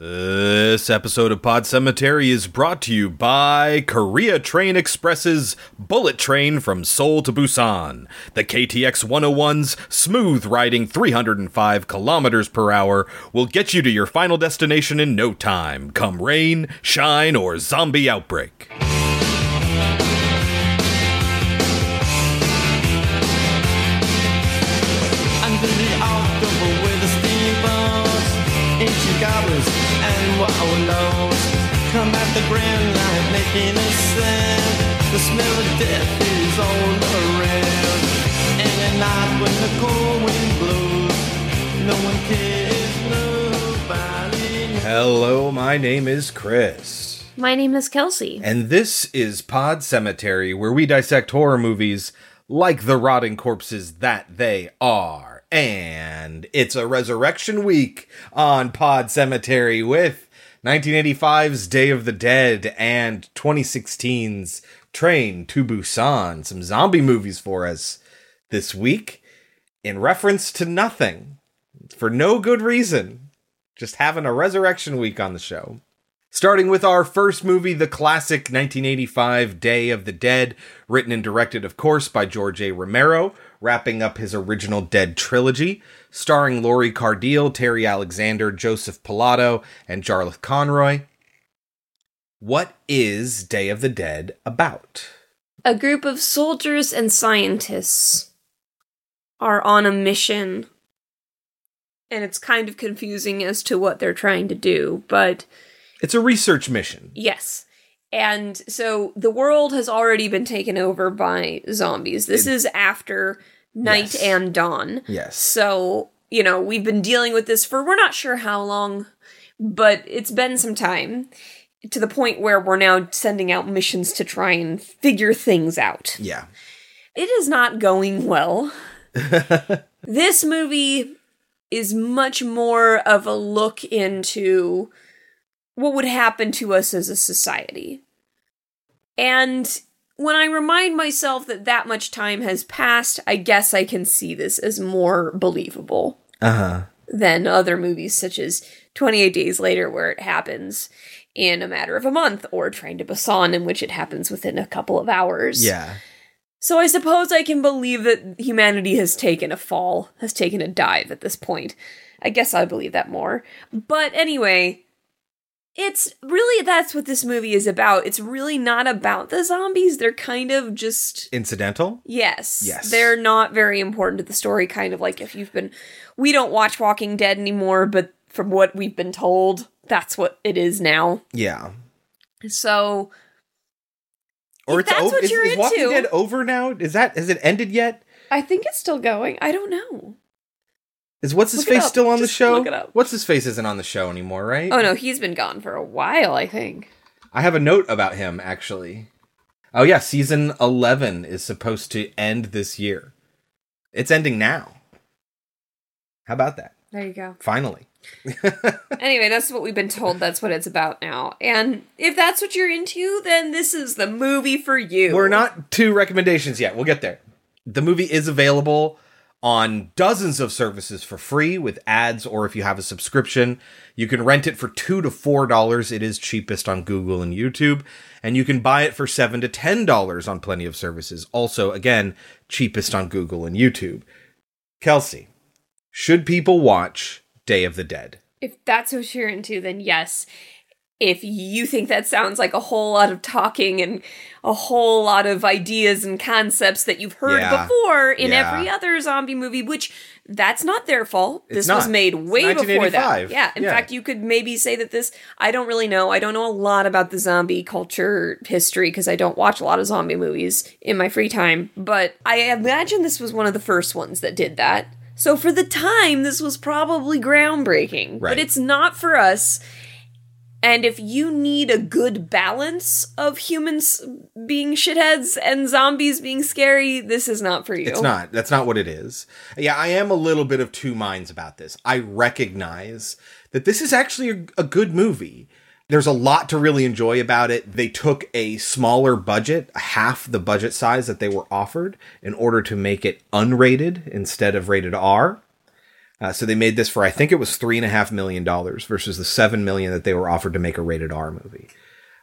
This episode of Pod Cemetery is brought to you by Korea Train Express's Bullet Train from Seoul to Busan. The KTX 101's smooth riding 305 kilometers per hour will get you to your final destination in no time, come rain, shine, or zombie outbreak. Light making a sound. The smell of death is all around. And at night when the cold wind blows, no one cares, nobody knows. Hello, my name is Chris. My name is Kelsey. And this is Pod Cemetery, where we dissect horror movies like the rotting corpses that they are. And it's a resurrection week on Pod Cemetery with 1985's Day of the Dead and 2016's Train to Busan. Some zombie movies for us this week in reference to nothing. For no good reason. Just having a resurrection week on the show. Starting with our first movie, the classic 1985 Day of the Dead, written and directed, of course, by George A. Romero, wrapping up his original Dead trilogy, starring Lori Cardille, Terry Alexander, Joseph Pilato, and Jarlath Conroy. What is Day of the Dead about? A group of soldiers and scientists are on a mission. And it's kind of confusing as to what they're trying to do, but It's a research mission. yes. And so the world has already been taken over by zombies. This is after night Yes. and dawn. Yes. So, you know, we've been dealing with this for we're not sure how long, but it's been some time to the point where we're now sending out missions to try and figure things out. Yeah. It is not going well. this movie is much more of a look into what would happen to us as a society. And when I remind myself that that much time has passed, I guess I can see this as more believable Uh huh. than other movies such as 28 Days Later, where it happens in a matter of a month, or Train to Busan, in which it happens within a couple of hours. Yeah. So I suppose I can believe that humanity has taken a fall, has taken a dive at this point. I guess I believe that more. But anyway, it's really that's what this movie is about. It's really not about the zombies. They're kind of just Incidental? Yes. Yes. They're not very important to the story, kind of like if you've been. We don't watch Walking Dead anymore, but from what we've been told, that's what it is now. Yeah. So. Or it's that's over. what Is, you're is Walking into- Dead over now? Is that has it ended yet? I think it's still going. I don't know. Is what's his Look face still on the show? look it up. What's his face isn't on the show anymore, right? Oh no, he's been gone for a while, I think. I have a note about him actually. Oh yeah, season 11 is supposed to end this year. It's ending now. How about that? There you go. Finally. anyway, that's what we've been told. That's what it's about now. And if that's what you're into, then this is the movie for you. We're not to recommendations yet. We'll get there. The movie is available on dozens of services for free with ads, or if you have a subscription, you can rent it for two to four dollars. It is cheapest on Google and YouTube, and you can buy it for seven to ten dollars on plenty of services. Also, again, cheapest on Google and YouTube. Kelsey, should people watch Day of the Dead? If that's what you're into, then yes. If you think that sounds like a whole lot of talking and a whole lot of ideas and concepts that you've heard Yeah. before in Yeah. every other zombie movie, which that's not their fault. It's this was made way before that. Yeah. In Yeah. fact, you could maybe say that this, I don't really know. I don't know a lot about the zombie culture history because I don't watch a lot of zombie movies in my free time, but I imagine this was one of the first ones that did that. So for the time, this was probably groundbreaking, Right. but it's not for us. And if you need a good balance of humans being shitheads and zombies being scary, this is not for you. It's not. That's not what it is. Yeah, I am a little bit of two minds about this. I recognize that this is actually a, a good movie. There's a lot to really enjoy about it. They took a smaller budget, half the budget size that they were offered, in order to make it unrated instead of rated R. Uh, so they made this for I think it was three and a half million dollars versus the seven million that they were offered to make a rated R movie.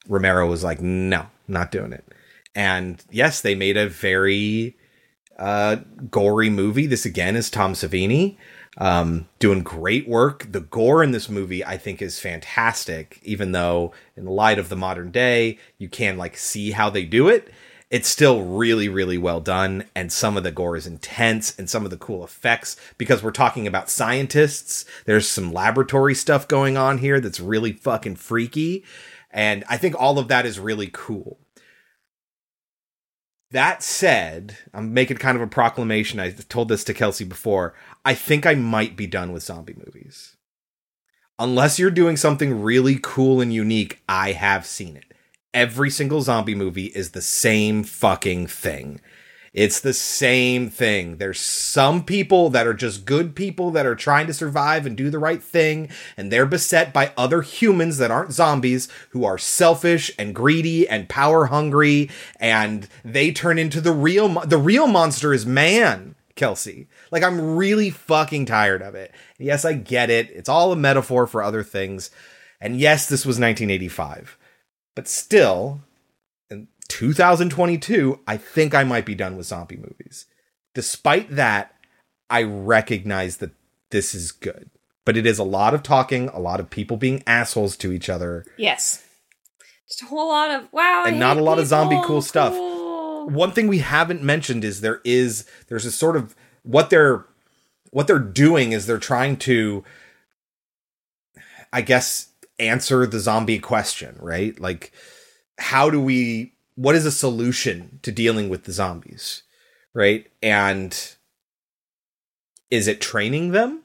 Romero was like, no, not doing it. And yes, they made a very uh, gory movie. This again is Tom Savini um, doing great work. The gore in this movie, I think, is fantastic. Even though, in the light of the modern day, you can like see how they do it. It's still really, really well done, and some of the gore is intense, and some of the cool effects. Because we're talking about scientists, there's some laboratory stuff going on here that's really fucking freaky, and I think all of that is really cool. That said, I'm making kind of a proclamation. I told this to Kelsey before. I think I might be done with zombie movies. Unless you're doing something really cool and unique, I have seen it. Every single zombie movie is the same fucking thing. It's the same thing. There's some people that are just good people that are trying to survive and do the right thing, and they're beset by other humans that aren't zombies who are selfish and greedy and power hungry, and they turn into the real mo- the real monster is man, Kelsey. Like I'm really fucking tired of it. Yes, I get it. It's all a metaphor for other things. And yes, this was 1985. But still, in 2022, I think I might be done with zombie movies. Despite that, I recognize that this is good. But it is a lot of talking, a lot of people being assholes to each other. Yes. Just a whole lot of wow. And not a lot of zombie cool stuff. cool. One thing we haven't mentioned is there is there's a sort of what they're what they're doing is they're trying to I guess answer the zombie question, right? Like how do we what is a solution to dealing with the zombies? Right? And is it training them?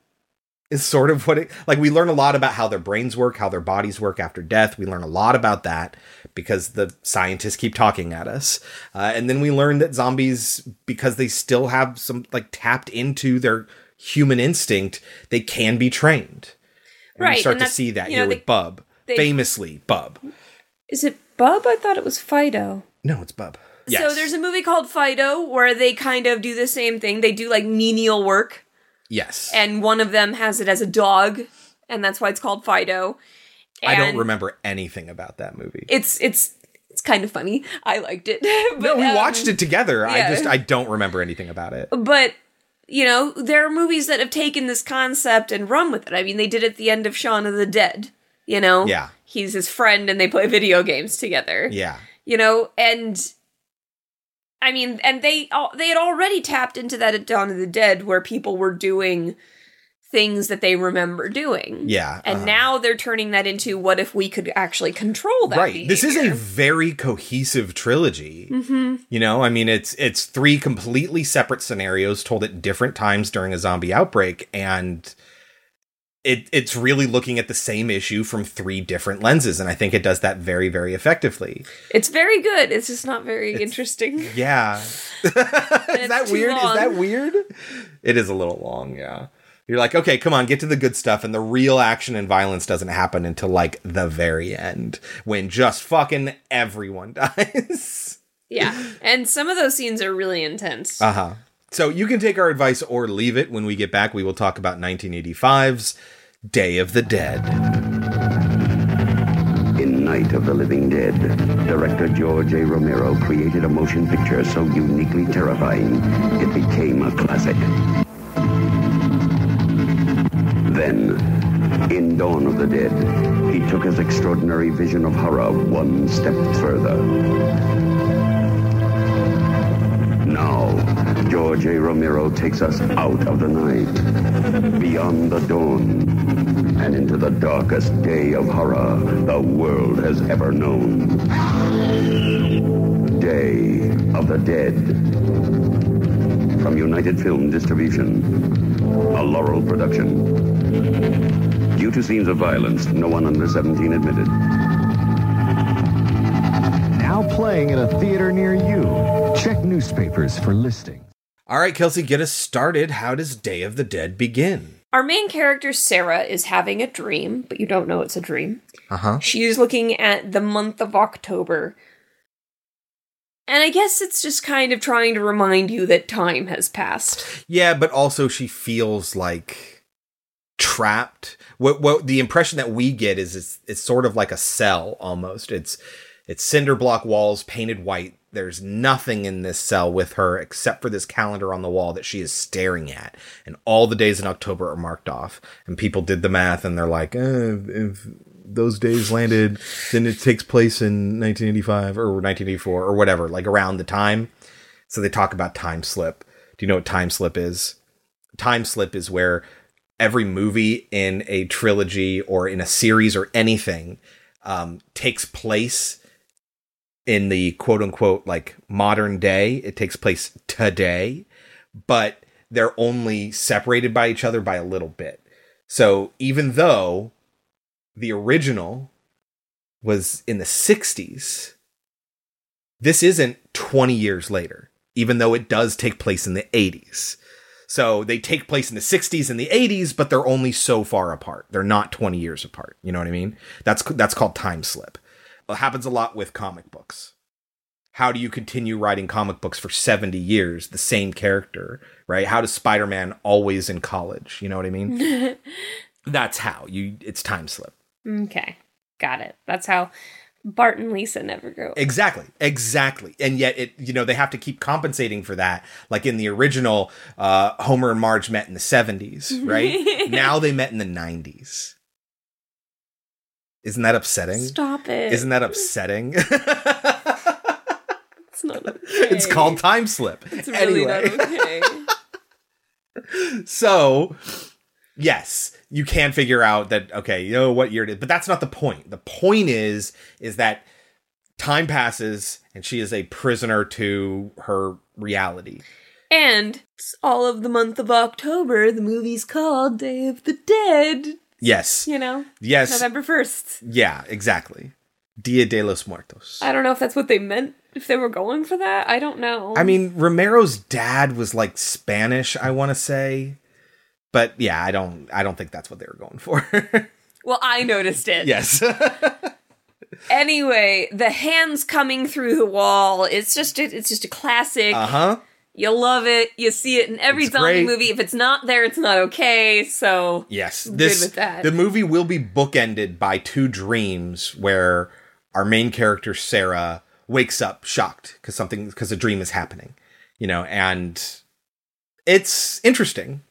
Is sort of what it like we learn a lot about how their brains work, how their bodies work after death. We learn a lot about that because the scientists keep talking at us. Uh, and then we learn that zombies, because they still have some like tapped into their human instinct, they can be trained. And Right, we start and to see that you here know, with they- Bub. they- Famously, Bub. Is it Bub? I thought it was Fido. No, it's Bub. So there's a movie called Fido where they kind of do the same thing. They do like menial work, yes. and one of them has it as a dog, and that's why it's called Fido. I don't remember anything about that movie. It's it's it's kind of funny. I liked it. but, no, we um, watched it together. I just I don't remember anything about it. But you know, there are movies that have taken this concept and run with it. I mean, they did it at the end of Shaun of the Dead. You know, Yeah. he's his friend, and they play video games together. Yeah. you know and i mean and they they had already tapped into that at dawn of the dead where people were doing things that they remember doing. Yeah. and uh-huh. now they're turning that into what if we could actually control that right. This is a very cohesive trilogy. Mm-hmm. you know i mean it's it's three completely separate scenarios told at different times during a zombie outbreak and it it's really looking at the same issue from three different lenses and i think it does that very very effectively. It's very good. It's just not very interesting. Yeah. Is that weird? Is that weird? It is a little long yeah you're like okay come on get to the good stuff and the real action and violence doesn't happen until like the very end when just fucking everyone dies yeah and some of those scenes are really intense Uh huh. So you can take our advice or leave it. When we get back, we will talk about 1985's Day of the Dead. In Night of the Living Dead, director George A. Romero created a motion picture so uniquely terrifying it became a classic. Then, in Dawn of the Dead, he took his extraordinary vision of horror one step further. Now, George A. Romero takes us out of the night, beyond the dawn, and into the darkest day of horror the world has ever known. Day of the Dead. From United Film Distribution, a Laurel production. Due to scenes of violence, no one under 17 admitted. Now playing at a theater near you. Check newspapers for listings. All right, Kelsey, get us started. How does Day of the Dead begin? our main character sarah is having a dream but you don't know it's a dream Uh huh. She is looking at the month of October. And I guess it's just kind of trying to remind you that time has passed. Yeah, but also she feels like trapped. What what the impression that we get is it's it's sort of like a cell almost. It's it's cinder block walls painted white. There's nothing in this cell with her except for this calendar on the wall that she is staring at, and all the days in October are marked off. And people did the math, and they're like, eh, if those days landed, then it takes place in 1985 or 1984 or whatever, like around the time. So they talk about time slip. Do you know what time slip is? Time slip is where every movie in a trilogy or in a series or anything um, takes place in the quote unquote like modern day. It takes place today, but they're only separated by each other by a little bit. So even though the original was in the 60s, this isn't 20 years later, even though it does take place in the 80s. So they take place in the 60s and the 80s, but they're only so far apart. They're not 20 years apart. You know what I mean? That's that's called time slip. It happens a lot with comic books. How do you continue writing comic books for 70 years, the same character, right? How does Spider-Man always in college? You know what I mean? That's how. You it's time slip. Okay. Got it. That's how Bart and Lisa never grow. up. Exactly, exactly. And yet, it you know they have to keep compensating for that. Like in the original, uh, Homer and Marge met in the seventies, right? now they met in the nineties. Isn't that upsetting? Stop it. Isn't that upsetting? It's not okay. it's called time slip. It's really anyway, not okay. so yes, you can figure out that okay, you know what year it is, but that's not the point. The point is is that time passes and she is a prisoner to her reality. and it's all of the month of October. The movie's called Day of the Dead. Yes. You know, Yes. November first. Yeah, exactly. Dia de los Muertos. I don't know if that's what they meant. If they were going for that, I don't know. I mean, Romero's dad was like Spanish, I want to say. But yeah, I don't I don't think that's what they were going for. well, I noticed it. yes. Anyway, the hands coming through the wall. It's just a, it's just a classic. uh-huh. You love it. You see it in every It's zombie great. movie. If it's not there, it's not okay. So Yes. Good This with that. the movie will be bookended by two dreams where our main character Sarah wakes up shocked because something because a dream is happening. You know, and it's interesting.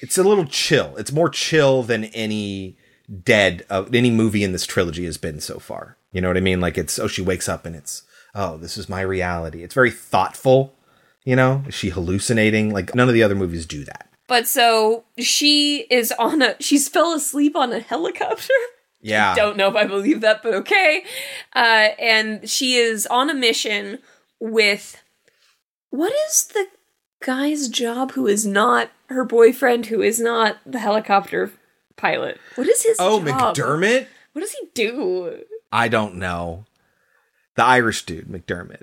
It's a little chill. It's more chill than any dead of any movie in this trilogy has been so far. You know what I mean? Like it's oh she wakes up and it's oh this is my reality. It's very thoughtful. You know, is she hallucinating? Like none of the other movies do that. But so she is on a she's fell asleep on a helicopter. Yeah. Don't know if I believe that, but okay. Uh, and she is on a mission with what is the guy's job who is not her boyfriend, who is not the helicopter pilot? What is his Oh, job? McDermott? What does he do? I don't know. The Irish dude, McDermott.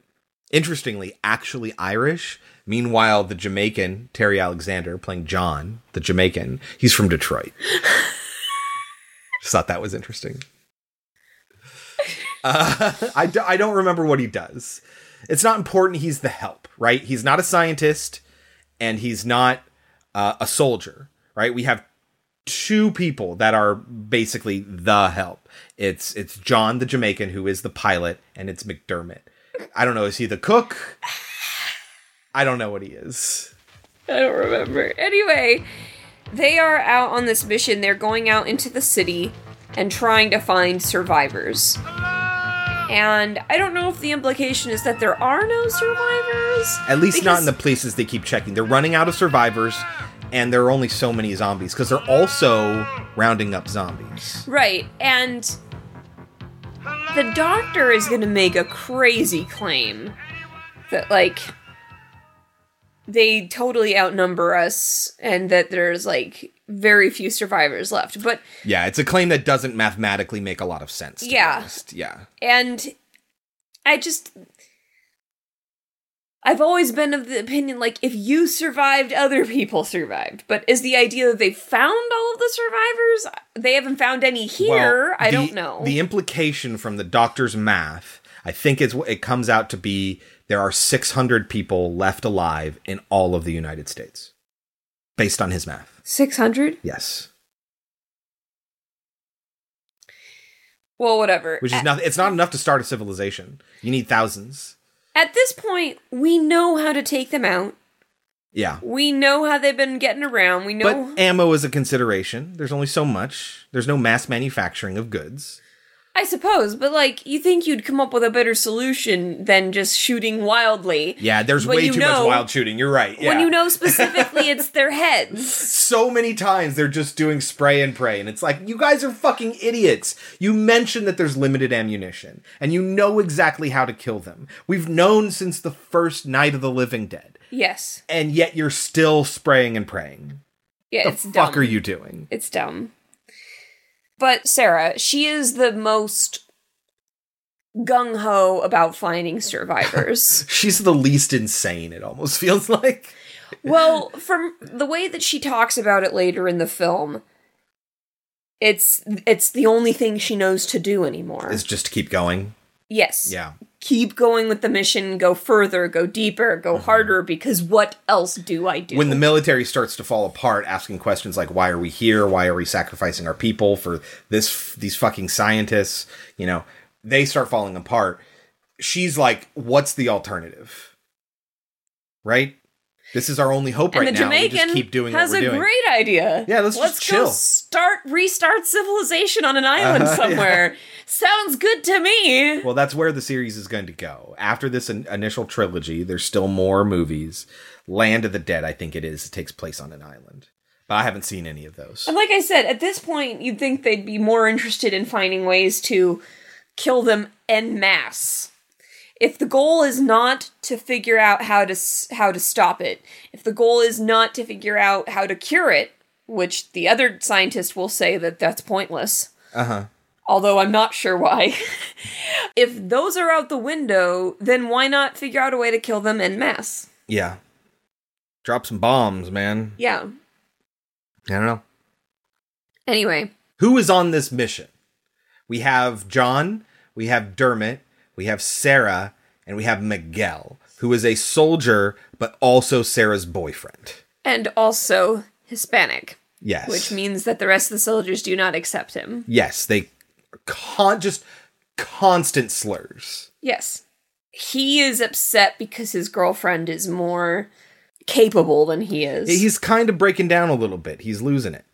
Interestingly, actually Irish. Meanwhile, the Jamaican, Terry Alexander, playing John, the Jamaican, he's from Detroit. Just thought that was interesting. Uh, I, I don't remember what he does. It's not important. He's the help, right? He's not a scientist and he's not uh, a soldier, right? We have two people that are basically the help. It's it's John the Jamaican who is the pilot, and it's McDermott. I don't know. Is he the cook? I don't know what he is. I don't remember. Anyway, they are out on this mission. They're going out into the city and trying to find survivors. And I don't know if the implication is that there are no survivors. At least not in the places they keep checking. They're running out of survivors, and there are only so many zombies because they're also rounding up zombies. Right, and the doctor is going to make a crazy claim that, like, they totally outnumber us and that there's, like, very few survivors left. But, Yeah, it's a claim that doesn't mathematically make a lot of sense. Yeah. yeah. and I just. I've always been of the opinion, like, if you survived, other people survived. But is the idea that they found all of the survivors? They haven't found any here. Well, I the- don't know. The implication from the doctor's math, I think, is it comes out to be there are 600 people left alive in all of the United States, based on his math. 600? Yes. Well, whatever. Which is nothing. it's not enough to start a civilization. You need thousands. At this point, we know how to take them out. Yeah. We know how they've been getting around. We know. But ammo is a consideration. There's only so much. There's no mass manufacturing of goods. I suppose, but like you think you'd come up with a better solution than just shooting wildly. Yeah, there's way too know- much wild shooting. You're right. Yeah. When you know specifically it's their heads. so many times they're just doing spray and pray, and it's like, you guys are fucking idiots. You mentioned that there's limited ammunition, and you know exactly how to kill them. We've known since the first Night of the Living Dead, Yes. and yet you're still spraying and praying. Yeah, The it's fuck dumb. are you doing? It's dumb. But Sarah, she is the most gung ho about finding survivors. She's the least insane, it almost feels like. well, from the way that she talks about it later in the film, it's it's the only thing she knows to do anymore. Is just to keep going. yes. Yeah. Keep going with the mission, go further, go deeper, go harder because what else do I do? When the military starts to fall apart asking questions like why are we here? Why are we sacrificing our people for this these fucking scientists? You know they start falling apart. She's like what's the alternative? Right? This is our only hope and right the now. We Jamaican just keep doing has what we're a doing. great idea. Yeah, let's let's just go start restart civilization on an island Uh-huh, yeah. Sounds good to me. well that's where the series is going to go after this in- initial trilogy there's still more movies land of the dead i think it is it takes place on an island but i haven't seen any of those And like I said, at this point, you'd think they'd be more interested in finding ways to kill them en masse. If the goal is not to figure out how to s- how to stop it, if the goal is not to figure out how to cure it, which the other scientist will say that that's pointless. uh-huh Although I'm not sure why. if those are out the window, then why not figure out a way to kill them en masse? yeah drop some bombs man Yeah. i don't know Anyway, who is on this mission? We have John, we have Dermot, we have Sarah, and we have Miguel, who is a soldier but also Sarah's boyfriend. and also Hispanic. Yes. which means that the rest of the soldiers do not accept him. yes, they con just constant slurs. Yes. He is upset because his girlfriend is more capable than he is. He's kind of breaking down a little bit. He's losing it.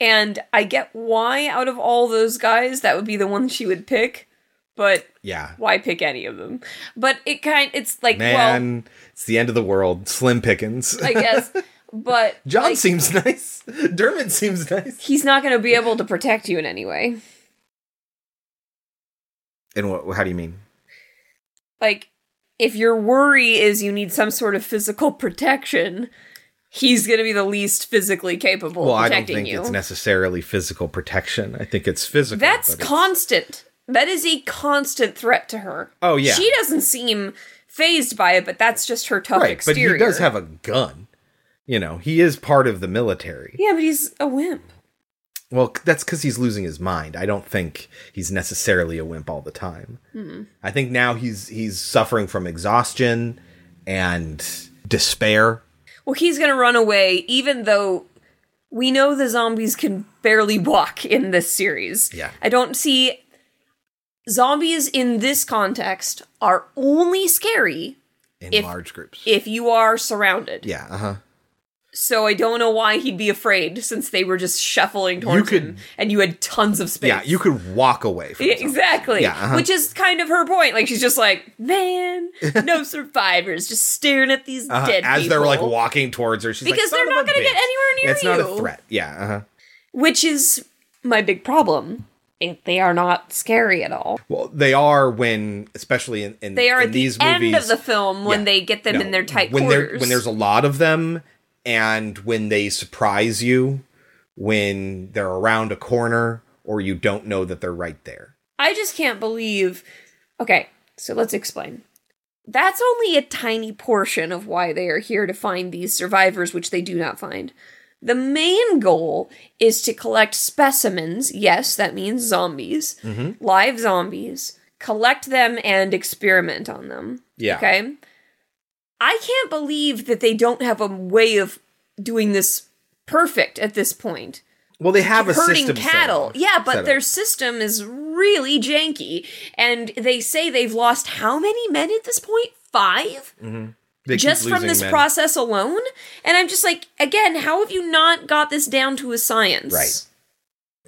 and I get why out of all those guys that would be the one she would pick, but Yeah. why pick any of them? But it kind it's like Man, it's the end of the world. Slim pickings. I guess but John like, seems nice. Dermot seems nice. he's not going to be able to protect you in any way. And what how do you mean? like if your worry is you need some sort of physical protection he's going to be the least physically capable Well, of I don't think you it's necessarily physical protection. I think it's physical. that's constant that is a constant threat to her Oh, yeah. she doesn't seem fazed by it but that's just her tough right, exterior but he does have a gun. You know, he is part of the military. yeah but he's a wimp Well, that's because he's losing his mind. I don't think he's necessarily a wimp all the time. Hmm. I think now he's he's suffering from exhaustion and despair. well he's going to run away even though we know the zombies can barely walk in this series Yeah. i don't see zombies in this context are only scary in If- large groups. if you are surrounded. yeah, uh huh. So I don't know why he'd be afraid since they were just shuffling towards could- him and you had tons of space. Yeah, you could walk away from Yeah, exactly. Yeah, uh-huh. Which is kind of her point. Like she's just like, man, no survivors, just staring at these Uh-huh. dead As people. they're like walking towards her, she's like, Because "Son they're not gonna get anywhere near you." It's not a threat. Yeah, uh huh. Which is my big problem. They are not scary at all. Well, they are when, especially in, in They are in at these the movies, end of the film when Yeah. they get them No, in their tight when quarters. when there's a lot of them, and when they surprise you, when they're around a corner, or you don't know that they're right there. I just can't believe. Okay, so let's explain. That's only a tiny portion of why they are here to find these survivors, which they do not find. The main goal is to collect specimens. Yes, that means zombies, mm-hmm. live zombies, collect them and experiment on them. Yeah. Okay. I can't believe that they don't have a way of doing this perfect at this point. Well, they have a herding cattle. yeah, but their system is really janky, and they say they've lost how many men at this point? Five, mm-hmm. They keep just from this men. process alone. And I'm just like, again, how have you not got this down to a science? Right.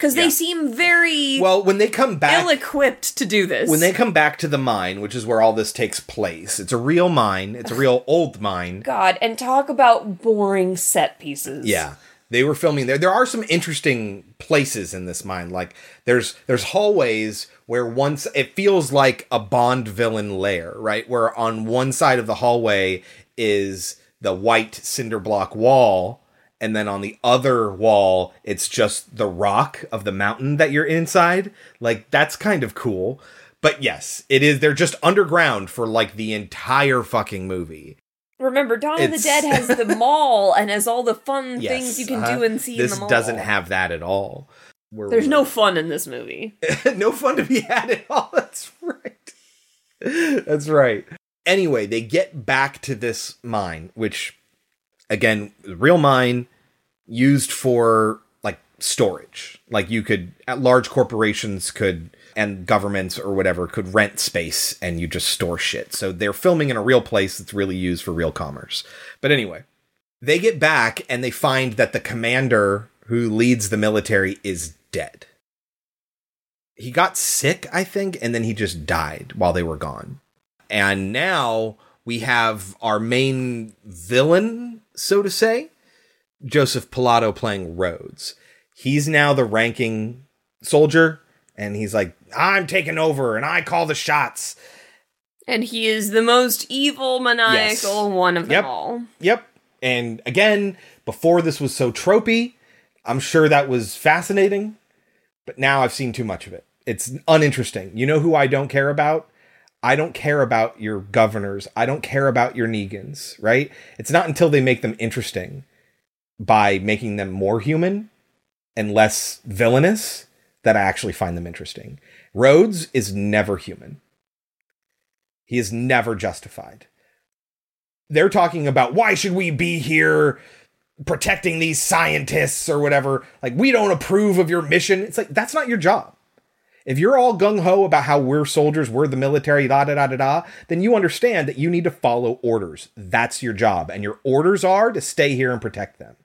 Because Yeah. they seem very Well, when they come back, ill-equipped to do this. when they come back to the mine, which is where all this takes place, it's a real mine. It's a real old mine. God, and talk about boring set pieces. Yeah. They were filming there. There are some interesting places in this mine. Like there's there's hallways where once it feels like a Bond villain lair, right? Where on one side of the hallway is the white cinder block wall, and then on the other wall it's just the rock of the mountain that you're inside. Like that's kind of cool. But yes, it is they're just underground for like the entire fucking movie. Remember, Dawn of the Dead has the mall and has all the fun Yes, things you can uh-huh. do and see This in the mall. doesn't have that at all. Where There's we're- no fun in this movie. no fun to be had at all. That's right. That's right. Anyway, they get back to this mine, which, again, real mine used for like storage. Like you could, at large corporations could, and governments or whatever could rent space and you just store shit. So they're filming in a real place that's really used for real commerce. But anyway, they get back and they find that the commander who leads the military is dead he got sick, I think, and then he just died while they were gone. And now we have our main villain, so to say, Joseph Pilato playing Rhodes. He's now the ranking soldier, and he's like, I'm taking over and I call the shots. And he is the most evil, maniacal one of them Yep. all. Yep. And again, before this was so tropey, I'm sure that was fascinating, but now I've seen too much of it. It's uninteresting. You know who I don't care about? I don't care about your governors. I don't care about your Negans, right? It's not until they make them interesting by making them more human and less villainous that I actually find them interesting. Rhodes is never human. He is never justified they're talking about why should we be here protecting these scientists or whatever like we don't approve of your mission it's like that's not your job if you're all gung-ho about how we're soldiers we're the military da da da da da then you understand that you need to follow orders. That's your job and your orders are to stay here and protect them.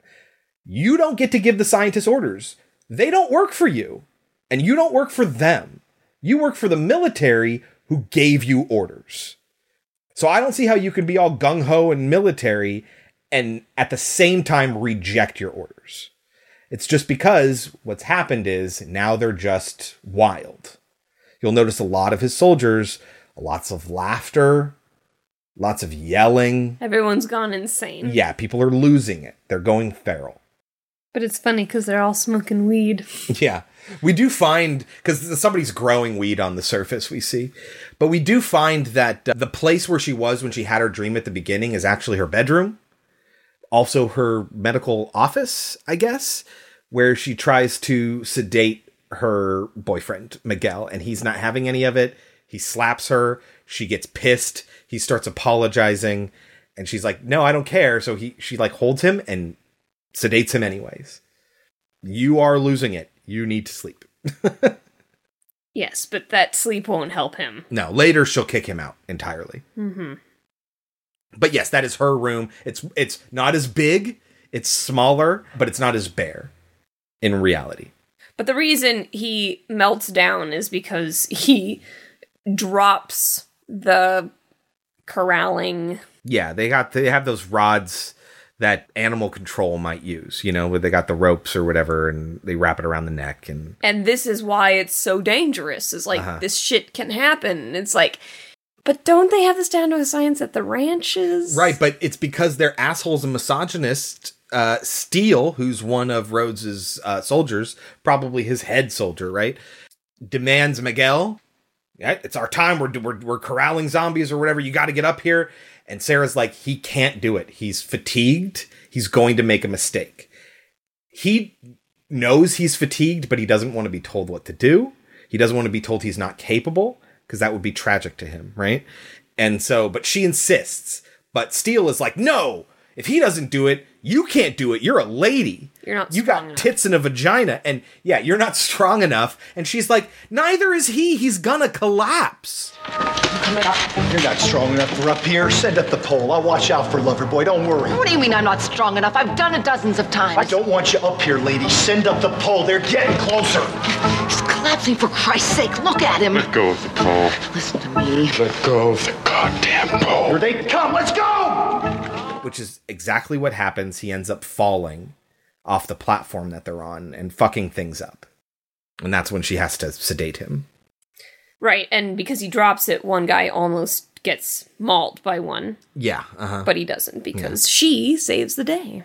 You don't get to give the scientists orders. They don't work for you and you don't work for them. You work for the military who gave you orders. So I don't see how you can be all gung ho and military and at the same time reject your orders. It's just because what's happened is now they're just wild. You'll notice a lot of his soldiers, lots of laughter, lots of yelling. Everyone's gone insane. Yeah, people are losing it. They're going feral. But it's funny because they're all smoking weed. Yeah. We do find, because somebody's growing weed on the surface, we see, but we do find that uh, the place where she was when she had her dream at the beginning is actually her bedroom. Also, her medical office, I guess, where she tries to sedate her boyfriend, Miguel, and he's not having any of it. He slaps her. She gets pissed. He starts apologizing, and she's like, "No, I don't care." So he she like holds him and sedates him anyways. You are losing it. You need to sleep. Yes, but that sleep won't help him. No, later she'll kick him out entirely. Mm-hmm. But yes, that is her room. It's it's not as big, it's smaller, but it's not as bare in reality. But the reason he melts down is because he drops the corralling. Yeah, they got they have those rods that animal control might use, you know, where they got the ropes or whatever and they wrap it around the neck and And this is why it's so dangerous. Is like Uh-huh. this shit can happen. It's like, but don't they have this down to a science at the ranches? Right, but it's because they're assholes and misogynists. Uh, Steele, who's one of Rhodes's uh, soldiers, probably his head soldier, right, demands Miguel. Yeah, it's our time. We're, we're we're corralling zombies or whatever. You got to get up here. And Sarah's like, he can't do it. He's fatigued. He's going to make a mistake. He knows he's fatigued, but he doesn't want to be told what to do. He doesn't want to be told he's not capable because that would be tragic to him, right? And so, but she insists. But Steele is like, no, if he doesn't do it, You can't do it. You're a lady. You're not strong. You strong got enough." tits and a vagina, and yeah, you're not strong enough. And she's like, neither is he. He's gonna collapse. You're not strong enough for up here. Send up the pole. I'll watch out for Loverboy. Don't worry. What do you mean I'm not strong enough? I've done it dozens of times. I don't want you up here, lady. Send up the pole. They're getting closer. He's collapsing for Christ's sake. Look at him. Let go of the pole. Listen to me. Let go of the goddamn pole. Here they come. Let's go! Which is exactly what happens. He ends up falling off the platform that they're on and fucking things up. And that's when she has to sedate him. Right, and because he drops it, one guy almost gets mauled by one, Yeah. Uh huh. but he doesn't because she saves the day.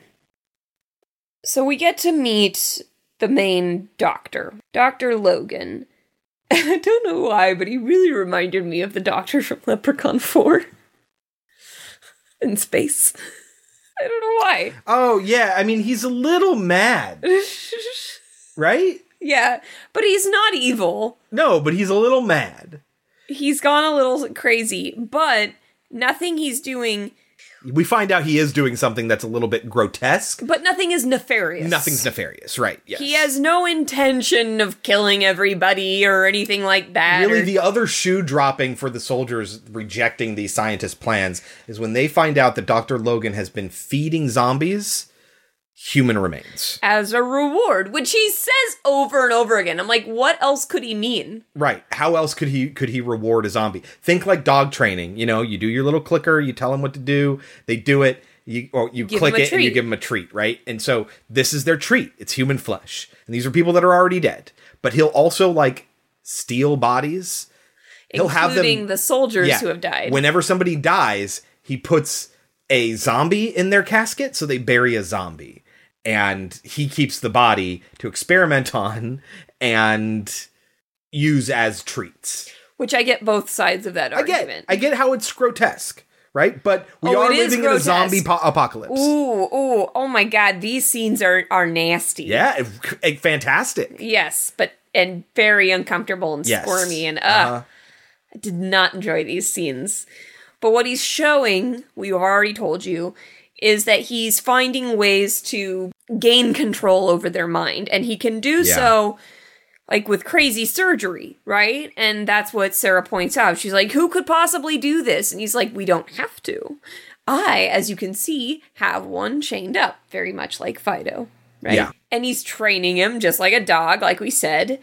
So we get to meet the main doctor, Dr. Logan. I don't know why, but he really reminded me of the doctor from Leprechaun 4 in space. I don't know why. Oh yeah. I mean, he's a little mad, right? Yeah, but he's not evil. No, but he's a little mad. He's gone a little crazy, but nothing he's doing, We find out he is doing something that's a little bit grotesque. but nothing is nefarious. Nothing's nefarious, right? Yes. He has no intention of killing everybody or anything like that. Really, or- the other shoe dropping for the soldiers rejecting the scientist plans is when they find out that Dr. Logan has been feeding zombies human remains. as a reward, which he says over and over again. I'm like, what else could he mean? Right. How else could he could he reward a zombie? Think like dog training. You know, you do your little clicker, you tell them what to do, they do it, you or you Give click it and you give them a treat, right? And so this is their treat. It's human flesh. And these are people that are already dead. But he'll also like steal bodies. He'll have them the soldiers who have died. Whenever somebody dies, he puts a zombie in their casket, so they bury a zombie. And he keeps the body to experiment on and use as treats. which I get both sides of that I get, argument. I get how it's grotesque, right? But we Oh, are living in a zombie po- apocalypse. Ooh, ooh, oh my god, these scenes are are nasty. Yeah, fantastic. Yes, but and very uncomfortable and Yes. squirmy and uh Uh-huh. I did not enjoy these scenes. But what he's showing, we've already told you, is that he's finding ways to gain control over their mind and he can do Yeah. so like with crazy surgery, right? And that's what Sarah points out. She's like, "Who could possibly do this?" And he's like, "We don't have to. I, as you can see, have one chained up, very much like Fido, right? Yeah. And he's training him just like a dog, like we said.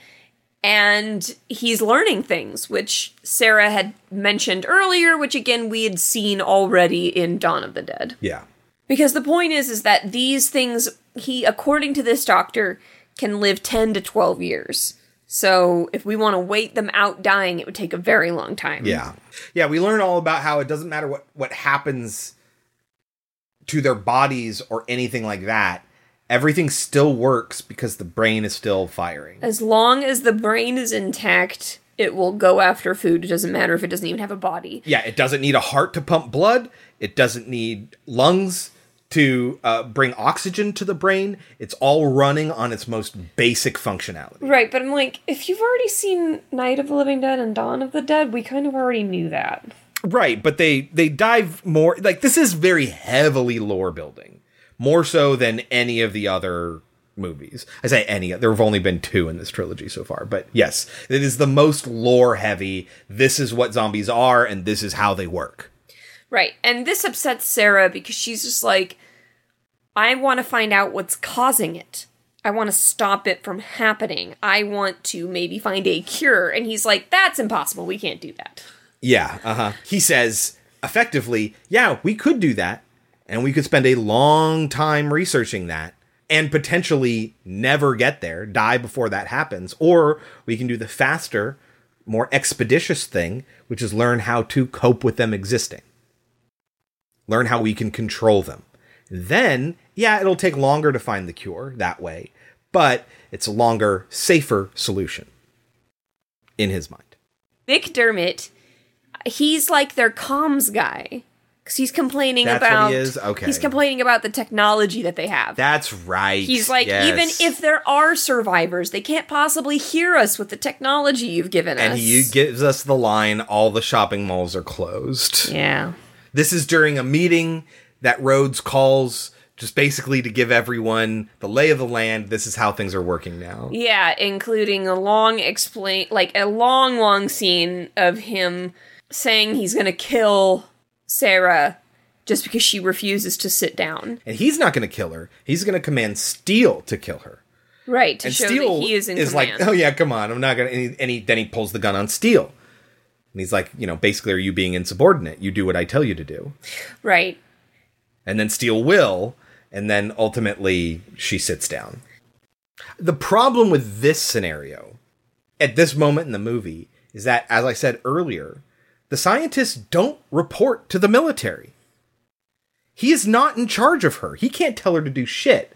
And he's learning things, which Sarah had mentioned earlier, which again we had seen already in Dawn of the Dead. Yeah. Because the point is is that these things he according to this doctor can live 10 to 12 years. So if we want to wait them out dying, it would take a very long time. Yeah. Yeah, we learn all about how it doesn't matter what what happens to their bodies or anything like that. Everything still works because the brain is still firing. As long as the brain is intact, it will go after food. It doesn't matter if it doesn't even have a body. Yeah, it doesn't need a heart to pump blood. It doesn't need lungs to uh, bring oxygen to the brain. It's all running on its most basic functionality. Right, but I'm like, if you've already seen Night of the Living Dead and Dawn of the Dead, we kind of already knew that. Right, but they they dive more like this is very heavily lore building, more so than any of the other movies. I say any. There have only been two in this trilogy so far, but yes, it is the most lore heavy. This is what zombies are, and this is how they work. Right, and this upsets Sarah because she's just like, I want to find out what's causing it. I want to stop it from happening. I want to maybe find a cure. And he's like, that's impossible. We can't do that. Yeah, uh huh. He says effectively, yeah, we could do that, and we could spend a long time researching that, and potentially never get there, die before that happens, or we can do the faster, more expeditious thing, which is learn how to cope with them existing, learn how we can control them. Then, yeah, it'll take longer to find the cure that way, but it's a longer, safer solution in his mind. McDermott, he's like their comms guy. Because he's complaining That's about. he is? Okay. He's complaining about the technology that they have. That's right. He's like, yes. even if there are survivors, they can't possibly hear us with the technology you've given and us. And he gives us the line, all the shopping malls are closed. yeah. This is during a meeting that Rhodes calls just basically to give everyone the lay of the land. This is how things are working now. Yeah, including a long explain like a long long scene of him saying he's going to kill Sarah just because she refuses to sit down. And he's not going to kill her. He's going to command Steele to kill her. Right, to and show Steele that he is in like, oh yeah, come on, I'm not gonna. And, he, and he then he pulls the gun on Steele, and he's like, you know, basically, are you being insubordinate? You do what I tell you to do. Right. And then Steele will, and then ultimately she sits down. The problem with this scenario, at this moment in the movie, is that, as I said earlier, the scientists don't report to the military. He is not in charge of her. He can't tell her to do shit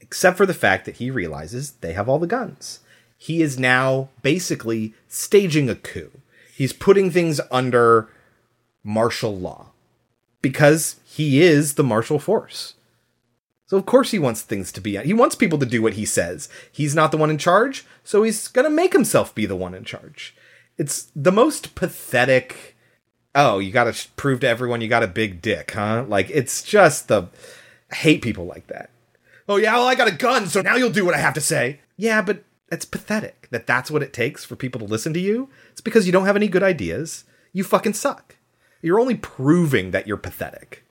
except for the fact that he realizes they have all the guns. He is now basically staging a coup. He's putting things under martial law because he is the martial force. So of course he wants things to be he wants people to do what he says. He's not the one in charge, so he's going to make himself be the one in charge. It's the most pathetic Oh, you got to prove to everyone you got a big dick, huh? Like it's just the I hate people like that. Oh yeah, well I got a gun, so now you'll do what I have to say. Yeah, but it's pathetic that that's what it takes for people to listen to you. It's because you don't have any good ideas. You fucking suck. You're only proving that you're pathetic.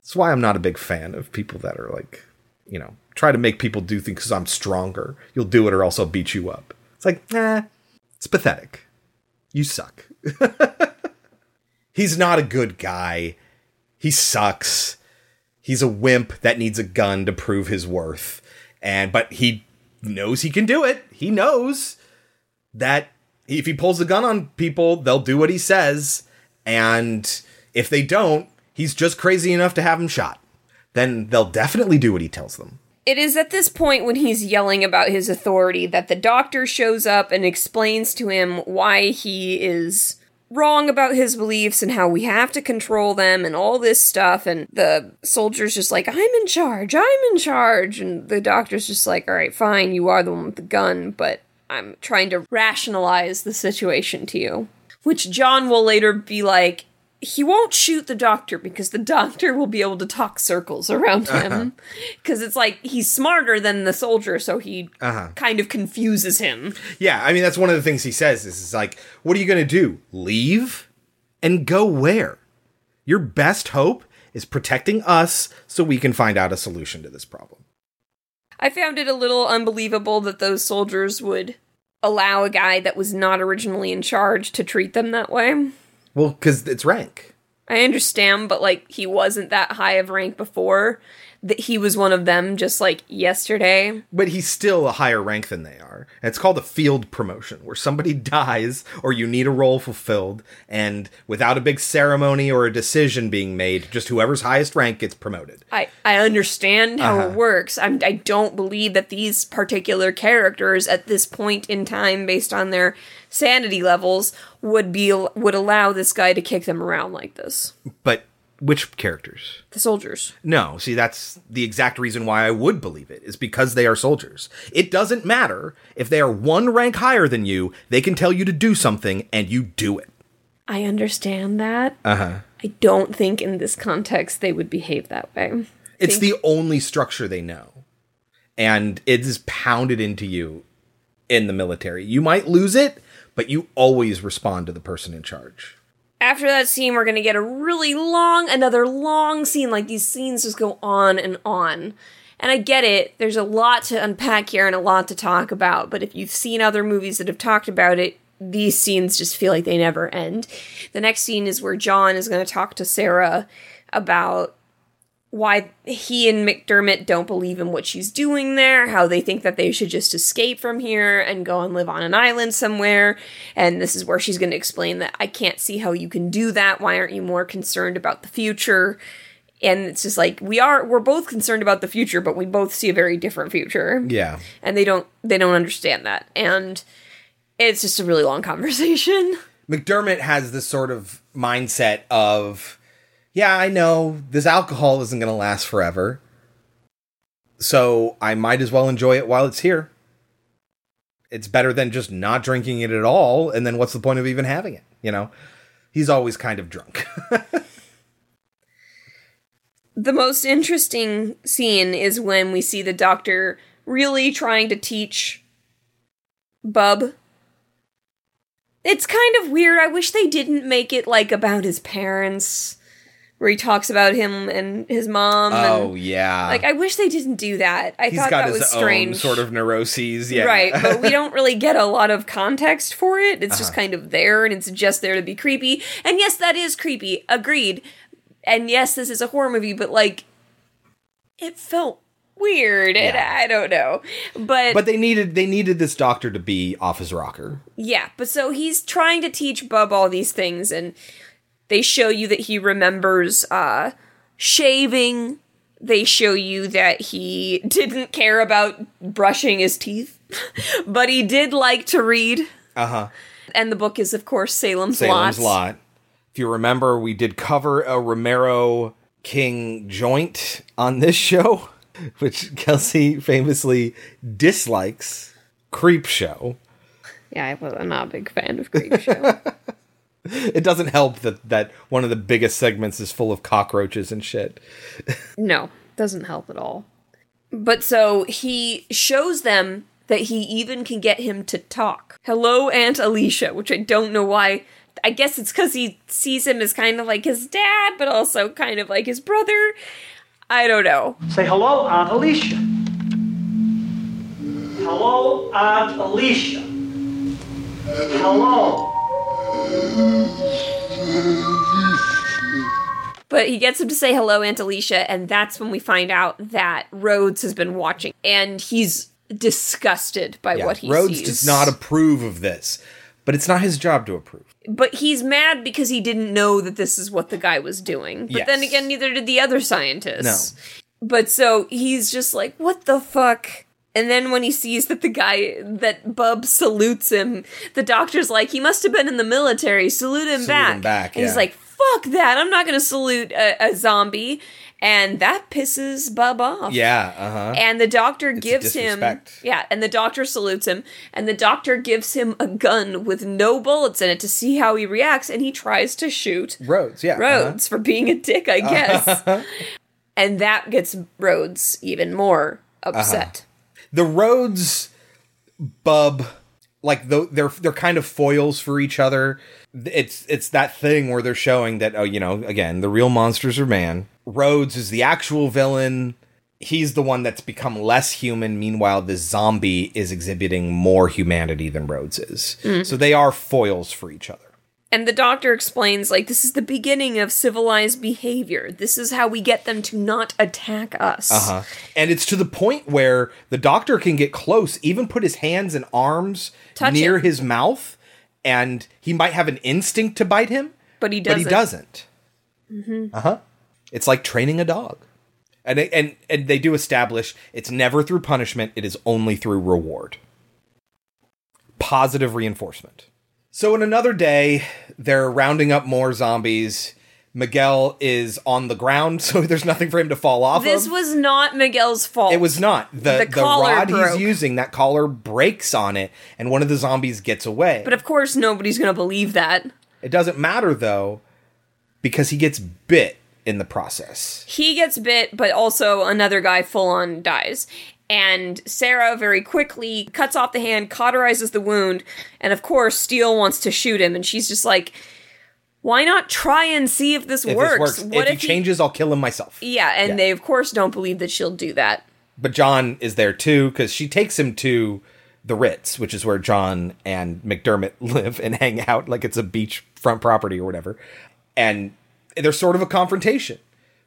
That's why I'm not a big fan of people that are like, you know, try to make people do things because I'm stronger. You'll do it or else I'll beat you up. It's like, nah, it's pathetic. You suck. He's not a good guy. He sucks. He's a wimp that needs a gun to prove his worth. And but he knows he can do it. He knows that if he pulls a gun on people, they'll do what he says. And if they don't, he's just crazy enough to have him shot. Then they'll definitely do what he tells them. It is at this point when he's yelling about his authority that the doctor shows up and explains to him why he is wrong about his beliefs and how we have to control them and all this stuff. And the soldier's just like, I'm in charge, I'm in charge. And the doctor's just like, all right, fine, you are the one with the gun, but I'm trying to rationalize the situation to you. Which John will later be like, he won't shoot the doctor because the doctor will be able to talk circles around him. Because it's like he's smarter than the soldier, so he Uh-huh. kind of confuses him. Yeah, I mean that's one of the things he says is, is like, what are you gonna do? Leave? And go where? Your best hope is protecting us so we can find out a solution to this problem. I found it a little unbelievable that those soldiers would allow a guy that was not originally in charge to treat them that way. Well, because it's rank. I understand, but like he wasn't that high of rank before. That he was one of them just like yesterday. But he's still a higher rank than they are. And it's called a field promotion, where somebody dies or you need a role fulfilled, and without a big ceremony or a decision being made, just whoever's highest rank gets promoted. I, I understand how Uh-huh. it works. I'm, I don't believe that these particular characters at this point in time, based on their sanity levels, would be would allow this guy to kick them around like this. But which characters? The soldiers. No, see, that's the exact reason why I would believe it, is because they are soldiers. It doesn't matter. If they are one rank higher than you, they can tell you to do something and you do it. I understand that. Uh huh. I don't think in this context they would behave that way. It's Think- the only structure they know. And it is pounded into you in the military. You might lose it, but you always respond to the person in charge. After that scene, we're gonna get a really long, another long scene. Like these scenes just go on and on. And I get it, there's a lot to unpack here and a lot to talk about, but if you've seen other movies that have talked about it, these scenes just feel like they never end. The next scene is where John is gonna talk to Sarah about why he and McDermott don't believe in what she's doing there, how they think that they should just escape from here and go and live on an island somewhere. And this is where she's going to explain that I can't see how you can do that. Why aren't you more concerned about the future? And it's just like we are we're both concerned about the future, but we both see a very different future. Yeah. And they don't they don't understand that. And it's just a really long conversation. McDermott has this sort of mindset of, yeah, I know this alcohol isn't going to last forever. So I might as well enjoy it while it's here. It's better than just not drinking it at all. And then what's the point of even having it? You know, he's always kind of drunk. the most interesting scene is when we see the doctor really trying to teach Bub. It's kind of weird. I wish they didn't make it like about his parents, where he talks about him and his mom. Oh and, yeah. like I wish they didn't do that. I He's thought got that his was own strange. sort of neuroses. Yeah. Right, but we don't really get a lot of context for it. It's Uh-huh. just kind of there and it's just there to be creepy. And yes, that is creepy. Agreed. And yes, this is a horror movie, but like it felt weird and I don't know. But, but they needed they needed this doctor to be off his rocker. yeah, but so he's trying to teach Bub all these things and they show you that he remembers uh shaving. They show you that he didn't care about brushing his teeth, but he did like to read. Uh huh. And the book is, of course, Salem's, Salem's Lot. Lot. If you remember, we did cover a Romero King joint on this show, which Kelsey famously dislikes. Creepshow. Yeah, I was not a big fan of Creepshow. It doesn't help that that one of the biggest segments is full of cockroaches and shit. no, doesn't help at all. But so he shows them that he even can get him to talk. Hello, Aunt Alicia, which I don't know why. I guess it's because he sees him as kind of like his dad, but also kind of like his brother. I don't know. Say hello, Aunt Alicia. Hello, Aunt Alicia. Hello. But he gets him to say hello, Aunt Alicia, and that's when we find out that Rhodes has been watching, and he's disgusted by Yeah, what he sees. Rhodes sees. does not approve of this, but it's not his job to approve. but he's mad because he didn't know that this is what the guy was doing. But then again, neither did the other scientists. No. But so he's just like, what the fuck? And then when he sees that the guy, that Bub salutes him, the doctor's like, he must have been in the military, salute him Salute back. him back, and he's like, fuck that, I'm not gonna salute a, a zombie. And that pisses Bub off. Yeah, uh huh. And the doctor gives him. Yeah, and the doctor salutes him and the doctor gives him a gun with no bullets in it to see how he reacts and he tries to shoot Rhodes, yeah. uh-huh. Rhodes for being a dick, I guess. and that gets Rhodes even more upset. The Rhodes bub like though they're they're kind of foils for each other. It's it's that thing where they're showing that oh you know again the real monsters are man. Rhodes is the actual villain. He's the one that's become less human. Meanwhile the zombie is exhibiting more humanity than Rhodes is. Mm. so they are foils for each other And the doctor explains, like, this is the beginning of civilized behavior. This is how we get them to not attack us. Uh-huh. And it's to the point where the doctor can get close, even put his hands and arms Touch near him. his mouth, and he might have an instinct to bite him, But he doesn't. But he doesn't. Mhm. Uh huh. It's like training a dog. And, they- and and they do establish it's never through punishment, it is only through reward. Positive reinforcement. So in another day, they're rounding up more zombies. Miguel is on the ground, so there's nothing for him to fall off of. This of. was not Miguel's fault. It was not. The The the, collar rod broke. he's using, that collar breaks on it, and one of the zombies gets away. But of course, nobody's going to believe that. it doesn't matter though, because he gets bit in the process. He gets bit, but also another guy full on dies. And Sarah very quickly cuts off the hand, cauterizes the wound, and of course, Steele wants to shoot him, and she's just like, why not try and see if this If works? this works, What if, he changes, I'll kill him myself. Yeah, and Yeah. they of course don't believe that she'll do that. But John is there too because she takes him to the Ritz, which is where John and McDermott live and hang out, like it's a beachfront property or whatever. And there's sort of a confrontation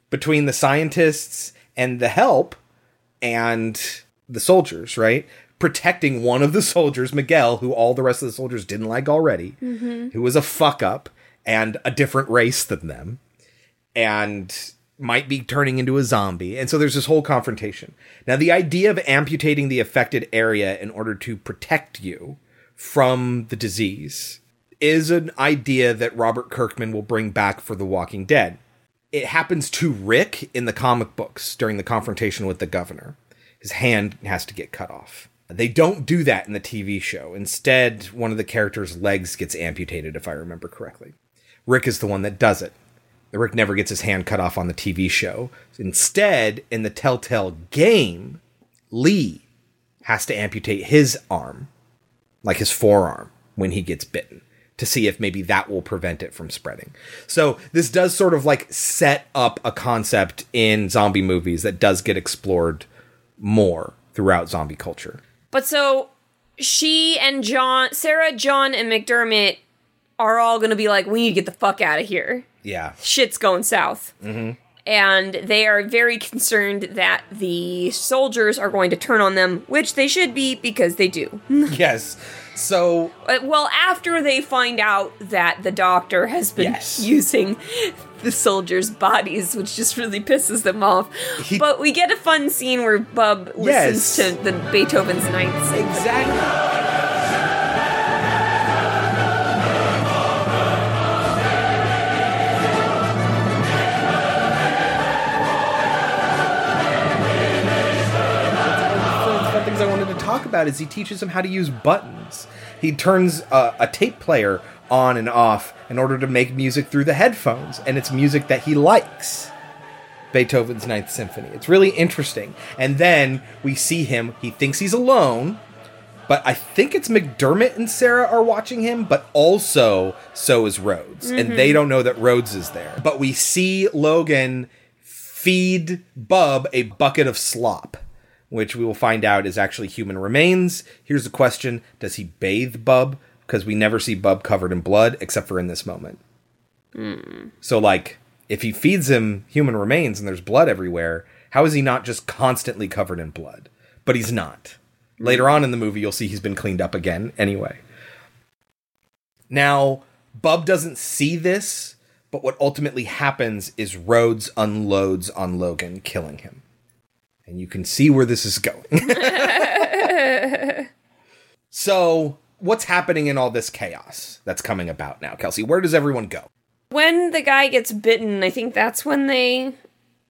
between the scientists and the help and the soldiers, right? Protecting one of the soldiers, Miguel, who all the rest of the soldiers didn't like already, Mhm. who was a fuck up and a different race than them and might be turning into a zombie. And so there's this whole confrontation. Now, the idea of amputating the affected area in order to protect you from the disease is an idea that Robert Kirkman will bring back for The Walking Dead. It happens to Rick in the comic books during the confrontation with the governor. His hand has to get cut off. They don't do that in the TV show. Instead, one of the characters' legs gets amputated, if I remember correctly. Rick is the one that does it Rick never gets his hand cut off on the TV show. Instead, in the Telltale game, Lee has to amputate his arm, like his forearm, when he gets bitten to see if maybe that will prevent it from spreading. So this does sort of like set up a concept in zombie movies that does get explored more throughout zombie culture. But so she and John, Sarah, John, and McDermott are all going to be like, we need to get the fuck out of here. Yeah. Shit's going south. Mm-hmm. And they are very concerned that the soldiers are going to turn on them, which they should be because they do. yes. So, Uh, well, after they find out that the doctor has been Yes. using the soldiers' bodies, which just really pisses them off. He- but we get a fun scene where Bub listens to the Beethoven's Ninth Symphony. exactly. About is he teaches him how to use buttons. He turns a, a tape player on and off in order to make music through the headphones, and it's music that he likes. Beethoven's Ninth Symphony. It's really interesting. And then we see him, he thinks he's alone, but I think it's McDermott and Sarah are watching him, but also so is Rhodes. And mm-hmm. they don't know that Rhodes is there. But we see Logan feed Bub a bucket of slop, which we will find out is actually human remains. Here's the question Does he bathe Bub? Because we never see Bub covered in blood except for in this moment. So, like, if he feeds him human remains and there's blood everywhere, how is he not just constantly covered in blood? But he's not. Later on in the movie, you'll see he's been cleaned up again anyway. Now, Bub doesn't see this, but what ultimately happens is Rhodes unloads on Logan, killing him. And you can see where this is going. so, what's happening in all this chaos that's coming about now, Kelsey? Where does everyone go? When the guy gets bitten, I think that's when they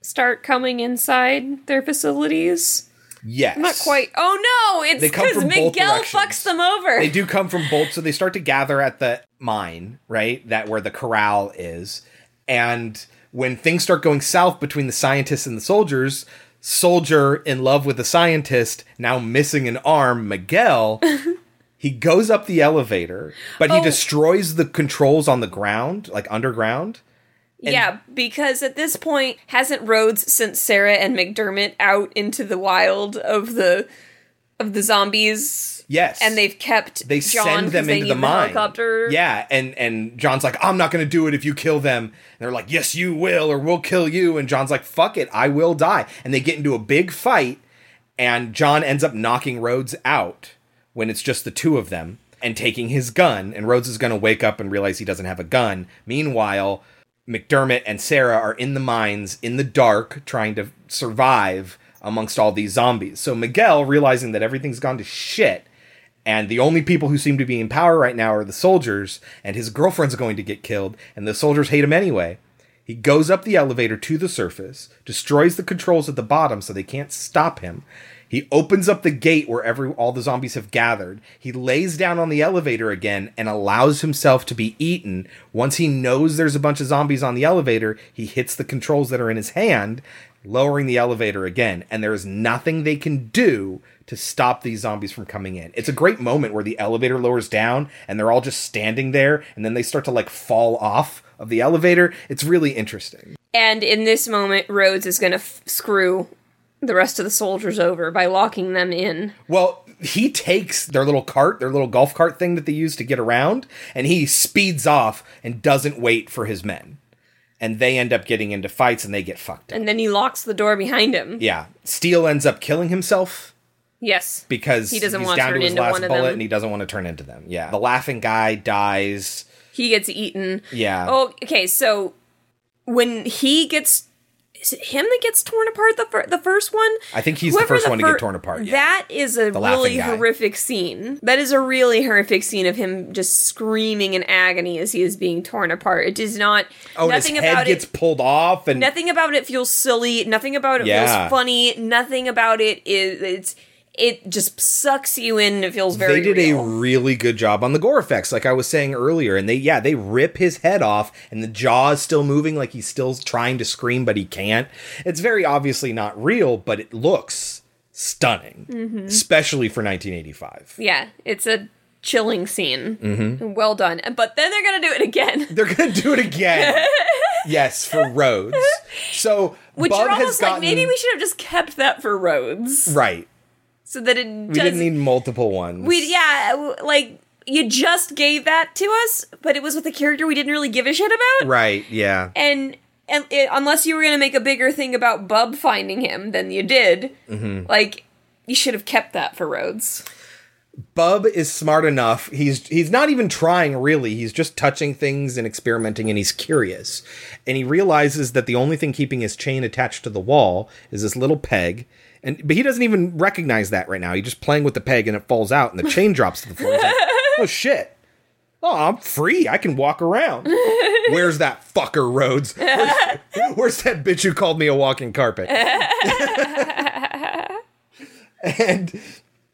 start coming inside their facilities. Yes. Not quite. Oh no, it's because Miguel fucks them over. They do come from both, so they start to gather at the mine, right? That where the corral is. And when things start going south between the scientists and the soldiers, soldier in love with the scientist, now missing an arm, Miguel, he goes up the elevator, but he Oh. destroys the controls on the ground, like underground. yeah, because at this point, hasn't Rhodes sent Sarah and McDermott out into the wild of the of the zombies? Yes. And they've kept they John send them into the need mine. helicopter. Yeah, and and John's like, I'm not gonna do it if you kill them. And they're like, Yes, you will, or we'll kill you. And John's like, Fuck it, I will die. And they get into a big fight, and John ends up knocking Rhodes out when it's just the two of them and taking his gun. And Rhodes is gonna wake up and realize he doesn't have a gun. Meanwhile, McDermott and Sarah are in the mines in the dark trying to survive amongst all these zombies. So Miguel, realizing that everything's gone to shit, and the only people who seem to be in power right now are the soldiers, and his girlfriend's going to get killed, and the soldiers hate him anyway. He goes up the elevator to the surface, destroys the controls at the bottom so they can't stop him. He opens up the gate where every all the zombies have gathered. He lays down on the elevator again and allows himself to be eaten. Once he knows there's a bunch of zombies on the elevator, he hits the controls that are in his hand, lowering the elevator again, and there is nothing they can do to stop these zombies from coming in. It's a great moment where the elevator lowers down and they're all just standing there and then they start to like fall off of the elevator. It's really interesting. And in this moment, Rhodes is going to f- screw the rest of the soldiers over by locking them in. Well, he takes their little cart, their little golf cart thing that they use to get around, and he speeds off and doesn't wait for his men. And they end up getting into fights and they get fucked up. And then he locks the door behind him. Yeah. Steele ends up killing himself Yes. because He doesn't he's want to down turn to into last one of them. and he doesn't want to turn into them. Yeah. The laughing guy dies. He gets eaten. Yeah. Oh, okay. So when he gets. Is it him that gets torn apart the fir- the first one? I think he's the Whoever first one to get torn apart, yeah. That is a The really guy. horrific scene. That is a really horrific scene of him just screaming in agony as he is being torn apart. It does not. Oh, nothing his head about gets it. pulled off and Nothing about it feels silly. Nothing about it Yeah. feels funny. Nothing about it is it's it just sucks you in. It feels very. they did real. a really good job on the gore effects, like I was saying earlier. And they, yeah, they rip his head off, and the jaw is still moving, like he's still trying to scream, but he can't. It's very obviously not real, but it looks stunning, Mm-hmm. especially for 1985. Yeah, it's a chilling scene. Mm-hmm. Well done. But then they're gonna do it again. They're gonna do it again. yes, for Rhodes. So Which Bub you're has almost like gotten maybe we should have just kept that for Rhodes, right. So that it We didn't need multiple ones. we yeah, like you just gave that to us, but it was with a character we didn't really give a shit about. right. Yeah. And and it, unless you were gonna make a bigger thing about Bub finding him than you did, Mm-hmm. like you should have kept that for Rhodes. Bub is smart enough. He's he's not even trying really. He's just touching things and experimenting and he's curious. And he realizes that the only thing keeping his chain attached to the wall is this little peg. And but he doesn't even recognize that right now. He's just playing with the peg and it falls out and the chain drops to the floor. He's like, "Oh shit. Oh, I'm free. I can walk around." Where's that fucker Rhodes? Where's, where's that bitch who called me a walking carpet? and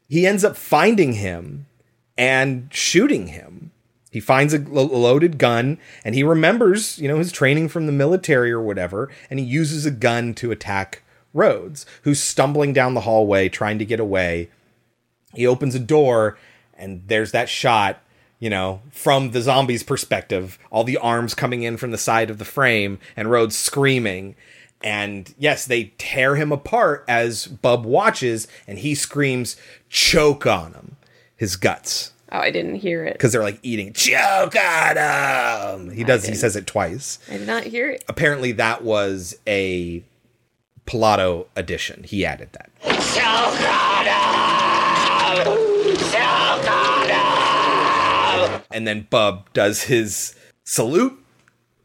he ends up finding him and shooting him. He finds a loaded gun and he remembers, you know, his training from the military or whatever, and he uses a gun to attack Rhodes, who's stumbling down the hallway trying to get away. He opens a door and there's that shot, you know, from the zombie's perspective, all the arms coming in from the side of the frame and Rhodes screaming. And yes, they tear him apart as Bub watches and he screams, choke on him, his guts. Oh, I didn't hear it. Because they're like eating, choke on him. He does, he says it twice. I did not hear it. Apparently, that was a Pilato edition. He added that. And then Bub does his salute,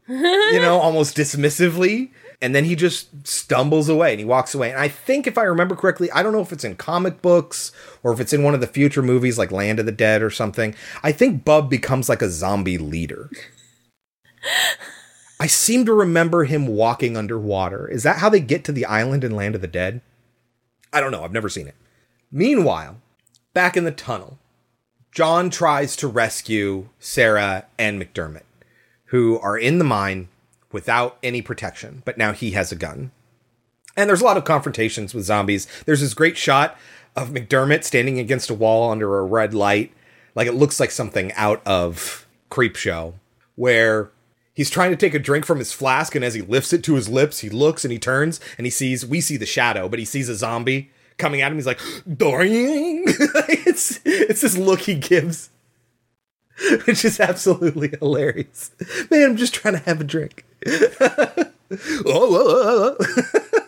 you know, almost dismissively. And then he just stumbles away and he walks away. And I think, if I remember correctly, I don't know if it's in comic books or if it's in one of the future movies like Land of the Dead or something. I think Bub becomes like a zombie leader. I seem to remember him walking underwater. Is that how they get to the island in Land of the Dead? I don't know. I've never seen it. Meanwhile, back in the tunnel, John tries to rescue Sarah and McDermott, who are in the mine without any protection, but now he has a gun. And there's a lot of confrontations with zombies. There's this great shot of McDermott standing against a wall under a red light. Like it looks like something out of Creepshow, where he's trying to take a drink from his flask, and as he lifts it to his lips, he looks and he turns and he sees we see the shadow, but he sees a zombie coming at him. He's like, "Doing!" it's it's this look he gives, which is absolutely hilarious. Man, I'm just trying to have a drink. oh, oh, oh, oh. oh.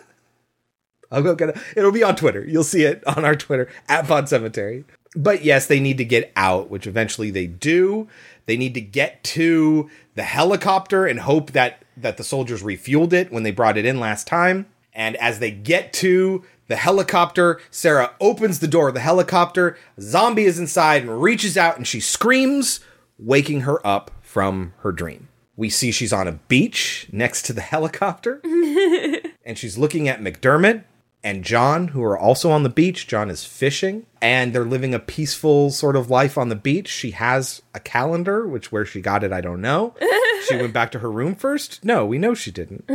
I'll go get it. It'll be on Twitter. You'll see it on our Twitter at Pod Cemetery. But yes, they need to get out, which eventually they do. They need to get to the helicopter and hope that that the soldiers refueled it when they brought it in last time. And as they get to the helicopter, Sarah opens the door of the helicopter. A zombie is inside and reaches out and she screams, waking her up from her dream. We see she's on a beach next to the helicopter and she's looking at McDermott and John, who are also on the beach. John is fishing, and they're living a peaceful sort of life on the beach. She has a calendar, which where she got it, I don't know. she went back to her room first. No, we know she didn't.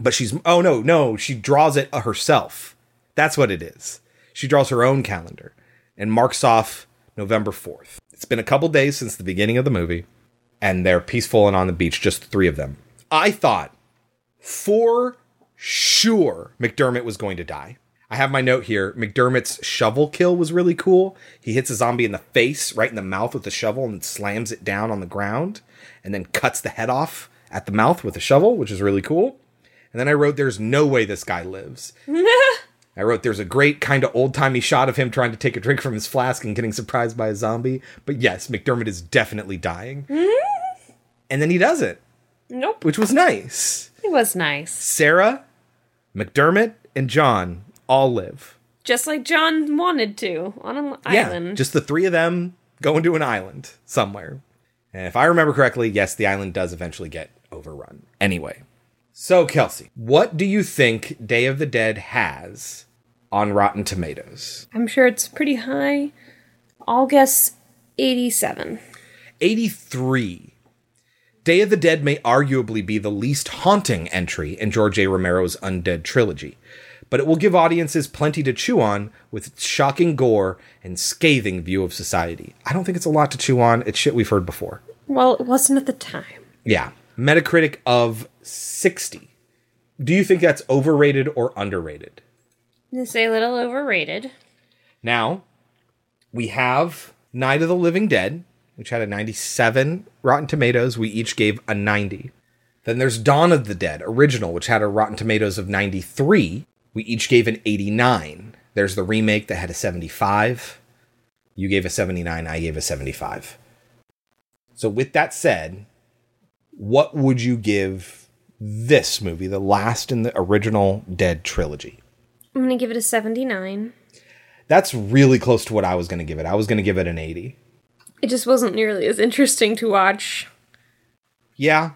But she's oh no no she draws it uh, herself. That's what it is. She draws her own calendar and marks off November fourth. It's been a couple days since the beginning of the movie, and they're peaceful and on the beach, just the three of them. I thought for sure McDermott was going to die. I have my note here. McDermott's shovel kill was really cool. He hits a zombie in the face, right in the mouth with the shovel, and slams it down on the ground, and then cuts the head off at the mouth with a shovel, which is really cool. And then I wrote, There's no way this guy lives. I wrote, There's a great kind of old timey shot of him trying to take a drink from his flask and getting surprised by a zombie. But yes, McDermott is definitely dying. Mm-hmm. and then he doesn't, Nope. which was nice. It was nice. Sarah, McDermott, and John all live. Just like John wanted to on an Yeah, island. just the three of them going to an island somewhere. And if I remember correctly, yes, the island does eventually get overrun. Anyway, so Kelsey, what do you think Day of the Dead has on Rotten Tomatoes? I'm sure it's pretty high. I'll guess 87. 83. Day of the Dead may arguably be the least haunting entry in George A. Romero's Undead trilogy, but it will give audiences plenty to chew on with its shocking gore and scathing view of society. I don't think it's a lot to chew on. It's shit we've heard before. Well, it wasn't at the time. Yeah. Metacritic of 60. Do you think that's overrated or underrated? I'm gonna say a little overrated. Now, we have Night of the Living Dead, which had a 97 Rotten Tomatoes. We each gave a 90. Then there's Dawn of the Dead, original, which had a Rotten Tomatoes of 93. We each gave an 89. There's the remake that had a 75. You gave a 79, I gave a 75. So, with that said, what would you give this movie, the last in the original Dead trilogy? I'm gonna give it a 79. That's really close to what I was going to give it. I was going to give it an 80. It just wasn't nearly as interesting to watch. Yeah.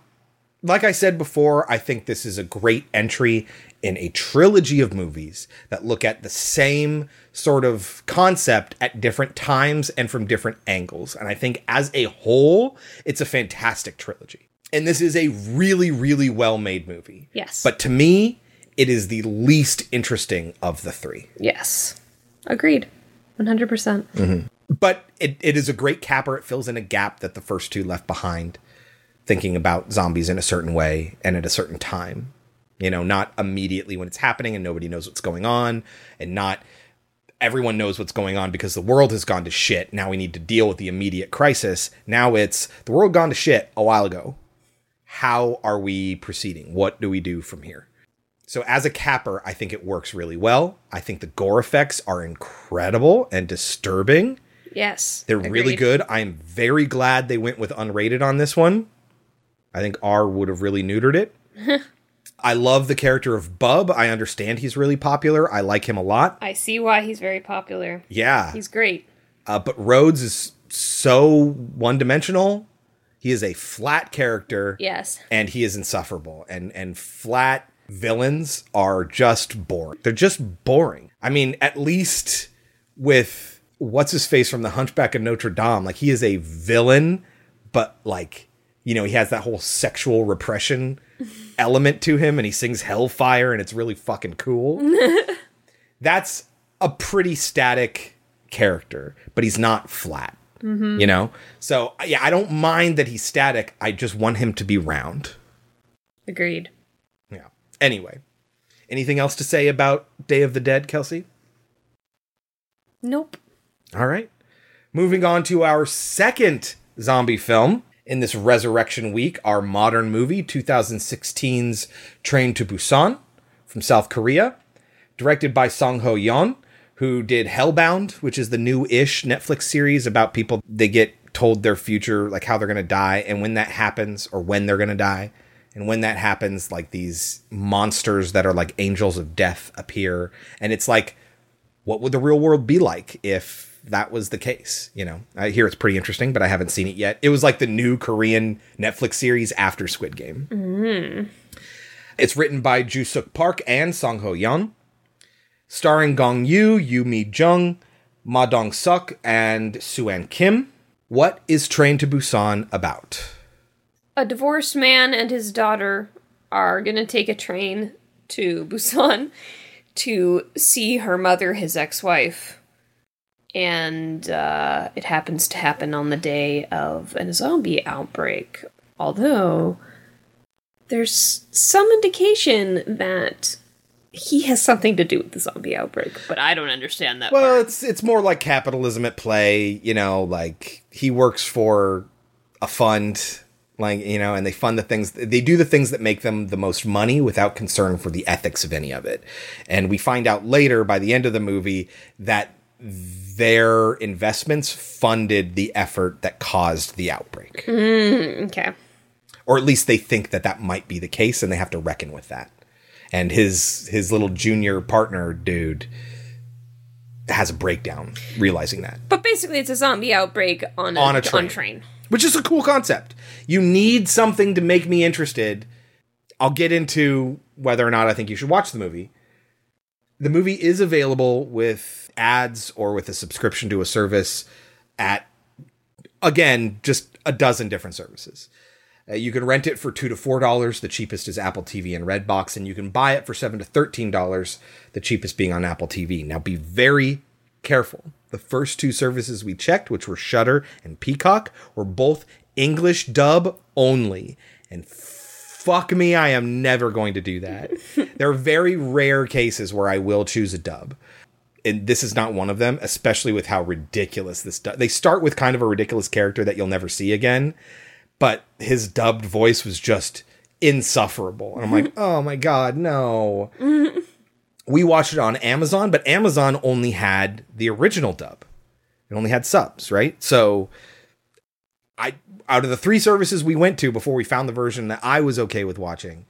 Like I said before, I think this is a great entry in a trilogy of movies that look at the same sort of concept at different times and from different angles. And I think as a whole, it's a fantastic trilogy. And this is a really, really well made movie. Yes. But to me, it is the least interesting of the three. Yes. Agreed. 100%. But it, it is a great capper. It fills in a gap that the first two left behind, thinking about zombies in a certain way and at a certain time. You know, not immediately when it's happening and nobody knows what's going on, and not everyone knows what's going on because the world has gone to shit. Now we need to deal with the immediate crisis. Now it's the world gone to shit a while ago. How are we proceeding? What do we do from here? So as a capper, I think it works really well. I think the gore effects are incredible and disturbing. Yes. They're really good. I'm very glad they went with unrated on this one. I think R would have really neutered it. I love the character of Bub. I understand he's really popular. I like him a lot. I see why he's very popular. Yeah. He's great. Uh, but Rhodes is so one dimensional. He is a flat character. Yes. And he is insufferable. And and flat villains are just boring. They're just boring. I mean, at least with what's his face from the Hunchback of Notre Dame, like he is a villain, but like, you know, he has that whole sexual repression element to him and he sings Hellfire and it's really fucking cool. That's a pretty static character, but he's not flat. Mm-hmm. You know? So, yeah, I don't mind that he's static. I just want him to be round. Agreed. Yeah. Anyway, anything else to say about Day of the Dead, Kelsey? Nope. All right. Moving on to our second zombie film in this resurrection week, our modern movie, 2016's Train to Busan from South Korea, directed by Sang Ho Yeon, who did Hellbound, which is the new ish Netflix series about people they get told their future, like how they're going to die, and when that happens, or when they're going to die. And when that happens, like these monsters that are like angels of death appear. And it's like, what would the real world be like if that was the case? You know, I hear it's pretty interesting, but I haven't seen it yet. It was like the new Korean Netflix series after Squid Game. Mm-hmm. It's written by Joo Suk Park and Sang Ho Yeon, starring Gong Yoo, Yoo Mi Jung, Ma Dong Suk, and Suan Kim. What is Train to Busan about? A divorced man and his daughter are gonna take a train to Busan to see her mother, his ex wife. And uh, it happens to happen on the day of a zombie outbreak. Although, there's some indication that he has something to do with the zombie outbreak, but I don't understand that Well, part. it's it's more like capitalism at play, you know, like he works for a fund like, you know, and they fund the things they do the things that make them the most money without concern for the ethics of any of it. And we find out later by the end of the movie that their investments funded the effort that caused the outbreak. Mm, okay. Or at least they think that that might be the case and they have to reckon with that. And his his little junior partner dude has a breakdown realizing that. But basically, it's a zombie outbreak on a, On a train. On train. which is a cool concept. You need something to make me interested. I'll get into whether or not I think you should watch the movie. The movie is available with ads or with a subscription to a service at, again, just a dozen different services. Uh, you can rent it for two to four dollars. The cheapest is Apple TV and Redbox, and you can buy it for seven to thirteen dollars. The cheapest being on Apple TV. Now, be very careful. The first two services we checked, which were Shudder and Peacock, were both English dub only, and fuck me, I am never going to do that. there are very rare cases where I will choose a dub. And this is not one of them, especially with how ridiculous this du- they start with kind of a ridiculous character that you'll never see again, but his dubbed voice was just insufferable. And I'm like, "Oh my god, no." we watched it on Amazon, but Amazon only had the original dub. It only had subs, right? So I out of the three services we went to before we found the version that I was okay with watching,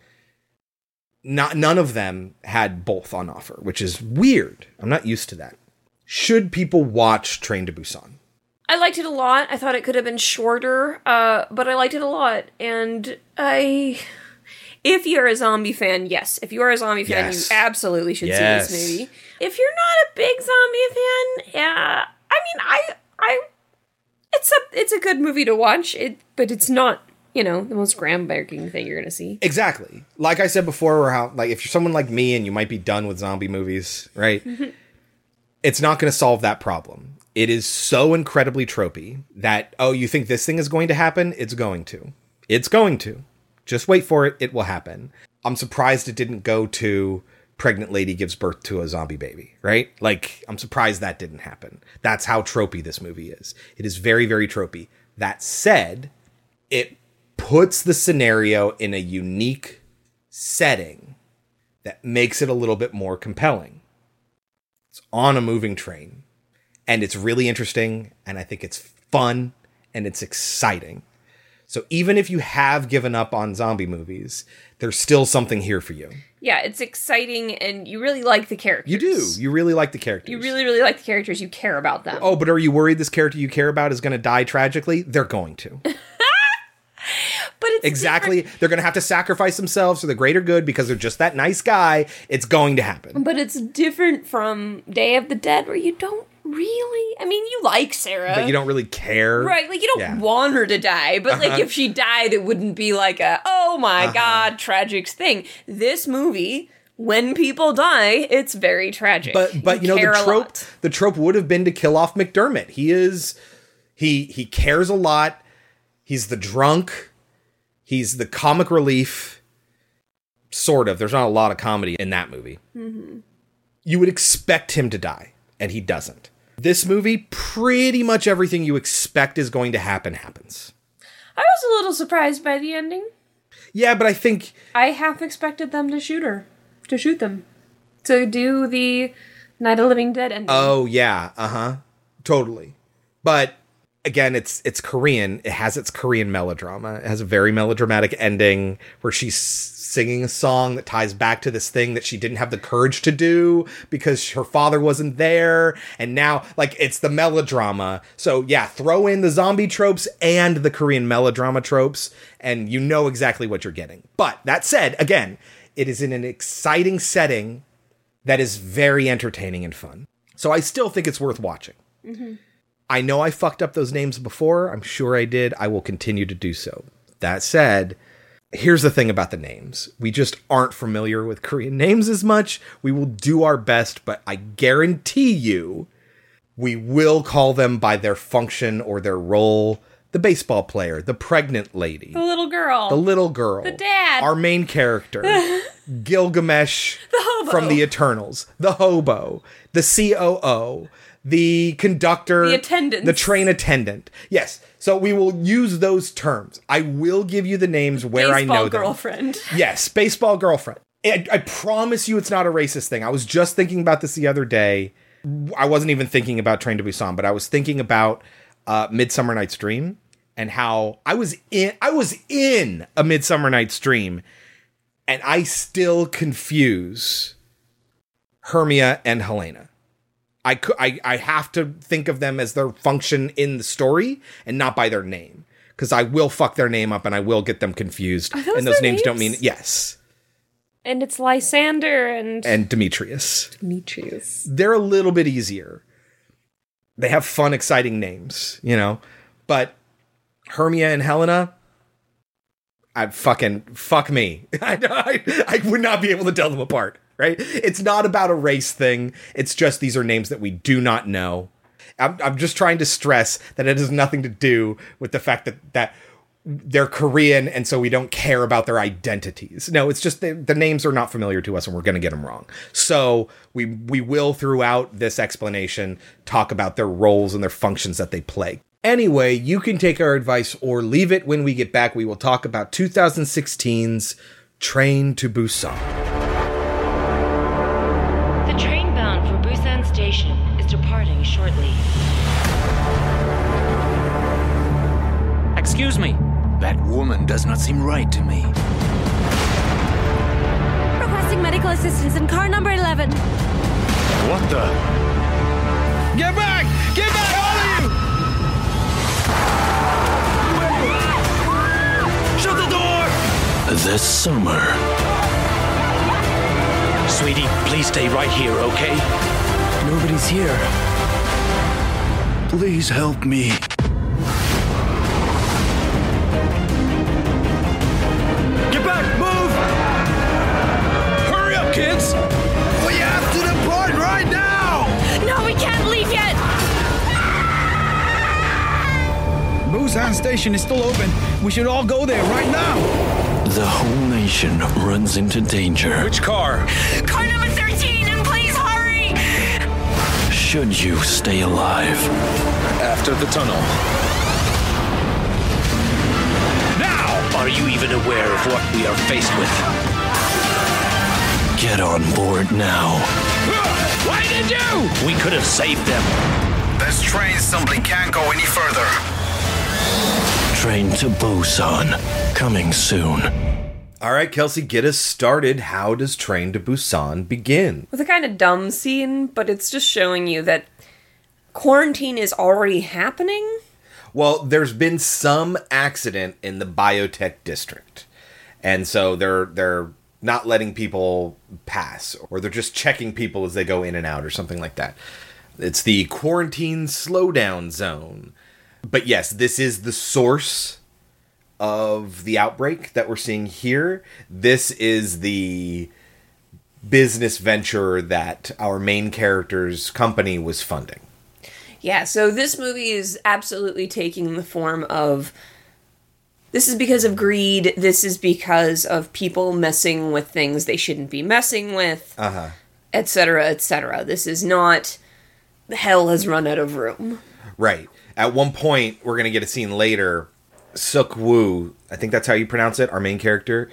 not none of them had both on offer, which is weird. I'm not used to that. Should people watch Train to Busan? I liked it a lot. I thought it could have been shorter, uh, but I liked it a lot. And I. If you're a zombie fan, yes. If you are a zombie fan, Yes. you absolutely should Yes. see this movie. If you're not a big zombie fan, yeah. I mean, I. I it's a it's a good movie to watch, it, but it's not, you know, the most groundbreaking thing you're going to see. Exactly. Like I said before, or how like if you're someone like me and you might be done with zombie movies, right? it's not going to solve that problem. It is so incredibly tropey that oh, you think this thing is going to happen? It's going to. It's going to. Just wait for it. It will happen. I'm surprised it didn't go to pregnant lady gives birth to a zombie baby, right? Like I'm surprised that didn't happen. That's how tropey this movie is. It is very very tropey. That said, it puts the scenario in a unique setting that makes it a little bit more compelling. It's on a moving train and it's really interesting and I think it's fun and it's exciting. So even if you have given up on zombie movies, there's still something here for you. Yeah, it's exciting and you really like the characters. You do. You really like the characters. You really, really like the characters. You care about them. Oh, but are you worried this character you care about is going to die tragically? They're going to. but it's exactly. They're going to have to sacrifice themselves for the greater good because they're just that nice guy. It's going to happen. But it's different from Day of the Dead, where you don't really. I mean, you like Sarah, But you don't really care. right? Like you don't Yeah. want her to die, but like Uh-huh. if she died, it wouldn't be like a oh my god tragic thing. This movie, when people die, it's very tragic. But but you, know the trope the trope would have been to kill off McDermott. He is he he cares a lot. He's the drunk. He's the comic relief. Sort of. There's not a lot of comedy in that movie. Mm-hmm. You would expect him to die, and he doesn't. This movie, pretty much everything you expect is going to happen happens. I was a little surprised by the ending. Yeah, but I think I half expected them to shoot her, to shoot them, to do the Night of Living Dead ending. Oh yeah, uh huh, totally. But again, it's it's Korean. It has its Korean melodrama. It has a very melodramatic ending where she's singing a song that ties back to this thing that she didn't have the courage to do because her father wasn't there, and now like it's the melodrama. So yeah, throw in the zombie tropes and the Korean melodrama tropes, and you know exactly what you're getting. But that said, again, it is in an exciting setting that is very entertaining and fun. So I still think it's worth watching. Mm-hmm. I know I fucked up those names before. I'm sure I did. I will continue to do so. That said, here's the thing about the names. We just aren't familiar with Korean names as much. We will do our best, but I guarantee you we will call them by their function or their role. The baseball player, the pregnant lady, the little girl, the little girl, the dad, our main character, Gilgamesh The hobo. from the Eternals, the hobo, the COO, the conductor, The attendant, the train attendant. Yes. So we will use those terms. I will give you the names where I baseball know them. girlfriend. Yes, baseball girlfriend. I, I promise you it's not a racist thing. I was just thinking about this the other day. I wasn't even thinking about Train to Busan, but I was thinking about uh, Midsummer Night's Dream and how I was in I was in a Midsummer Night's Dream and I still confuse Hermia and Helena. I, cou- I I have to think of them as their function in the story and not by their name because I will fuck their name up and I will get them confused. Those and those their names don't mean yes. And it's Lysander and, and Demetrius. Demetrius. They're a little bit easier. They have fun, exciting names, you know. But Hermia and Helena, I fucking fuck me. I, I, I would not be able to tell them apart. Right? It's not about a race thing. It's just these are names that we do not know. I'm, I'm just trying to stress that it has nothing to do with the fact that that they're Korean and so we don't care about their identities. No, it's just the, the names are not familiar to us and we're going to get them wrong. So we we will throughout this explanation talk about their roles and their functions that they play. Anyway, you can take our advice or leave it when we get back. We will talk about 2016's Train to Busan. Shortly. Excuse me. That woman does not seem right to me. Requesting medical assistance in car number 11. What the? Get back! Get back, all of you! Shut the door! This summer. Sweetie, please stay right here, okay? Nobody's here. Please help me. Get back! Move! Hurry up, kids! We have to depart right now! No, we can't leave yet! Busan Station is still open. We should all go there right now. The whole nation runs into danger. Which car? Car Should you stay alive? After the tunnel. Now! Are you even aware of what we are faced with? Get on board now. Why did you? We could have saved them. This train simply can't go any further. Train to Busan. Coming soon. All right, Kelsey, get us started. How does Train to Busan begin? With a kind of dumb scene, but it's just showing you that quarantine is already happening. Well, there's been some accident in the biotech district. And so they're they're not letting people pass or they're just checking people as they go in and out or something like that. It's the quarantine slowdown zone. But yes, this is the source of the outbreak that we're seeing here. This is the business venture that our main character's company was funding. Yeah, so this movie is absolutely taking the form of this is because of greed, this is because of people messing with things they shouldn't be messing with, Uh-huh. etc., etc. This is not hell has run out of room. Right. At one point, we're gonna get a scene later. Suk Woo, I think that's how you pronounce it. Our main character,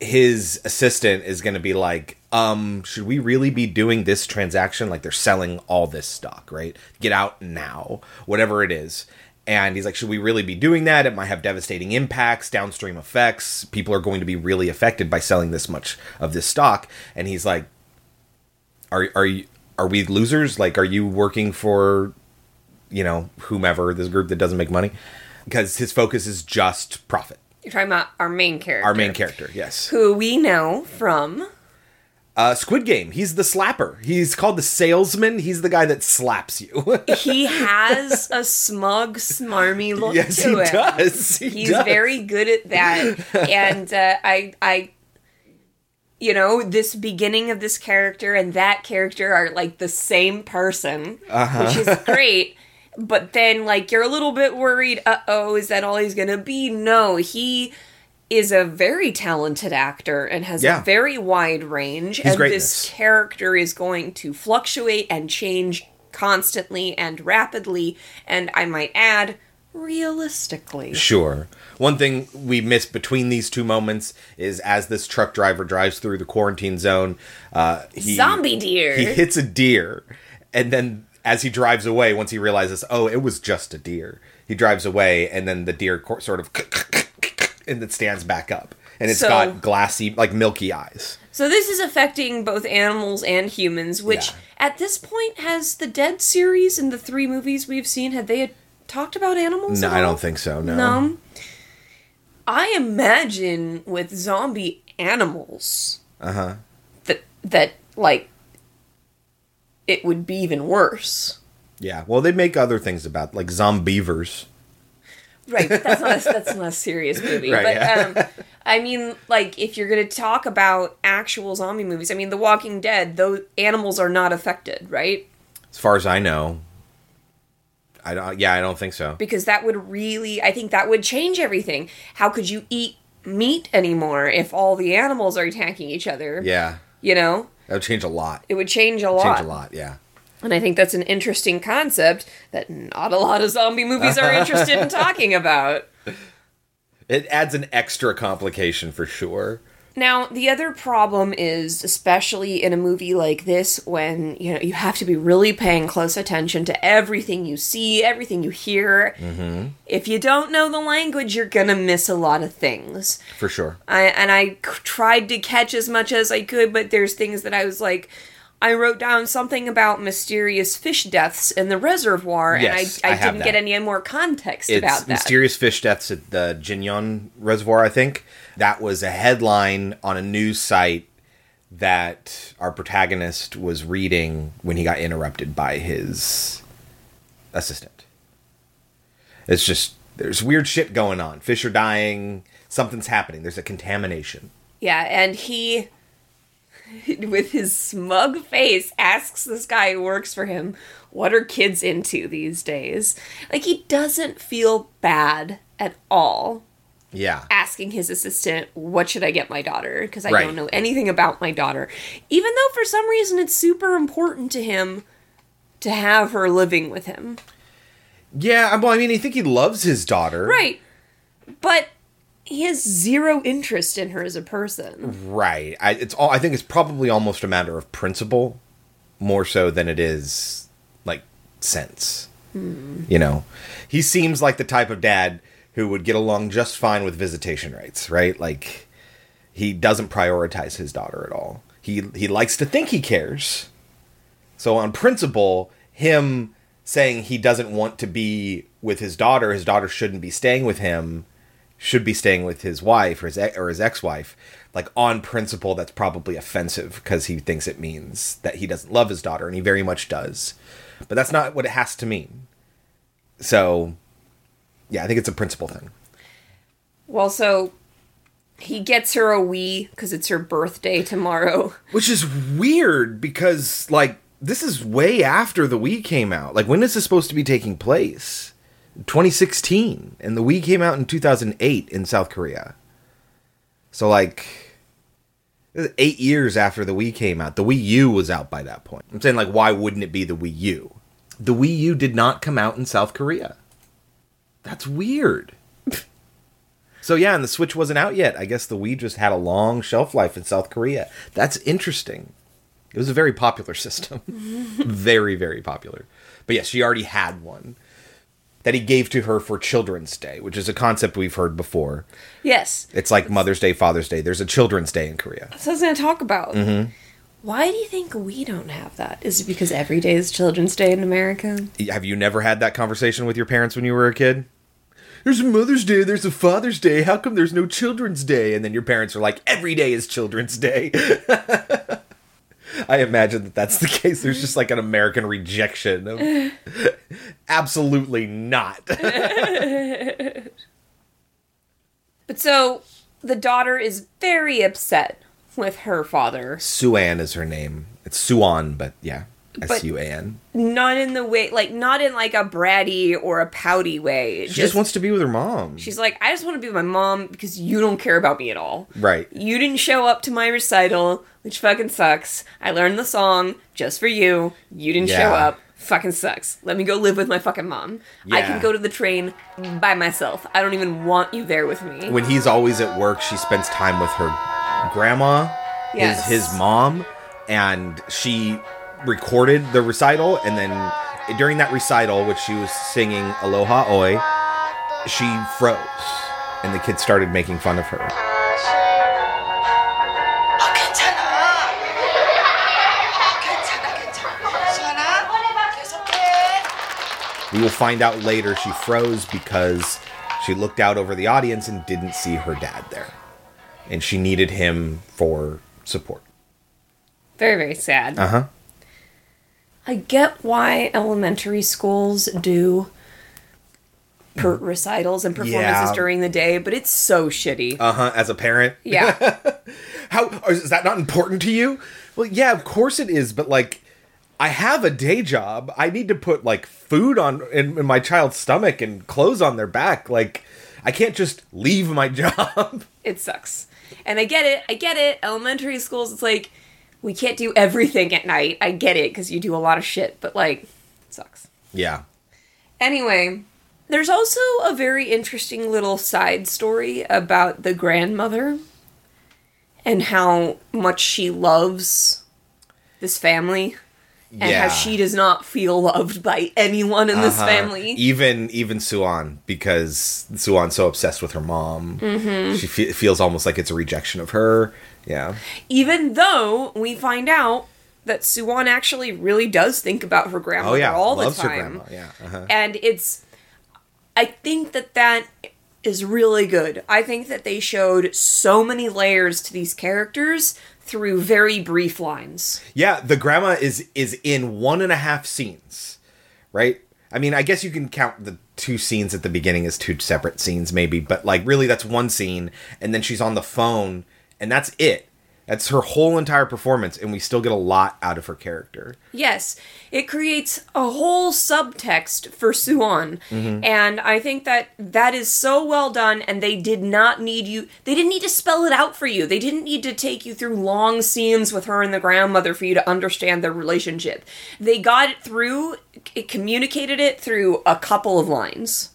his assistant is gonna be like, um, should we really be doing this transaction? Like they're selling all this stock, right? Get out now, whatever it is. And he's like, should we really be doing that? It might have devastating impacts, downstream effects. People are going to be really affected by selling this much of this stock. And he's like, are are you are we losers? Like, are you working for, you know, whomever this group that doesn't make money? Because his focus is just profit. You're talking about our main character. Our main character, yes. Who we know from Uh, Squid Game. He's the slapper. He's called the salesman. He's the guy that slaps you. he has a smug, smarmy look Yes, to he him. does. He He's does. very good at that, and uh, I, I, you know, this beginning of this character and that character are like the same person, Uh-huh. which is great. But then, like, you're a little bit worried. Uh oh, is that all he's gonna be? No, he is a very talented actor and has Yeah. a very wide range. He's and great in this this. character is going to fluctuate and change constantly and rapidly, and I might add, realistically. Sure. One thing we miss between these two moments is as this truck driver drives through the quarantine zone, uh, he, Zombie deer. He hits a deer, and then as he drives away, once he realizes, oh, it was just a deer, he drives away, and then the deer sort of and it stands back up, and it's So- got glassy, like milky eyes. So this is affecting both animals and humans, which Yeah. at this point has the Dead series and the three movies we've seen. Had they had talked about animals? No, I don't think so. No. No. I imagine with zombie animals, Uh huh. that that like it would be even worse. Yeah. Well, they make other things about like Zombeavers. Right, but that's not a, that's not a serious movie. Right, but yeah. um, I mean, like if you're going to talk about actual zombie movies, I mean, The Walking Dead, those animals are not affected, right? As far as I know, I don't. Yeah, I don't think so. Because that would really, I think that would change everything. How could you eat meat anymore if all the animals are attacking each other? Yeah, You know, that would change a lot. it would change a lot. Change a lot. Yeah. And I think that's an interesting concept that not a lot of zombie movies are interested in talking about. It adds an extra complication for sure. Now, the other problem is, especially in a movie like this, when you know you have to be really paying close attention to everything you see, everything you hear. Mm-hmm. If you don't know the language, you're gonna miss a lot of things. For sure. I, and I c- tried to catch as much as I could, but there's things that I was like, I wrote down something about mysterious fish deaths in the reservoir, Yes, and I, I I, didn't get any more context It's about that. mysterious fish deaths at the Jinyon Reservoir. I think that was a headline on a news site that our protagonist was reading when he got interrupted by his assistant. It's just there's weird shit going on. Fish are dying. Something's happening. There's a contamination. Yeah, and he, with his smug face, asks this guy who works for him, What are kids into these days? Like, he doesn't feel bad at all Yeah. asking his assistant, What should I get my daughter? Because I Right. don't know anything about my daughter. Even though for some reason it's super important to him to have her living with him. Yeah. Well, I mean, I think he loves his daughter. Right. But he has zero interest in her as a person. Right. I, it's all. I think it's probably almost a matter of principle, more so than it is like sense. Hmm. You know, he seems like the type of dad who would get along just fine with visitation rights. Right. Like he doesn't prioritize his daughter at all. He he likes to think he cares. So on principle, him saying he doesn't want to be with his daughter, his daughter shouldn't be staying with him, should be staying with his wife or his or his ex-wife. Like on principle, that's probably offensive because he thinks it means that he doesn't love his daughter, and he very much does. But that's not what it has to mean. So, yeah, I think it's a principle thing. Well, so he gets her a Wii because it's her birthday tomorrow. Which is weird because like this is way after the Wii came out. Like when is this supposed to be taking place? 2016 and the Wii came out in 2008 in South Korea. So like 8 years after the Wii came out. The Wii U was out by that point. I'm saying like why wouldn't it be the Wii U? The Wii U did not come out in South Korea. That's weird. So yeah, and the Switch wasn't out yet. I guess the Wii just had a long shelf life in South Korea. That's interesting. It was a very popular system. very, very popular. But yes, she already had one that he gave to her for Children's Day, which is a concept we've heard before. Yes. It's like Mother's Day, Father's Day. There's a Children's Day in Korea. That's what I was going to talk about. Mm-hmm. Why do you think we don't have that? Is it because every day is Children's Day in America? Have you never had that conversation with your parents when you were a kid? There's a Mother's Day, there's a Father's Day. How come there's no Children's Day? And then your parents are like, every day is Children's Day. I imagine that that's the case. There's just like an American rejection of absolutely not. But so the daughter is very upset with her father. Suan is her name. It's Suan, but yeah, S U A N. Not in the way, like, not in like a bratty or a pouty way. She just wants to be with her mom. She's like, I just want to be with my mom because you don't care about me at all. Right. You didn't show up to my recital, which fucking sucks. I learned the song just for you. You didn't show up. Fucking sucks. Let me go live with my fucking mom. I can go to the train by myself. I don't even want you there with me. When he's always at work, she spends time with her grandma, Yes. his his mom, and she recorded the recital. And then during that recital, which she was singing "Aloha Oe," she froze, and the kids started making fun of her. We will find out later she froze because she looked out over the audience and didn't see her dad there. And she needed him for support. Very, very sad. Uh huh. I get why elementary schools do per- recitals and performances Yeah. during the day, but it's so shitty. Uh huh. As a parent, yeah. how is that not important to you? Well, yeah, of course it is, but like. I have a day job. I need to put like food on in, in my child's stomach and clothes on their back. Like, I can't just leave my job. it sucks. And I get it. I get it. Elementary schools, it's like, we can't do everything at night. I get it because you do a lot of shit, but like, it sucks. yeah. Anyway, there's also a very interesting little side story about the grandmother and how much she loves this family and Yeah. how she does not feel loved by anyone in this Uh-huh. family. Even even Suan, because Suan's so obsessed with her mom, Mhm. she fe- feels almost like it's a rejection of her. Yeah, Even though we find out that Suan actually really does think about her grandmother oh yeah, all loves the her time. grandma. Yeah, uh-huh. and it's i think that that is really good i think that they showed so many layers to these characters through very brief lines yeah. The grandma is is in one and a half scenes, right? I mean, I guess you can count the two scenes at the beginning as two separate scenes, maybe, but like really, that's one scene, and then she's on the phone, and that's it. That's her whole entire performance, and we still get a lot out of her character. yes it creates a whole subtext for Suan Mhm. and i think that that is so well done and they did not need you they didn't need to spell it out for you they didn't need to take you through long scenes with her and the grandmother for you to understand their relationship they got it through it communicated it through a couple of lines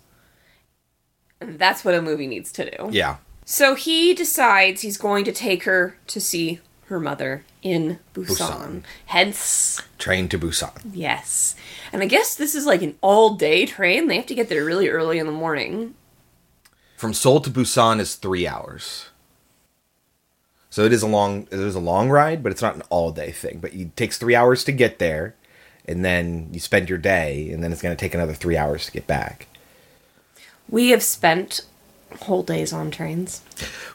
and that's what a movie needs to do Yeah. So he decides he's going to take her to see her mother in Busan. Busan. Hence, Train to Busan. yes. And I guess this is like an all day train. They have to get there really early in the morning. From Seoul to Busan is three hours. So it is a long it is a long ride, but it's not an all day thing. But it takes three hours to get there, and then you spend your day, and then it's gonna take another three hours to get back. We have spent whole days on trains.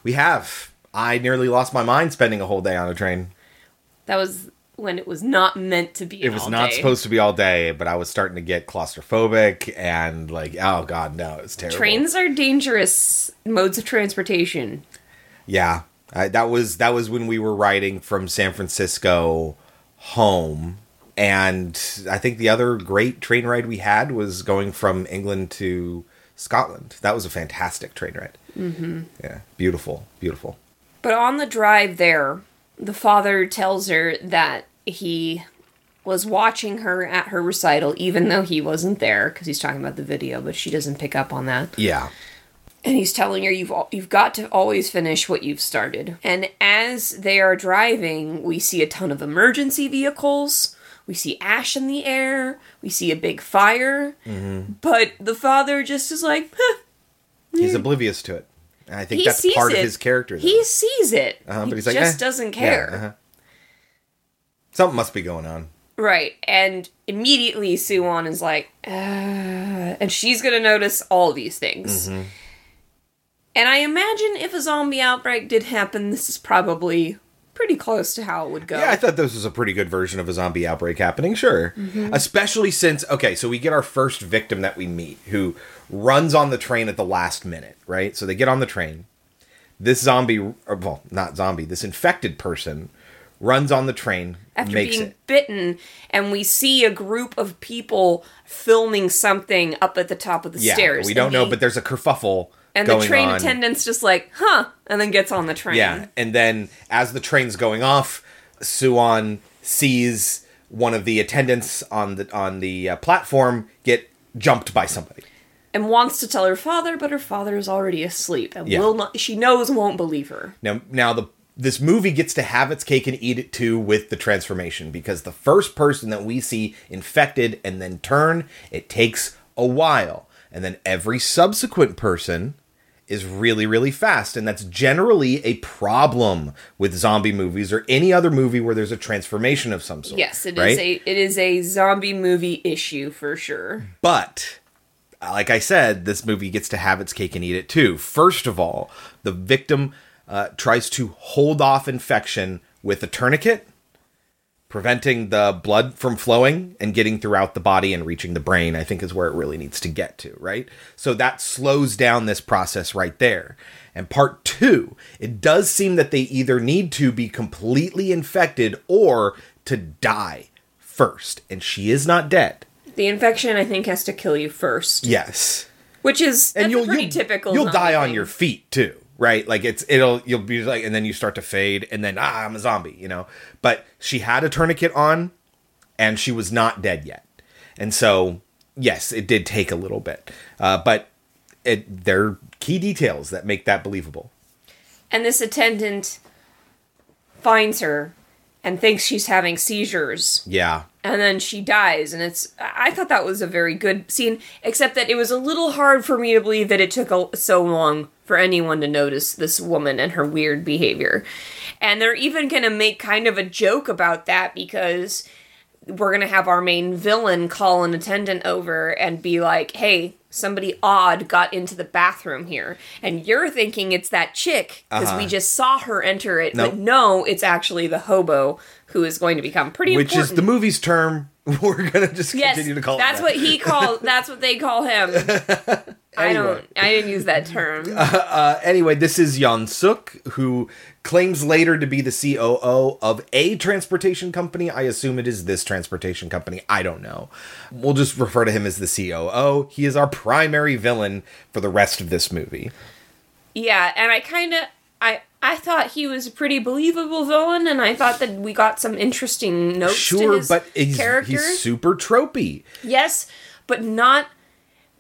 We have. I nearly lost my mind spending a whole day on a train. That was when it was not meant to be. It an was all not day. supposed to be all day, but I was starting to get claustrophobic and like, oh god, no, it was terrible. Trains are dangerous modes of transportation. Yeah, I, that was that was when we were riding from San Francisco home, and I think the other great train ride we had was going from England to Scotland. That was a fantastic train ride. Mm-hmm. Yeah, beautiful, beautiful. But on the drive there, the father tells her that he was watching her at her recital, even though he wasn't there, because he's talking about the video, but she doesn't pick up on that. Yeah, And he's telling her you've you've got to always finish what you've started. And as they are driving, we see a ton of emergency vehicles. We see ash in the air. We see a big fire. hmm But the father just is like, huh, he's oblivious to it. And I think he that's part it. of his character. He sees it. Uh-huh, he but he's like, just eh, doesn't yeah, care. uh-huh. Something must be going on. Right. And immediately Suan is like, uh, and she's going to notice all these things. Mhm. And I imagine if a zombie outbreak did happen, this is probably pretty close to how it would go. Yeah, I thought this was a pretty good version of a zombie outbreak happening, sure. Mhm. Especially since, okay, so we get our first victim that we meet who runs on the train at the last minute, right? So they get on the train. This zombie, or, well, not zombie, this infected person runs on the train, After being it. bitten, and we see a group of people filming something up at the top of the Yeah, stairs. we don't know, but there's a kerfuffle And the train on. attendant's just like, huh, and then gets on the train. Yeah, and then as the train's going off, Suan sees one of the attendants on the on the uh, platform get jumped by somebody. And wants to tell her father, but her father is already asleep and Yeah. will not. She knows won't believe her. Now, now the this movie gets to have its cake and eat it too with the transformation because the first person that we see infected and then turn, it takes a while, and then every subsequent person is really really fast and that's generally a problem with zombie movies or any other movie where there's a transformation of some sort Yes, it is right? a it is a zombie movie issue for sure. But like I said, this movie gets to have its cake and eat it too. First of all, the victim uh, tries to hold off infection with a tourniquet, preventing the blood from flowing and getting throughout the body and reaching the brain, I think is where it really needs to get to, right? So that slows down this process right there. And part two, it does seem that they either need to be completely infected or to die first. And she is not dead. The infection, I think, has to kill you first. Yes. Which is And you'll pretty you'll, typical. you'll die on your feet too, right? Like it's it'll you'll be like and then you start to fade and then ah I'm a zombie, you know. But she had a tourniquet on and she was not dead yet. And so yes, it did take a little bit. Uh, but it there are key details that make that believable. And this attendant finds her and thinks she's having seizures. Yeah. and then she dies and it's i thought that was a very good scene except that it was a little hard for me to believe that it took a, so long for anyone to notice this woman and her weird behavior and they're even going to make kind of a joke about that because we're going to have our main villain call an attendant over and be like hey somebody odd got into the bathroom here and you're thinking it's that chick because we Uh-huh. just saw her enter it Nope. but no it's actually the hobo who is going to become pretty Which important is the movie's term. We're gonna just Yes, continue to call that's that. what he called. That's what they call him. I don't. I didn't use that term. uh, anyway, this is Yon Suk, who claims later to be the COO of a transportation company. I assume it is this transportation company. I don't know. We'll just refer to him as the COO. He is our primary villain for the rest of this movie. Yeah, and I kind of. I I thought he was a pretty believable villain, and I thought that we got some interesting notes to Sure, his but he's, character. he's super tropey. yes, but not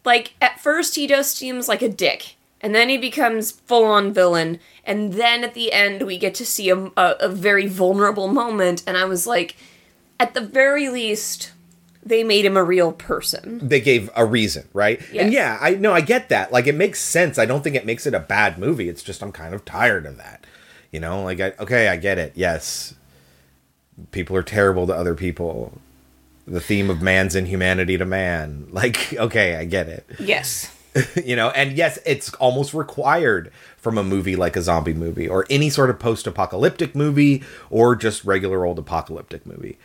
like at first he just seems like a dick, and then he becomes full on villain, and then at the end we get to see a, a, a very vulnerable moment, and I was like, at the very least, they made him a real person. They gave a reason, right? And yeah, I know I get that. Like it makes sense. I don't think it makes it a bad movie. It's just I'm kind of tired of that. You know, like I, okay, I get it. Yes. People are terrible to other people. The theme of man's inhumanity to man. Like, okay, I get it. Yes. you know, and yes, it's almost required from a movie like a zombie movie or any sort of post-apocalyptic movie or just regular old apocalyptic movie.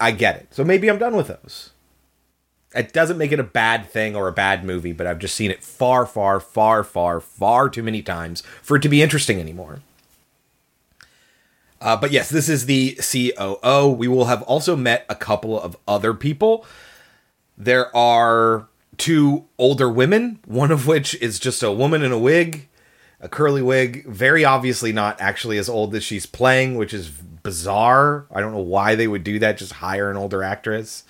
I get it. So maybe I'm done with those. It doesn't make it a bad thing or a bad movie, but I've just seen it far, far, far, far, far too many times for it to be interesting anymore. Uh, but yes, this is the COO. We will have also met a couple of other people. There are two older women, one of which is just a woman in a wig, a curly wig, very obviously not actually as old as she's playing, which is bizarre. I don't know why they would do that, just hire an older actress.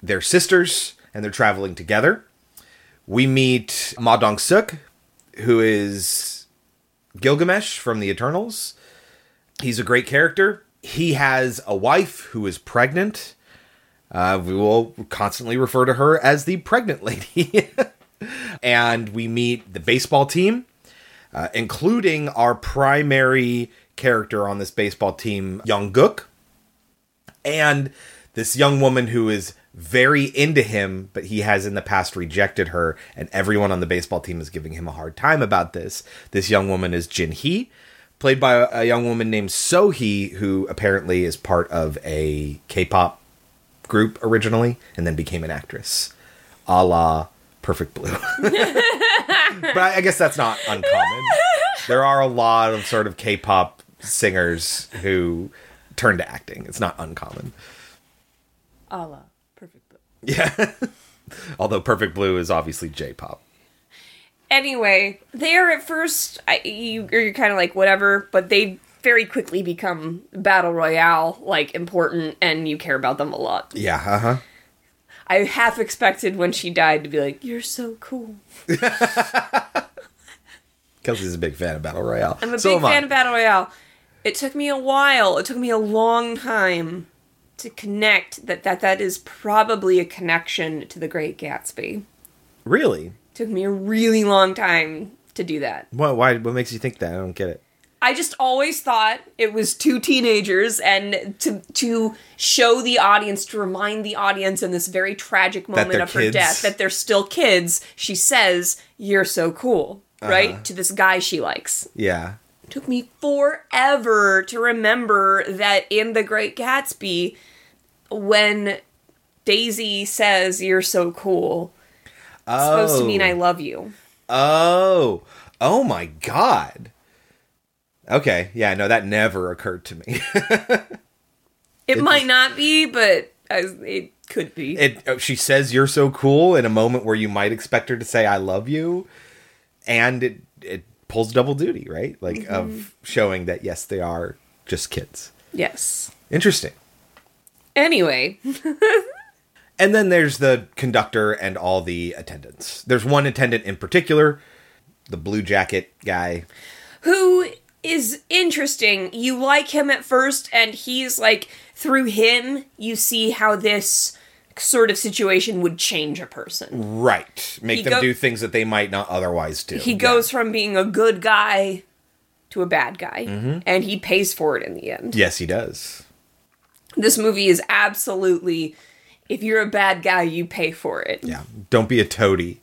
They're sisters and they're traveling together. We meet Ma Dong Suk, who is Gilgamesh from the Eternals. He's a great character. He has a wife who is pregnant. Uh, we will constantly refer to her as the pregnant lady. and we meet the baseball team, uh, including our primary character on this baseball team, Young Gook, and this young woman who is very into him, but he has in the past rejected her, and everyone on the baseball team is giving him a hard time about this. This young woman is Jin Hee, played by a young woman named So Hee, who apparently is part of a K-pop group originally, and then became an actress, a la Perfect Blue. but I, I guess that's not uncommon. There are a lot of sort of K-pop singers who turn to acting. It's not uncommon. A la Perfect Blue. Yeah. Although Perfect Blue is obviously J-pop. Anyway, they are at first I, you, you're kind of like whatever, but they very quickly become battle royale like important, and you care about them a lot. Yeah, uh-huh. I half expected when she died to be like, "You're so cool." Kelsey's a big fan of Battle Royale. I'm a So big I. fan of battle royale. It took me a while. It took me a long time to connect that that that is probably a connection to The Great Gatsby. Really? took me a really long time to do that. What? Why? What makes you think that? I don't get it. I just always thought it was two teenagers, and to to show the audience, to remind the audience in this very tragic moment of her kids. death that they're still kids. She says, "You're so cool," right Uh-huh. to this guy she likes. Yeah. took me forever to remember that in The Great Gatsby, when Daisy says, You're so cool, Oh. it's supposed to mean I love you. Oh. Oh my god. Okay. Yeah, no, that never occurred to me. It might not be, but it could be. it oh, she says you're so cool in a moment where you might expect her to say I love you and it it pulls double duty, right? Like Mm-hmm. of showing that yes, they are just kids. yes. Interesting. Anyway, And then there's the conductor and all the attendants. There's one attendant in particular, the blue jacket guy. who is interesting. You like him at first, and he's like, through him, you see how this sort of situation would change a person. Right. Make He them go- do things that they might not otherwise do. He Yeah. goes from being a good guy to a bad guy, Mhm. and he pays for it in the end. Yes, he does. This movie is absolutely, if you're a bad guy, you pay for it. Yeah. Don't be a toady.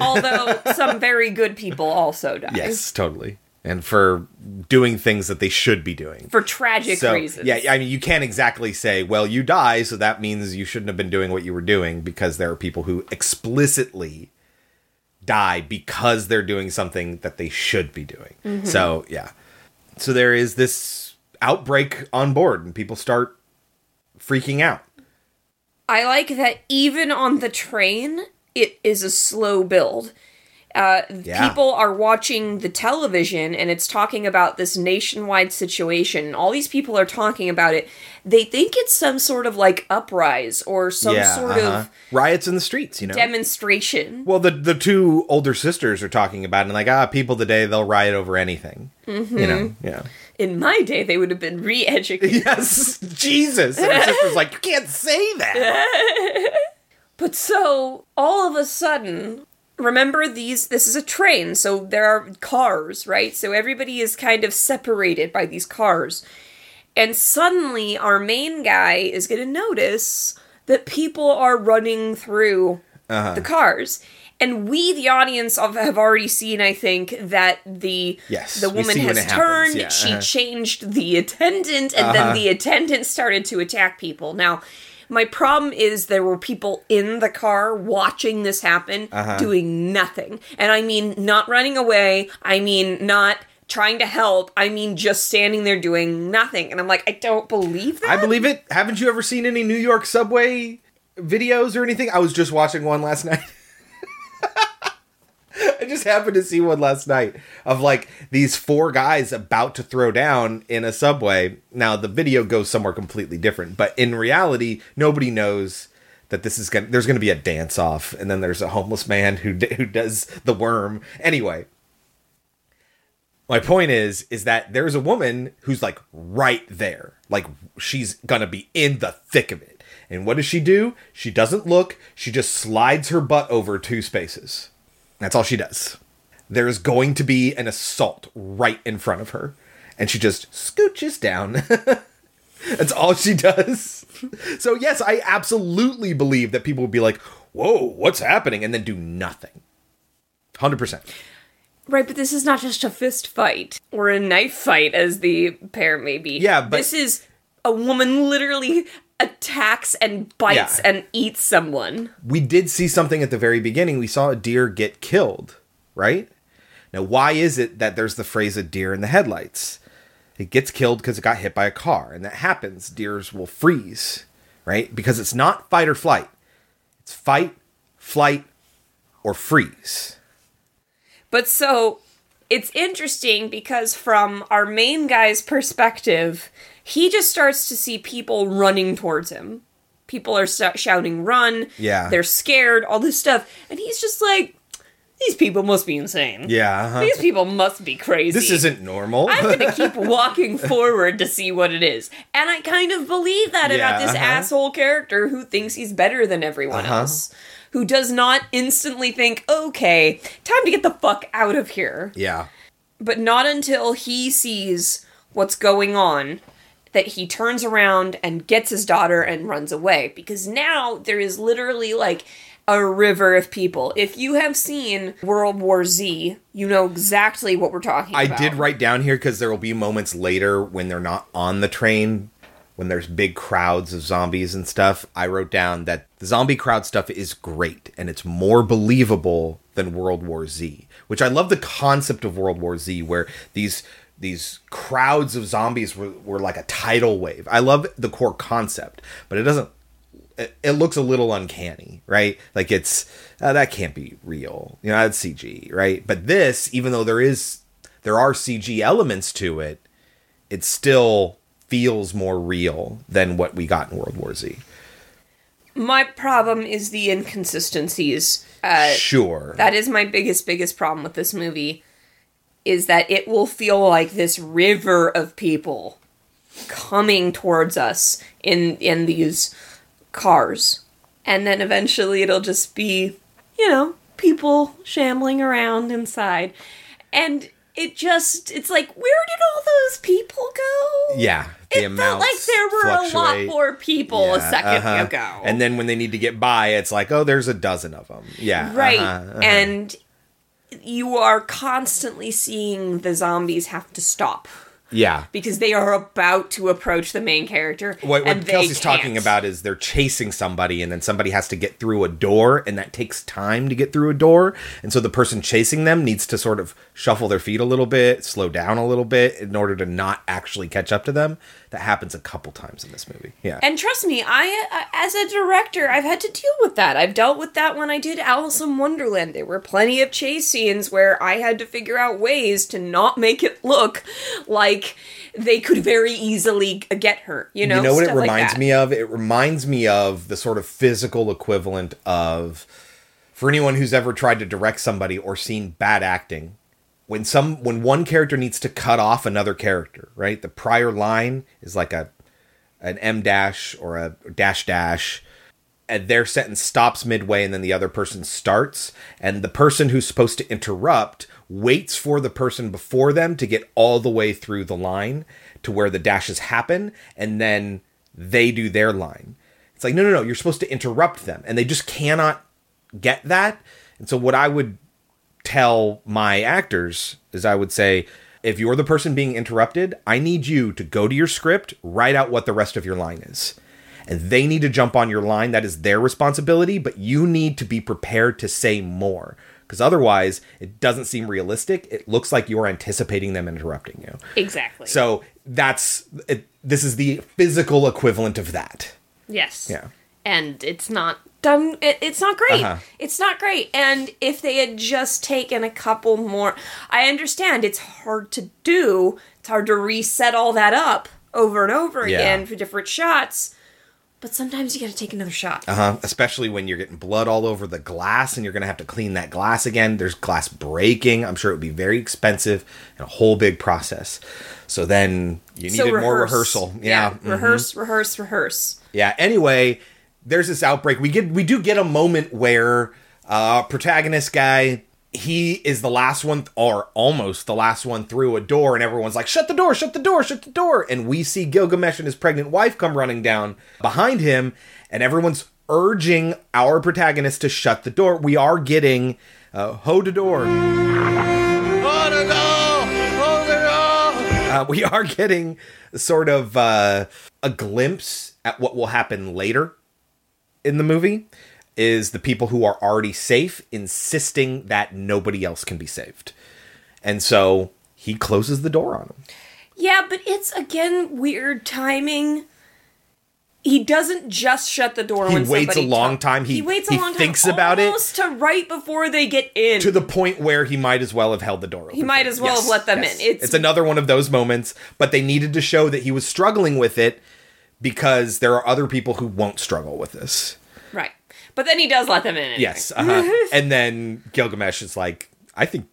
Although some very good people also die. Yes, totally. And for doing things that they should be doing. For tragic so, reasons. Yeah, I mean, you can't exactly say, well, you die, so that means you shouldn't have been doing what you were doing because there are people who explicitly die because they're doing something that they should be doing. Mhm. So, yeah. So there is this outbreak on board, and people start freaking out. I like that even on the train, it is a slow build. Uh, Yeah. People are watching the television and it's talking about this nationwide situation. All these people are talking about it. They think it's some sort of like uprise or some yeah, sort uh-huh. of riots in the streets, you know? demonstration. well, the the two older sisters are talking about it, and like, ah, people today they'll riot over anything. Mhm. You know, yeah. In my day, they would have been re educated. Yes, Jesus. And her sister's like, you can't say that. But so all of a sudden, remember these this is a train, so there are cars, right? So everybody is kind of separated by these cars. And suddenly our main guy is going to notice that people are running through Uh-huh. the cars. And we, the audience, of, have already seen, I think, that the Yes, the woman has turned. yeah, She uh-huh. changed the attendant, and Uh-huh. then the attendant started to attack people. Now, my problem is there were people in the car watching this happen, Uh-huh. doing nothing. And I mean, not running away. I mean, not trying to help. I mean, just standing there doing nothing. And I'm like, I don't believe that. I believe it. Haven't you ever seen any New York subway videos or anything? I was just watching one last night. Just happened to see one last night of like these four guys about to throw down in a subway. Now the video goes somewhere completely different, but in reality, nobody knows that this is going to there's going to be a dance off and then there's a homeless man who who does the worm. Anyway, my point is is that there's a woman who's like right there. Like she's gonna be in the thick of it. And what does she do? She doesn't look. She just slides her butt over two spaces that's all she does. There's going to be an assault right in front of her and she just scooches down. That's all she does. So yes i absolutely believe that people would be like whoa what's happening? and then do nothing. 100% Right, but this is not just a fist fight or a knife fight, as the pair may be. Yeah, but- this is a woman literally attacks and bites Yeah. and eats someone. we did see something at the very beginning. We saw a deer get killed, right? Now, why is it that there's the phrase a deer in the headlights? It gets killed because it got hit by a car, and that happens. Deers will freeze, right? Because it's not fight or flight, it's fight, flight, or freeze. But so it's interesting because from our main guy's perspective, he just starts to see people running towards him. People are sh- shouting, run. Yeah. They're scared, all this stuff. And he's just like, these people must be insane. Yeah, uh-huh. These people must be crazy. This isn't normal. I'm gonna keep walking forward to see what it is. And I kind of believe that about this uh-huh. asshole character who thinks he's better than everyone Uh-huh. else. Who does not instantly think, okay, time to get the fuck out of here. yeah. But not until he sees what's going on that he turns around and gets his daughter and runs away. Because now there is literally like a river of people. If you have seen World War Z, you know exactly what we're talking I about. did write down here because there will be moments later when they're not on the train, when there's big crowds of zombies and stuff. I wrote down that the zombie crowd stuff is great and it's more believable than World War Z, which I love the concept of World War Z where these these crowds of zombies were, were like a tidal wave. I love the core concept, but it doesn't it, it looks a little uncanny, right? Like it's uh, that can't be real. You know, that's CG, right? But this, even though there is there are CG elements to it, it still feels more real than what we got in World War Z. My problem is the inconsistencies. Uh, Sure. That is my biggest, biggest problem with this movie. Is that it will feel like this river of people coming towards us in in these cars, and then eventually it'll just be, you know, people shambling around inside, and it just it's like where did all those people go? yeah, the It felt like there were a lot more people a 2nd uh-huh. ago. And then when they need to get by, it's like, oh, there's a dozen of them. Yeah, right uh-huh, uh-huh. and you are constantly seeing the zombies have to stop yeah. because they are about to approach the main character What, and what Kelsey's can't. talking about is they're chasing somebody, and then somebody has to get through a door, and that takes time to get through a door. And so the person chasing them needs to sort of shuffle their feet a little bit, slow down a little bit in order to not actually catch up to them. That happens a couple times in this movie. Yeah. and trust me i uh, as a director i've had to deal with that i've dealt with that when i did alice in wonderland there were plenty of chase scenes where i had to figure out ways to not make it look like they could very easily get her you know you know what it like reminds that. me of? It reminds me of the sort of physical equivalent of for anyone who's ever tried to direct somebody or seen bad acting. When some when one character needs to cut off another character, right? The prior line is like a an M dash or a dash dash and their sentence stops midway and then the other person starts and the person who's supposed to interrupt waits for the person before them to get all the way through the line to where the dashes happen and then they do their line it's like no no no you're supposed to interrupt them and they just cannot get that and so what i would tell my actors is i would say if you're the person being interrupted i need you to go to your script write out what the rest of your line is and they need to jump on your line. That is their responsibility, but you need to be prepared to say more because otherwise it doesn't seem realistic. It looks like you're anticipating them interrupting you. exactly So that's it, this is the physical equivalent of that. Yes. Yeah. And it's not done. It, it's not great. Uh-huh. It's not great. And if they had just taken a couple more, I understand it's hard to do. It's hard to reset all that up over and over Yeah. again for different shots. But sometimes you got to take another shot. Uh huh. Especially when you're getting blood all over the glass and you're going to have to clean that glass again. There's glass breaking. I'm sure it would be very expensive and a whole big process. So then you So needed more rehearsal. Yeah. mhm. Rehearse, rehearse, rehearse. Yeah. Anyway, there's this outbreak. We get we do get a moment where uh protagonist guy he is the last one or almost the last one through a door and everyone's like shut the door shut the door shut the door. And we see Gilgamesh and his pregnant wife come running down behind him and everyone's urging our protagonist to shut the door. We are getting uh, door uh, we are getting sort of uh, a glimpse at what will happen later in the movie is the people who are already safe insisting that nobody else can be saved and so he closes the door on them Yeah, but it's again weird timing. He doesn't just shut the door He when waits a long talk- time. He- he waits a he long time. thinks about it. almost to right before they get in. to the point where he might as well have held the door open he might as well Yes, have let them yes. in. It's, it's another one of those moments but they needed to show that he was struggling with it because there are other people who won't struggle with this right, but then he does let them in. Anyway. Yes. Uh-huh. and then Gilgamesh is like, I think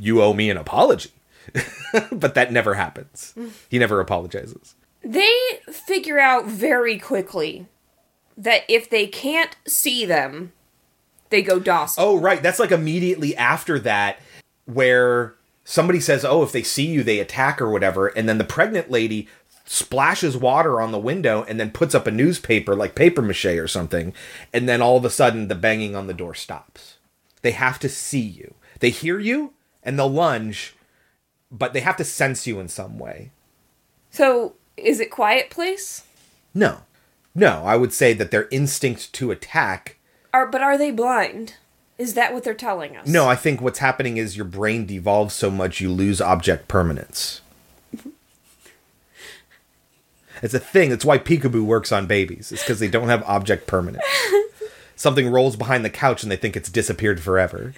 you owe me an apology. but that never happens. He never apologizes. They figure out very quickly that if they can't see them, they go docile. Oh, right. That's like immediately after that, where somebody says, Oh, if they see you, they attack or whatever. And then the pregnant lady splashes water on the window and then puts up a newspaper like paper mache or something and then all of a sudden the banging on the door stops they have to see you they hear you and they'll lunge but they have to sense you in some way So, is it quiet place? no no i would say that their instinct to attack Are but are they blind? Is that what they're telling us? no i think what's happening is your brain devolves so much you lose object permanence it's a thing. It's why peekaboo works on babies. It's because they don't have object permanence. Something rolls behind the couch and they think it's disappeared forever.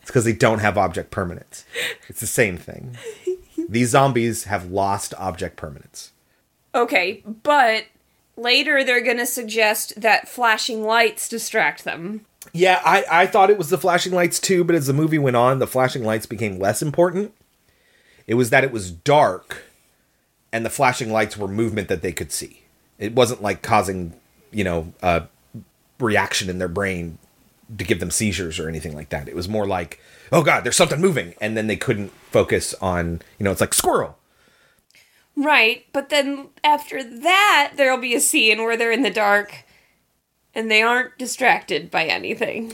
It's because they don't have object permanence. It's the same thing. These zombies have lost object permanence. Okay, but later they're gonna suggest that flashing lights distract them. Yeah, I, I thought it was the flashing lights too, but as the movie went on, the flashing lights became less important. It was that it was dark and the flashing lights were movement that they could see. It wasn't like causing, you know, a reaction in their brain to give them seizures or anything like that. It was more like, oh god, there's something moving, and then they couldn't focus on, you know, it's like squirrel. Right, but then after that, there'll be a scene where they're in the dark and they aren't distracted by anything.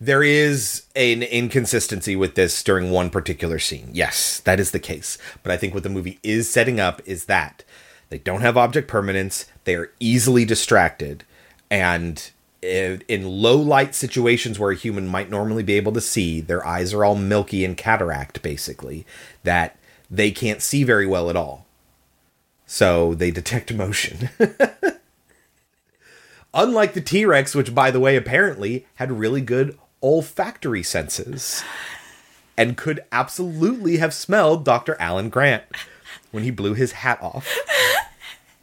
There is an inconsistency with this during one particular scene. Yes, that is the case. But I think what the movie is setting up is that they don't have object permanence, they are easily distracted, and in low light situations where a human might normally be able to see, their eyes are all milky and cataract, basically, that they can't see very well at all. So they detect motion. Unlike the T Rex, which, by the way, apparently had really good olfactory senses and could absolutely have smelled Dr. Alan Grant when he blew his hat off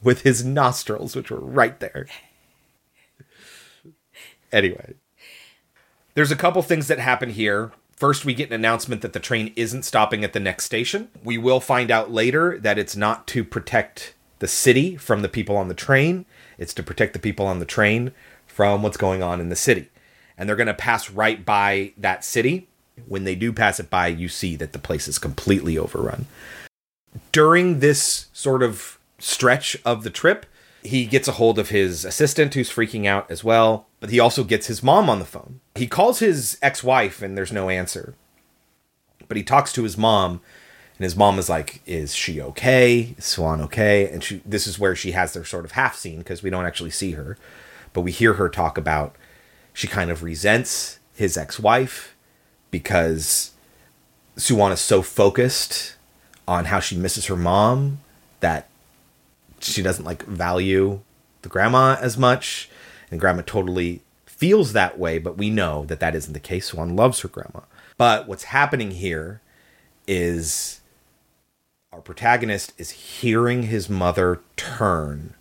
with his nostrils, which were right there. Anyway, there's a couple things that happen here. First, we get an announcement that the train isn't stopping at the next station. We will find out later that it's not to protect the city from the people on the train, it's to protect the people on the train from what's going on in the city. And they're going to pass right by that city. When they do pass it by, you see that the place is completely overrun. During this sort of stretch of the trip, he gets a hold of his assistant who's freaking out as well, but he also gets his mom on the phone. He calls his ex wife and there's no answer. But he talks to his mom, and his mom is like, Is she okay? Is Suan okay? And she, this is where she has their sort of half scene because we don't actually see her, but we hear her talk about she kind of resents his ex wife because Suan is so focused on how she misses her mom that she doesn't like value the grandma as much. And grandma totally feels that way but we know that that isn't the case. Suan loves her grandma. But what's happening here is our protagonist is hearing his mother turn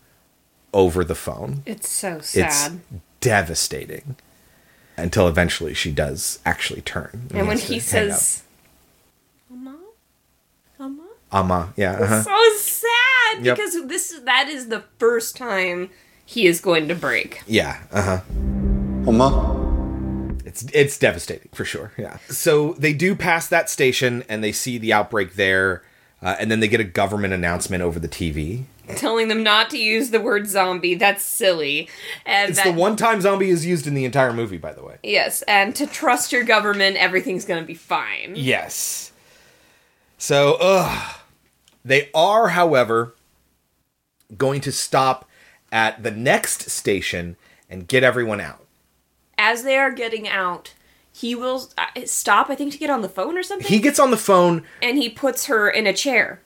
over the phone. It's so it's sad. Devastating until eventually she does actually turn and when has to he says, "Mama, Mama," ama yeah uh-huh. so sad Yep. because this that is the first time he is going to break. Yeah. Uh huh. Oma. It's it's devastating for sure. Yeah. So they do pass that station and they see the outbreak there, uh, and then they get a government announcement over the TV. Telling them not to use the word zombie. That's silly. And It's that, the one time zombie is used in the entire movie, by the way. Yes, and to trust your government, everything's gonna be fine. Yes. So, ugh. They are, however, going to stop at the next station and get everyone out. As they are getting out, he will uh, stop, I think, to get on the phone or something. He gets on the phone. and he puts her in a chair.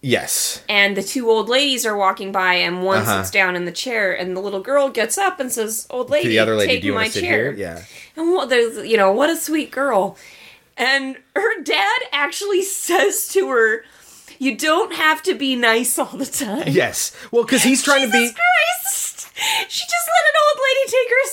Yes. And the two old ladies are walking by, and one Uh-huh. sits down in the chair, and the little girl gets up and says, "Old lady, to the other lady, take do you my chair." here? Yeah. And what there's, you know, what a sweet girl. And her dad actually says to her, "You don't have to be nice all the time." Yes. Well, because he's trying to be. Christ! She just let an old lady take her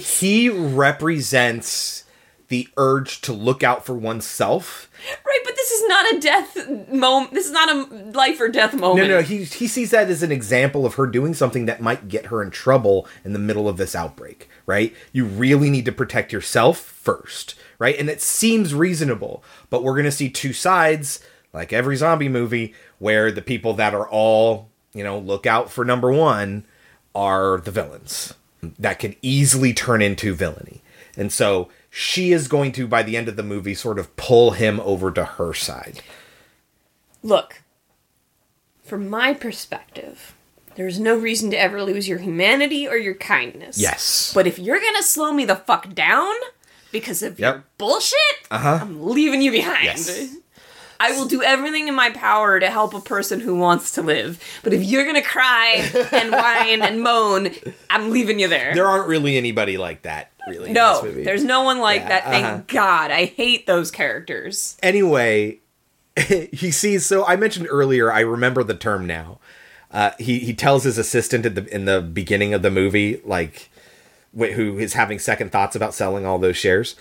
seat. he represents the urge to look out for oneself. Right, but this is not a death moment. This is not a life or death moment. No, no, he he sees that as an example of her doing something that might get her in trouble in the middle of this outbreak, right? You really need to protect yourself first, right? And it seems reasonable, but we're going to see two sides like every zombie movie, where the people that are all, you know, look out for number one are the villains that can easily turn into villainy. And so she is going to, by the end of the movie, sort of pull him over to her side. Look, from my perspective, there's no reason to ever lose your humanity or your kindness. Yes. But if you're gonna slow me the fuck down because of your bullshit, Uh-huh. I'm leaving you behind. Yes. I will do everything in my power to help a person who wants to live. But if you're gonna cry and whine and moan, I'm leaving you there. There aren't really anybody like that, really. no, there's no one like Yeah, that. Thank uh-huh. God. I hate those characters. anyway, he sees. So I mentioned earlier. I remember the term now. Uh, he he tells his assistant in the in the beginning of the movie, like wh- who is having second thoughts about selling all those shares.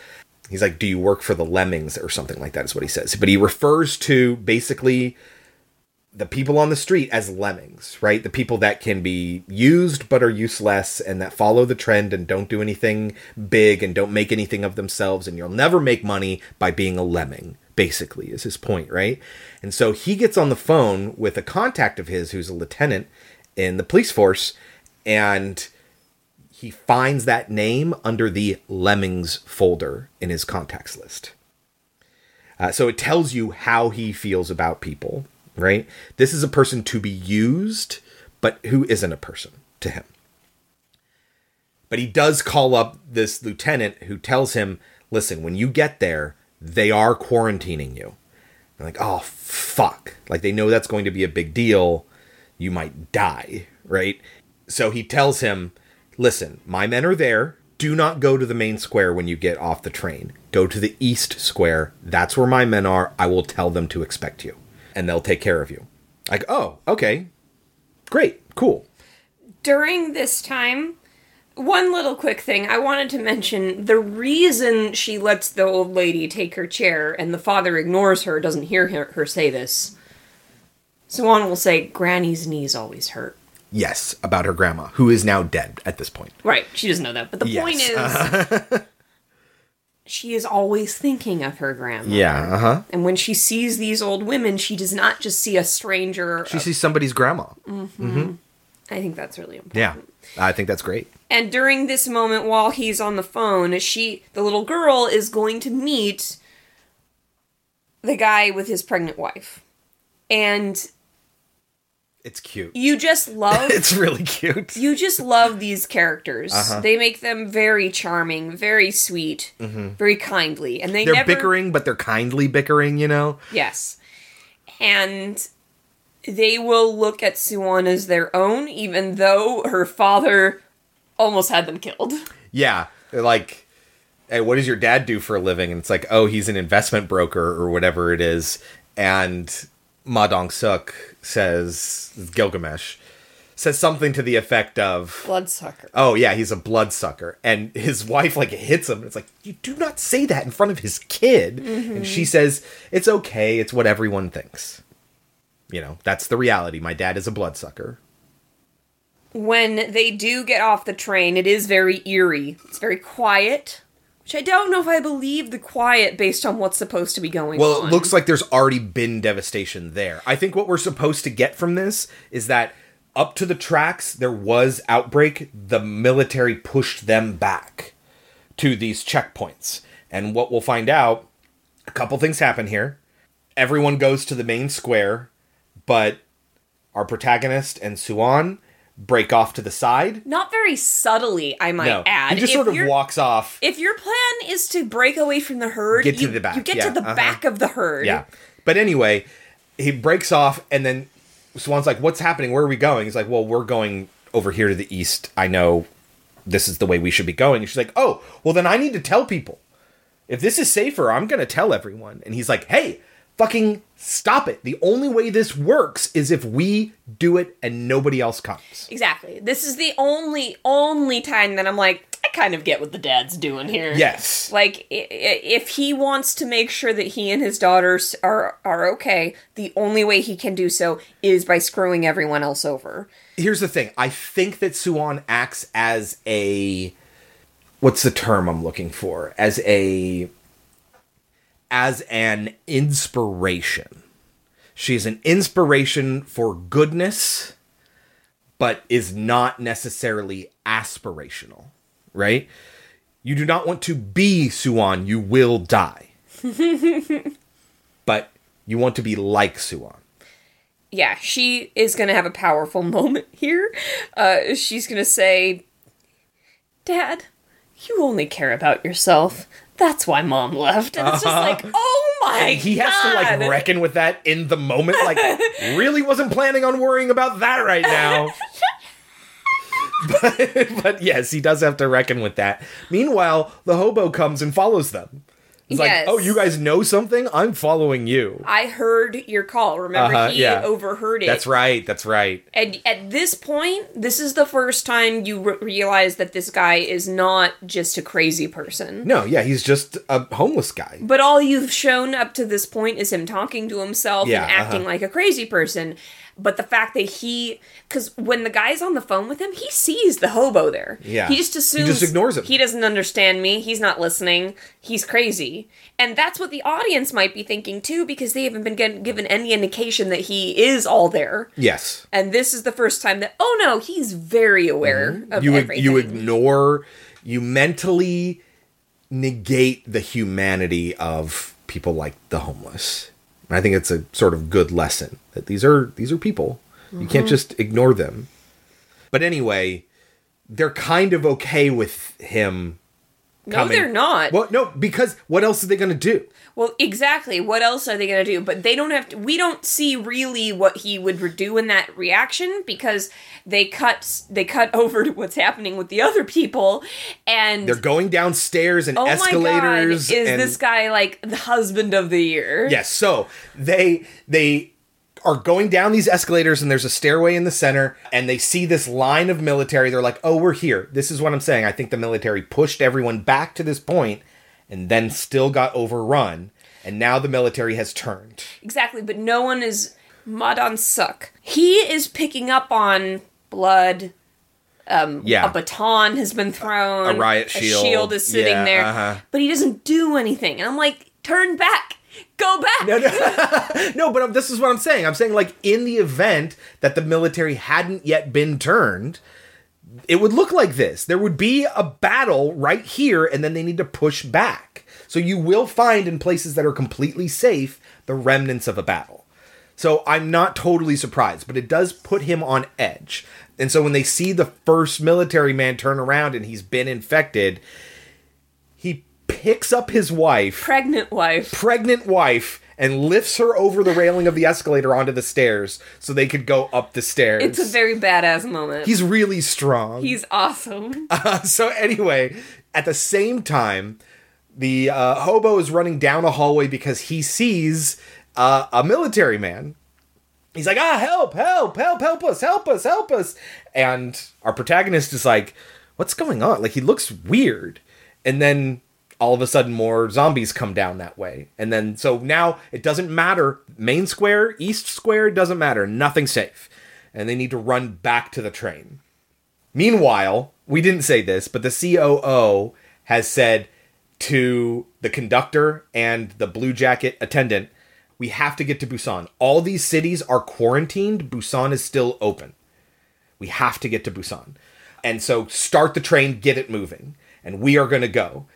He's like, "Do you work for the Lemmings or something like that?" Is what he says. But he refers to basically the people on the street as lemmings, right? The people that can be used but are useless and that follow the trend and don't do anything big and don't make anything of themselves and you'll never make money by being a lemming, basically, is his point, right? And so he gets on the phone with a contact of his who's a lieutenant in the police force and he finds that name under the lemmings folder in his contacts list. Uh, so it tells you how he feels about people, right? This is a person to be used, but who isn't a person to him. But he does call up this lieutenant who tells him, listen, when you get there, they are quarantining you. I'm like, oh, fuck. Like, they know that's going to be a big deal. You might die, right? So he tells him, listen, my men are there. Do not go to the main square when you get off the train. Go to the east square. That's where my men are. I will tell them to expect you, and they'll take care of you. Like, oh, okay. Great. Cool. during this time, one little quick thing I wanted to mention the reason she lets the old lady take her chair and the father ignores her, doesn't hear her, her say this. Suan will say, Granny's knees always hurt. Yes, about her grandma, who is now dead at this point. Right, she doesn't know that. But the Yes, point is. she is always thinking of her grandma. Yeah, uh huh. And when she sees these old women, she does not just see a stranger. She sees somebody's grandma. Mhm. hmm I think that's really important. Yeah, I think that's great. And during this moment, while he's on the phone, she, the little girl, is going to meet the guy with his pregnant wife. And It's cute. you just love. it's really cute. You just love these characters. Uh-huh. They make them very charming, very sweet, Mhm. very kindly, and they They're never bickering, but they're kindly bickering, you know? Yes. And they will look at Suan as their own, even though her father almost had them killed. Yeah. They're like, hey, what does your dad do for a living? And it's like, oh, he's an investment broker or whatever it is. And Ma Dong Suk says, Gilgamesh, says something to the effect of, Bloodsucker. oh, yeah, he's a bloodsucker. And his wife, like, hits him. And it's like, you do not say that in front of his kid. Mhm. And she says, it's okay. It's what everyone thinks. You know, that's the reality. My dad is a bloodsucker. When they do get off the train, it is very eerie. It's very quiet, which I don't know if I believe the quiet based on what's supposed to be going Well, on. Well, it looks like there's already been devastation there. I think what we're supposed to get from this is that up to the tracks, there was outbreak. The military pushed them back to these checkpoints. And what we'll find out, a couple things happen here. Everyone goes to the main square, but our protagonist and Suan break off to the side. Not very subtly, I might no, add. he just If sort of walks off. If your plan is to break away from the herd, Get to the back, you get yeah, to the uh-huh. back of the herd. Yeah. But anyway, he breaks off and then Suan's like, What's happening? Where are we going? He's like, Well, we're going over here to the east. I know this is the way we should be going. And she's like, Oh, well, then I need to tell people. If this is safer, I'm going to tell everyone. And he's like, Hey, fucking stop it. The only way this works is if we do it and nobody else comes. Exactly. This is the only only time that I'm like, I kind of get what the dad's doing here. Yes. Like if he wants to make sure that he and his daughters are are okay, the only way he can do so is by screwing everyone else over. Here's the thing. I think that Suan acts as a what's the term I'm looking for? As a as an inspiration She's an inspiration for goodness, but is not necessarily aspirational, right? You do not want to be Suan, you will die. but you want to be like Suan. yeah, she is going to have a powerful moment here. Uh, she's going to say, Dad, you only care about yourself. That's why mom left. And it's just like, uh-huh. oh my And he has to like reckon with that in the moment. Like, really wasn't planning on worrying about that right now. but, but yes, he does have to reckon with that. Meanwhile, the hobo comes and follows them. He's Yes. like, "Oh, you guys know something? I'm following you." I heard your call. Remember, Uh-huh, he yeah. overheard it. That's right. That's right. And at this point, this is the first time you re- realize that this guy is not just a crazy person. No, yeah, he's just a homeless guy. But all you've shown up to this point is him talking to himself Yeah, and acting uh-huh. like a crazy person. But the fact that he, because when the guy's on the phone with him, he sees the hobo there. Yeah. He just assumes. He just ignores him. He doesn't understand me. He's not listening. He's crazy. And that's what the audience might be thinking too, because they haven't been get- given any indication that he is all there. Yes. And this is the first time that, oh no, he's very aware of Mm-hmm. you everything. you ignore you mentally negate the humanity of people like the homeless and i think it's a sort of good lesson that these are these are people you can't Mhm. just ignore them but anyway they're kind of okay with him No, they're not. well no because what else are they going to do Well, exactly. What else are they going to do? But they don't have to. We don't see really what he would do in that reaction because they cut they cut over to what's happening with the other people, and they're going downstairs and oh escalators my god, is and this guy like the husband of the year? Yes. So they they are going down these escalators and there's a stairway in the center and they see this line of military. They're like, "Oh, we're here." This is what I'm saying. I think the military pushed everyone back to this point and then still got overrun. And now the military has turned. Exactly, but no one is Ma Dong Suk. He is picking up on blood. Um, Yeah. a baton has been thrown. A riot A shield. shield is sitting Yeah, there, uh-huh. but he doesn't do anything. And I'm like, turn back, go back. No, no. no but this is what I'm saying. I'm saying like in the event that the military hadn't yet been turned, it would look like this. There would be a battle right here, and then they need to push back. So you will find in places that are completely safe the remnants of a battle. So I'm not totally surprised, but it does put him on edge. And so when they see the first military man turn around and he's been infected, picks up his wife, Pregnant wife. pregnant wife, and lifts her over the railing of the escalator onto the stairs so they could go up the stairs. It's a very badass moment. He's really strong. He's awesome. Uh, so anyway, at the same time, the uh, hobo is running down a hallway because he sees uh, a military man. He's like, ah, help, help, help, help us, help us, help us. And our protagonist is like, what's going on? Like, he looks weird. And then all of a sudden, more zombies come down that way. And then, so now it doesn't matter. Main square, east square, doesn't matter. Nothing safe. And they need to run back to the train. Meanwhile, we didn't say this, but the COO has said to the conductor and the blue jacket attendant, we have to get to Busan. All these cities are quarantined. Busan is still open. We have to get to Busan. And so start the train, get it moving. And we are going to go.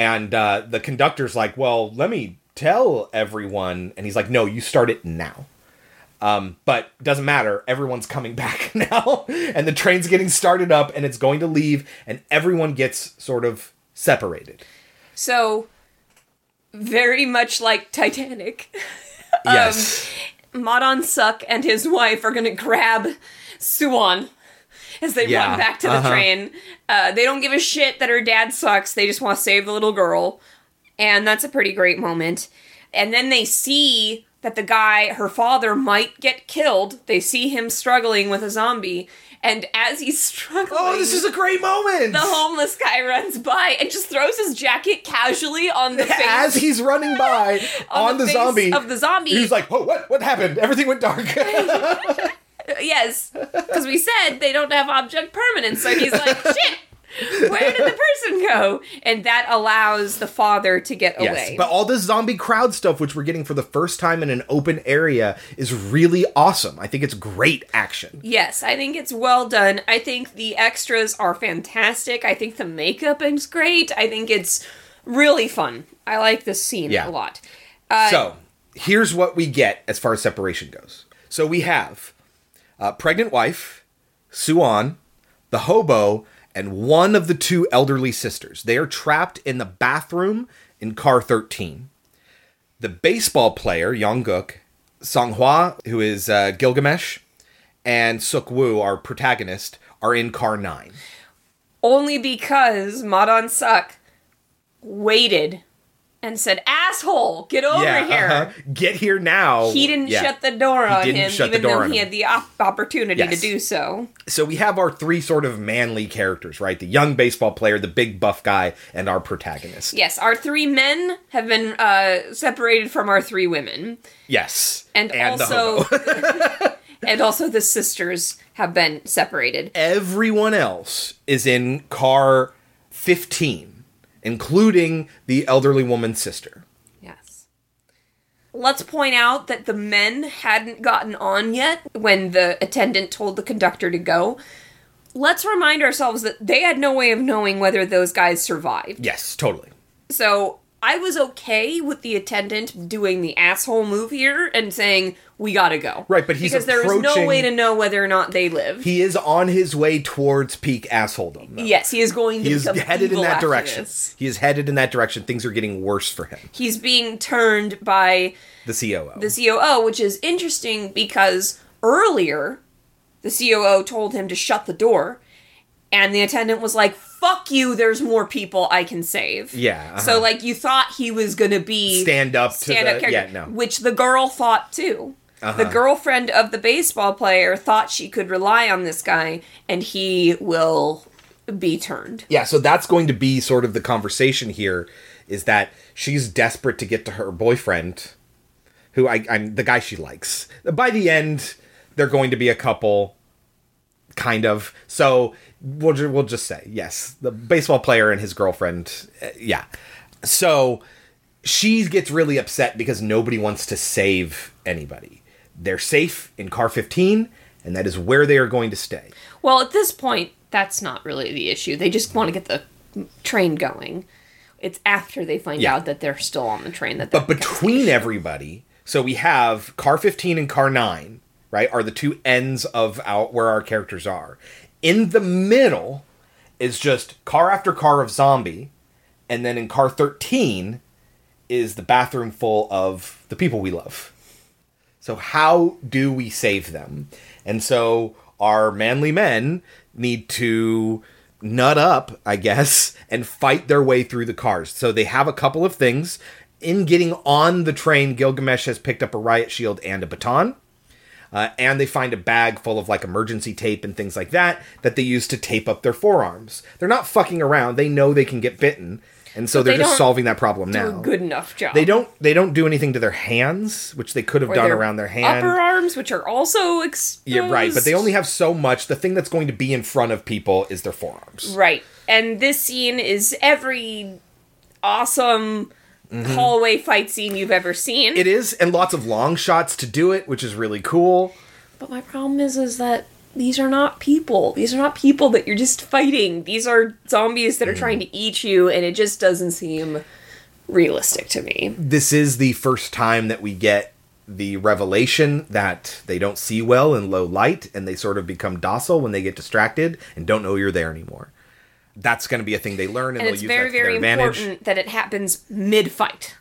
And uh, the conductor's like, well, let me tell everyone. And he's like, no, you start it now. Um, but doesn't matter. Everyone's coming back now, and the train's getting started up, and it's going to leave, and everyone gets sort of separated. So, very much like Titanic. Yes. Um, Ma Dong Suk and his wife are gonna grab Suan as they Yeah, run back to the uh-huh. train. Uh, they don't give a shit that her dad sucks. They just want to save the little girl, and that's a pretty great moment. And then they see that the guy, her father, might get killed. They see him struggling with a zombie, and as he's struggling, Oh, this is a great moment. The homeless guy runs by and just throws his jacket casually on the face As he's running by on, the, face zombie, of the zombie. he's like, "Oh, what? What happened? Everything went dark." Yes, because we said they don't have object permanence, so he's like, shit. Where did the person go? And that allows the father to get Yes, away. but all this zombie crowd stuff, which we're getting for the first time in an open area, is really awesome. I think it's great action. Yes, I think it's well done. I think the extras are fantastic. I think the makeup is great. I think it's really fun. I like this scene Yeah. a lot. Uh, so here's what we get as far as separation goes. So we have a pregnant wife, Suan, the hobo, and one of the two elderly sisters. They are trapped in the bathroom in car 13. The baseball player, Yongguk, Sang-hwa, who is uh, Gilgamesh, and Suk Woo, our protagonist, are in car 9. only because Ma Dong Suk waited and said, "Asshole, get over here." uh-huh. Get here now. He didn't Yeah. shut the door on him, even though he had the op- opportunity to do so. So we have our three sort of manly characters, right? The young baseball player, the big buff guy, and our protagonist. Yes, our three men have been uh, separated from our three women, Yes. and, the also, and also the sisters have been separated. Everyone else is in car 15, including the elderly woman's sister. Yes. Let's point out that the men hadn't gotten on yet when the attendant told the conductor to go. Let's remind ourselves that they had no way of knowing whether those guys survived. Yes, totally. So I was okay with the attendant doing the asshole move here and saying, we gotta go. Right, but he's Because there is no way to know whether or not they live. He is on his way towards peak assholedom. though. yes, he is going to He is headed in that direction. this. He is headed in that direction. Things are getting worse for him. He's being turned by The COO. the COO, which is interesting because earlier the COO told him to shut the door, and the attendant was like, "Fuck you! There's more people I can save." Yeah, uh-huh. So like you thought he was gonna be Stand up to stand up character, yeah, no. which the girl thought too. Uh-huh. The girlfriend of the baseball player thought she could rely on this guy, and he will be turned. Yeah, so that's going to be sort of the conversation here is that she's desperate to get to her boyfriend, who I, I'm the guy she likes. By the end, they're going to be a couple, kind of. So we'll ju- we'll just say yes, the baseball player and his girlfriend. uh, yeah, so she gets really upset because nobody wants to save anybody. They're safe in car 15, and that is where they are going to stay. Well, at this point, that's not really the issue. They just want to get the train going. It's after they find Yeah. out that they're still on the train that But they're between everybody, so we have car 15 and car 9, right? Are the two ends of our, where our characters are. In the middle is just car after car of zombie, and then in car 13 is the bathroom full of the people we love. So how do we save them? And so our manly men need to nut up, I guess, and fight their way through the cars. So they have a couple of things. In getting on the train, Gilgamesh has picked up a riot shield and a baton. Uh, and they find a bag full of like emergency tape and things like that that they use to tape up their forearms. They're not fucking around. They know they can get bitten, and so But they're they just solving that problem do now. a good enough job. They don't. They don't do anything to their hands, which they could have Or done their around their hand. Upper arms, which are also exposed. Yeah, right. But they only have so much. The thing that's going to be in front of people is their forearms. Right. And this scene is every awesome Mhm. hallway fight scene you've ever seen. It is, and lots of long shots to do it, which is really cool. But my problem is is that these are not people. These are not people that you're just fighting. These are zombies that are trying to eat you and it just doesn't seem realistic to me. This is the first time that we get the revelation that they don't see well in low light, and they sort of become docile when they get distracted and don't know you're there anymore. That's going to be a thing they learn, and, And they'll it's use very that to their very important that it happens mid-fight.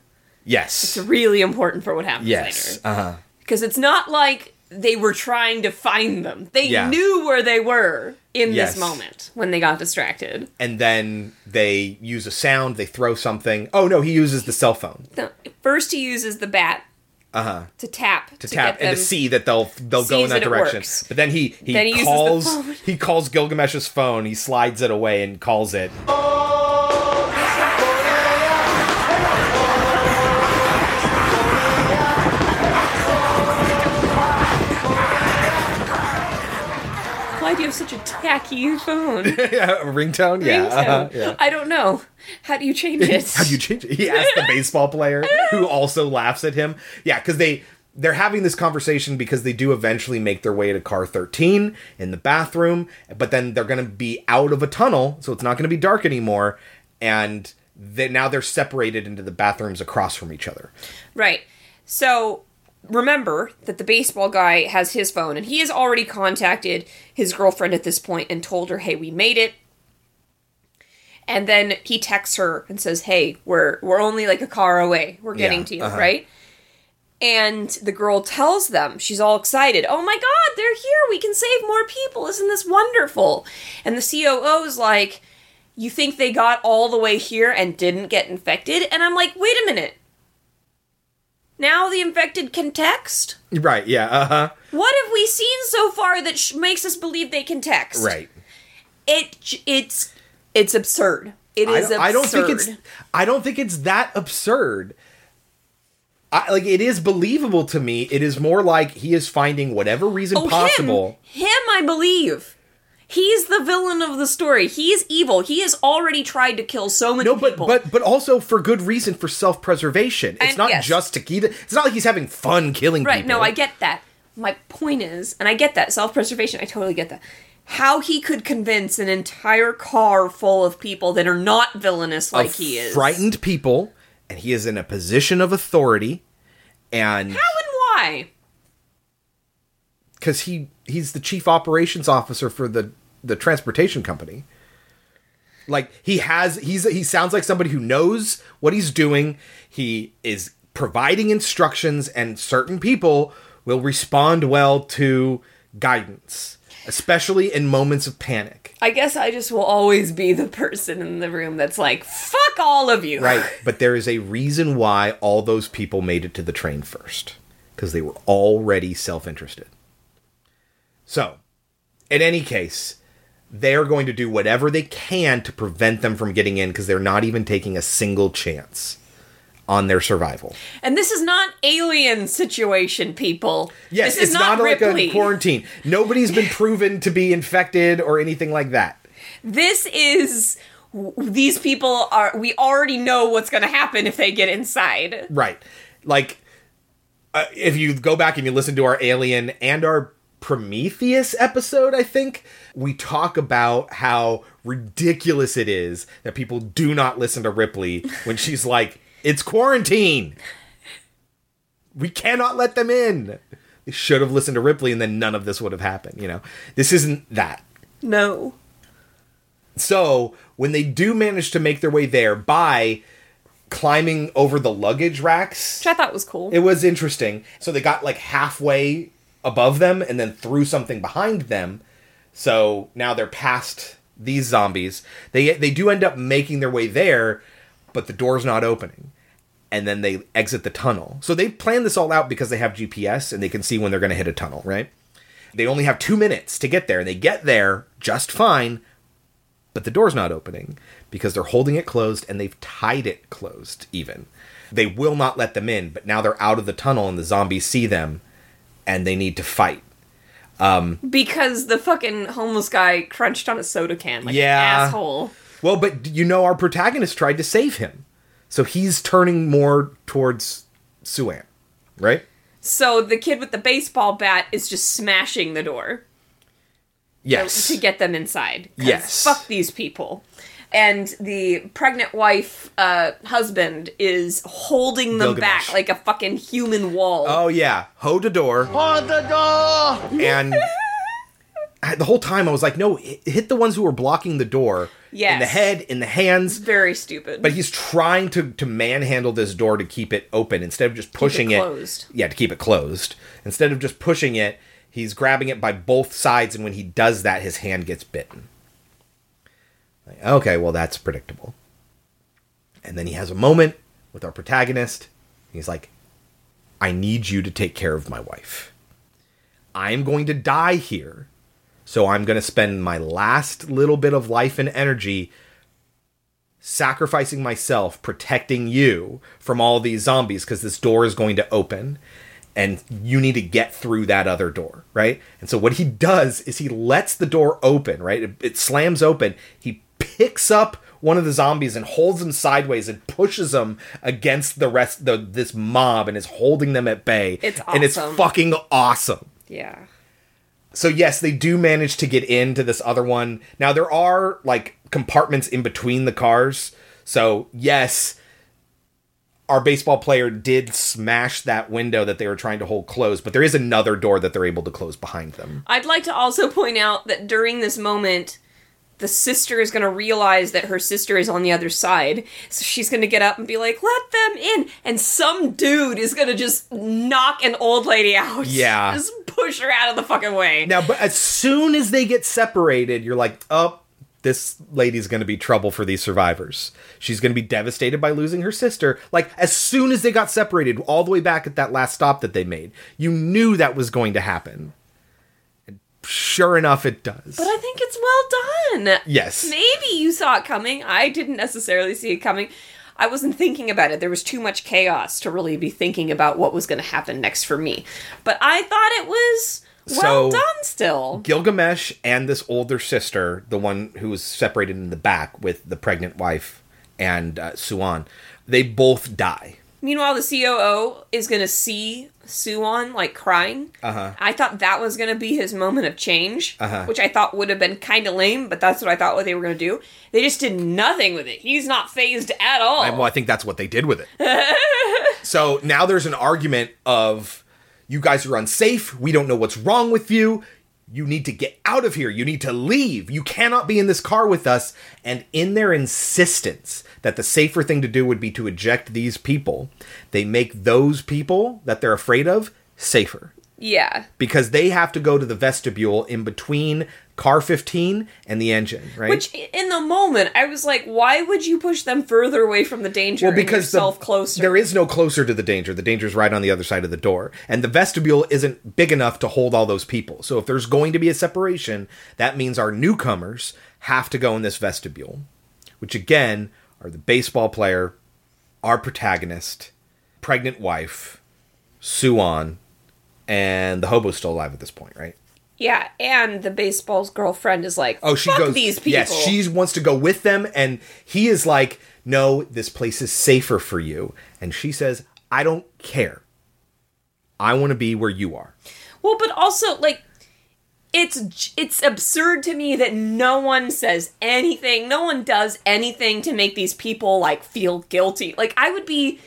Yes. It's really important for what happens Yes. later. Uh huh. Because it's not like they were trying to find them. They Yeah. knew where they were in Yes. this moment when they got distracted. And then they use a sound. They throw something. Oh no, he uses the cell phone. No, First, he uses the bat Uh huh. to tap to tap get and to see that they'll they'll go in that that direction. works. But then he he, Then he calls he calls Gilgamesh's phone. He slides it away and calls it. Why do you have such a tacky phone? yeah, ringtone. Yeah, Ringtone. uh-huh, yeah. I don't know. How do you change it? How do you change it? He asks the baseball player, who also laughs at him. Yeah, because they they're having this conversation because they do eventually make their way to car 13 in the bathroom, but then they're going to be out of a tunnel, so it's not going to be dark anymore, and they, now they're separated into the bathrooms across from each other. Right. So remember that the baseball guy has his phone and he has already contacted his girlfriend at this point and told her, "Hey, we made it." And then he texts her and says, "Hey, we're we're only like a car away. We're getting Yeah, to you, uh-huh. right?" And the girl tells them, she's all excited, "Oh my god, they're here. We can save more people. Isn't this wonderful?" And the COO's like, "You think they got all the way here and didn't get infected?" And I'm like, "Wait a minute. Now the infected can text? Right, yeah, uh huh. What have we seen so far that sh- makes us believe they can text? Right. It it's it's absurd. It is I don't, absurd. I don't think it's I don't think it's that absurd. I, like it is believable to me. It is more like he is finding whatever reason Oh, possible. Him, him, I believe. He's the villain of the story. He's evil. He has already tried to kill so many No, but people. but but also for good reason for self preservation. It's And not yes. just to keep it. It's not like he's having fun killing right, people. Right? No, I get that. My point is, and I get that self preservation. I totally get that. How he could convince an entire car full of people that are not villainous like he is. frightened people, and he is in a position of authority, and How and why? because he he's the chief operations officer for the the transportation company. Like he has he's he sounds like somebody who knows what he's doing. He is providing instructions and certain people will respond well to guidance, especially in moments of panic. I guess I just will always be the person in the room that's like, fuck all of you. Right, but there is a reason why all those people made it to the train first because they were already self-interested. So, in any case, they're going to do whatever they can to prevent them from getting in because they're not even taking a single chance on their survival. And this is not alien situation, people. Yes, this is it's not, like a quarantine. Nobody's been proven to be infected or anything like that. This is these people are we already know what's going to happen if they get inside. Right. Like, uh, if you go back and you listen to our Alien and our Prometheus episode, I think, we talk about how ridiculous it is that people do not listen to Ripley when she's like, it's quarantine. We cannot let them in. They should have listened to Ripley and then none of this would have happened, you know? This isn't that. No. So when they do manage to make their way there by climbing over the luggage racks, Which I thought was cool. it was interesting. So they got like halfway above them and then threw something behind them. So now they're past these zombies. They they do end up making their way there, but the door's not opening. And then they exit the tunnel. So they planned this all out because they have GPS and they can see when they're going to hit a tunnel, right? They only have 2 minutes to get there and they get there just fine, but the door's not opening because they're holding it closed and they've tied it closed even. They will not let them in, but now they're out of the tunnel and the zombies see them and they need to fight. Um Because the fucking homeless guy crunched on a soda can like Yeah. an asshole. Well, but you know our protagonist tried to save him. So he's turning more towards Suan, right? So the kid with the baseball bat is just smashing the door Yes. to get them inside. Yes. Fuck these people. And the pregnant wife uh, husband is holding them Gilgamesh. back like a fucking human wall. Oh yeah, hold the door. Hold the door! and I- the whole time I was like, no, hit the ones who are blocking the door. In the head, in the hands. Very stupid. But he's trying to to manhandle this door to keep it open instead of just pushing it, closed. Yeah, to keep it closed. Instead of just pushing it, he's grabbing it by both sides, and when he does that, his hand gets bitten. Like, okay, well that's predictable. And then he has a moment with our protagonist. He's like, I need you to take care of my wife. I'm going to die here. So I'm going to spend my last little bit of life and energy sacrificing myself, protecting you from all these zombies because this door is going to open. and you need to get through that other door, right? And so what he does is he lets the door open, right? It, it slams open. He picks up one of the zombies and holds him sideways and pushes them against the rest the this mob and is holding them at bay. It's awesome. And it's fucking awesome. Yeah. So yes, they do manage to get into this other one. Now there are like compartments in between the cars. So yes, our baseball player did smash that window that they were trying to hold closed, but there is another door that they're able to close behind them. I'd like to also point out that during this moment, the sister is going to realize that her sister is on the other side. So she's going to get up and be like, let them in. And some dude is going to just knock an old lady out. Yeah. Just push her out of the fucking way. Now, but as soon as they get separated, you're like, oh, this lady's going to be trouble for these survivors. She's going to be devastated by losing her sister. Like, as soon as they got separated, all the way back at that last stop that they made, you knew that was going to happen. Sure enough, it does. But I think it's well done. Yes. Maybe you saw it coming. I didn't necessarily see it coming. I wasn't thinking about it. There was too much chaos to really be thinking about what was going to happen next for me. But I thought it was well So- done still. Gilgamesh and this older sister, the one who was separated in the back with the pregnant wife and uh, Suan, they both die. Meanwhile, the COO is going to see Suan like crying. Uh huh. I thought that was going to be his moment of change, Uh-huh. which I thought would have been kind of lame, but that's what I thought what they were going to do. They just did nothing with it. He's not fazed at all. I, well, I think that's what they did with it. so now there's an argument of you guys are unsafe. We don't know what's wrong with you. You need to get out of here. You need to leave. You cannot be in this car with us. And in their insistence that the safer thing to do would be to eject these people, they make those people that they're afraid of safer yeah. because they have to go to the vestibule in between car 15 and the engine, right? Which, in the moment, I was like, why would you push them further away from the danger well, and because the- yourself closer? there is no closer to the danger. The danger is right on the other side of the door. And the vestibule isn't big enough to hold all those people. So if there's going to be a separation, that means our newcomers have to go in this vestibule, which again are the baseball player, our protagonist, pregnant wife, Suan, and the hobo's still alive at this point, right? yeah, and the baseball's girlfriend is like, Oh, she Fuck goes. these people. Yes, she wants to go with them, and he is like, "No, this place is safer for you." And she says, "I don't care. I want to be where you are." Well, but also like it's it's absurd to me that no one says anything, no one does anything to make these people like feel guilty. Like I would be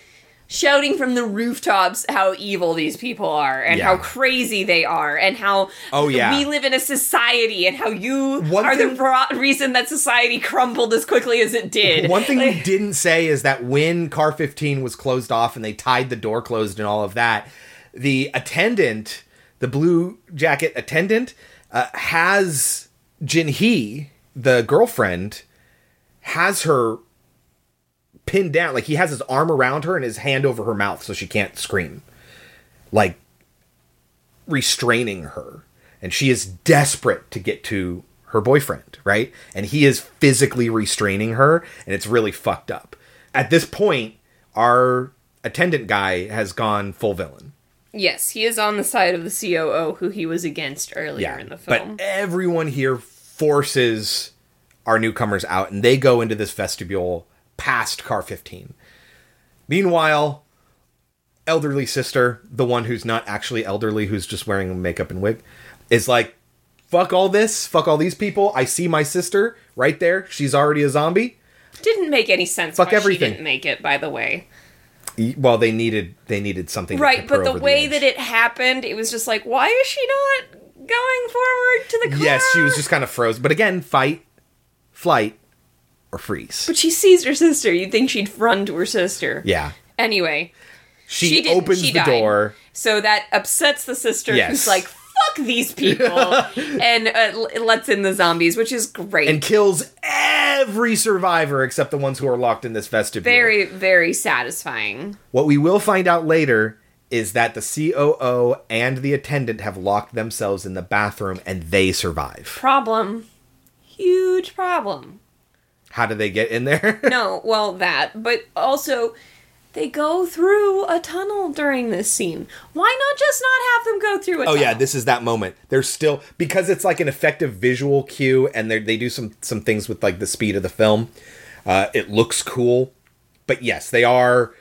shouting from the rooftops how evil these people are and how crazy they are and how Oh, yeah. we live in a society and how you One are the thing- pro- reason that society crumbled as quickly as it did. One thing Like- we didn't say is that when car 15 was closed off and they tied the door closed and all of that, the attendant, the blue jacket attendant, uh, has Jin Hee, the girlfriend, has her pinned down. Like he has his arm around her and his hand over her mouth so she can't scream. Like restraining her. And she is desperate to get to her boyfriend, right? And he is physically restraining her, and it's really fucked up. At this point, our attendant guy has gone full villain. yes, he is on the side of the COO who he was against earlier in the film. But everyone here forces our newcomers out, and they go into this vestibule past car 15. Meanwhile, elderly sister, the one who's not actually elderly, who's just wearing makeup and wig, is like, fuck all this, fuck all these people. I see my sister right there. She's already a zombie. Didn't make any sense Fuck everything. she didn't make it, by the way. Well, they needed they needed something right but the way edge. that it happened it was just like why is she not going forward to the car Yes, she was just kind of froze. But again, fight, flight, or freeze. but she sees her sister you'd think she'd run to her sister Yeah. anyway She, She opens she the died. door. so that upsets the sister Yes. who's like fuck these people and uh, lets in the zombies which is great and kills every survivor except the ones who are locked in this vestibule. very very satisfying What we will find out later is that the COO and the attendant have locked themselves in the bathroom and they survive. problem huge problem How do they get in there? no, well, that, but also they go through a tunnel during this scene. Why not just not have them go through a Oh tunnel? yeah, this is that moment. They're still because it's like an effective visual cue, and they they do some some things with like the speed of the film. Uh, it looks cool, but yes, they are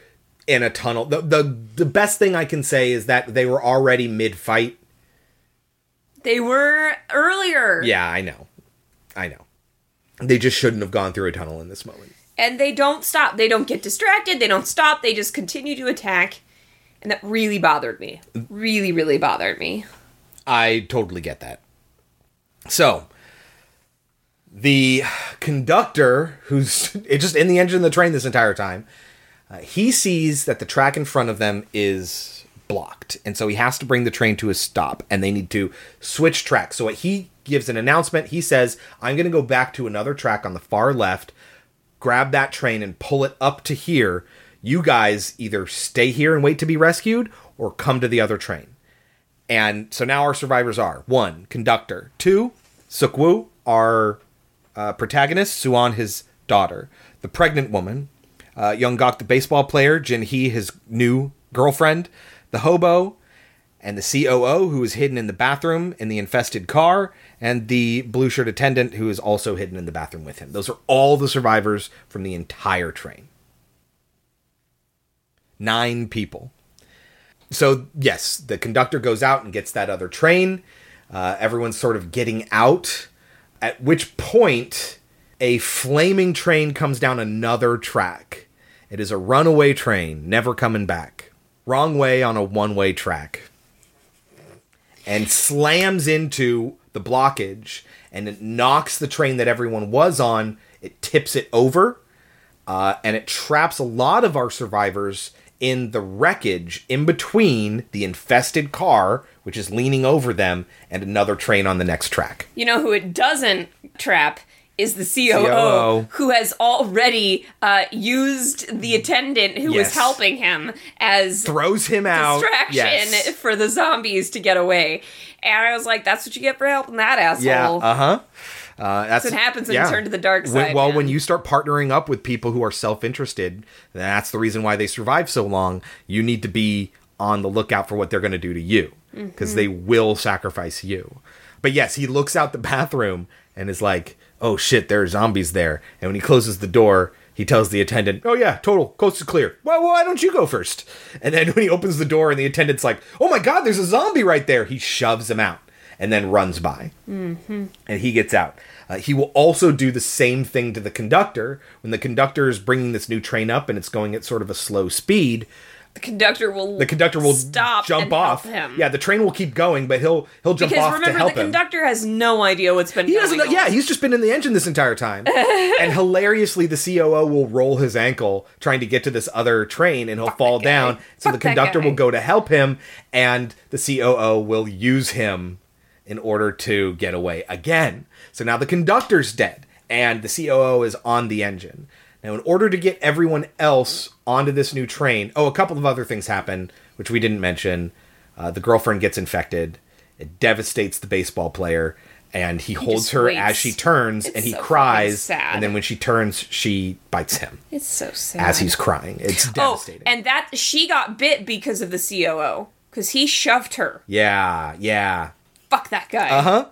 in a tunnel. The the the best thing I can say is that they were already mid fight. They were earlier. Yeah, I know, I know. They just shouldn't have gone through a tunnel in this moment. And they don't stop. They don't get distracted. They don't stop. They just continue to attack. And that really bothered me. Really, really bothered me. I totally get that. So, the conductor, who's just in the engine of the train this entire time, uh, he sees that the track in front of them is blocked. And so he has to bring the train to a stop and they need to switch tracks. So, he gives an announcement, he says, I'm going to go back to another track on the far left, grab that train and pull it up to here. You guys either stay here and wait to be rescued or come to the other train. And so now our survivors are one, conductor, two, Suk Woo, our uh, protagonist, Suan, his daughter, the pregnant woman, uh, Yongguk, the baseball player, Jin Hee, his new girlfriend, the hobo, and the COO, who is hidden in the bathroom in the infested car, and the blue shirt attendant, who is also hidden in the bathroom with him. Those are all the survivors from the entire train. Nine people. So, yes, the conductor goes out and gets that other train. Uh, everyone's sort of getting out. At which point, a flaming train comes down another track. It is a runaway train, never coming back. Wrong way on a one way track. And slams into the blockage and it knocks the train that everyone was on. It tips it over uh, and it traps a lot of our survivors in the wreckage in between the infested car, which is leaning over them, and another train on the next track. You know who it doesn't trap is the COO, COO. who has already uh, used the attendant who Yes. was helping him as Throws him out. distraction Yes. for the zombies to get away. And I was like, that's what you get for helping that asshole. Yeah. Uh huh. Uh, that's what happens when you turn to the dark When- side, well, man. when you start partnering up with people who are self-interested, that's the reason why they survive so long. You need to be on the lookout for what they're going to do to you because Mhm. they will sacrifice you. But yes, he looks out the bathroom and is like, "Oh shit, there are zombies there." And when he closes the door, he tells the attendant, "Oh yeah, total, coast is clear. Well, why don't you go first? And then when he opens the door and the attendant's like, "Oh my god, there's a zombie right there," he shoves him out and then runs by Mm-hmm. and he gets out. Uh, he will also do the same thing to the conductor when the conductor is bringing this new train up and it's going at sort of a slow speed. The conductor will The conductor will stop jump off. him. Yeah, the train will keep going, but he'll he'll jump because off to remember, help the him. conductor has no idea what's been He going doesn't know. Yeah, he's just been in the engine this entire time. and hilariously, the COO will roll his ankle trying to get to this other train, and he'll fall down. So Fuck the conductor will go to help him, and the COO will use him in order to get away again. So now the conductor's dead, and the COO is on the engine. Now, in order to get everyone else onto this new train, oh, a couple of other things happen, which we didn't mention. Uh, the girlfriend gets infected. It devastates the baseball player, and he, holds her waits. as she turns, It's and he so cries. sad. And then when she turns, she bites him It's so sad. as he's crying. It's devastating. Oh, devastating. and that she got bit because of the COO because he shoved her. Yeah, yeah. Fuck that guy. Uh huh.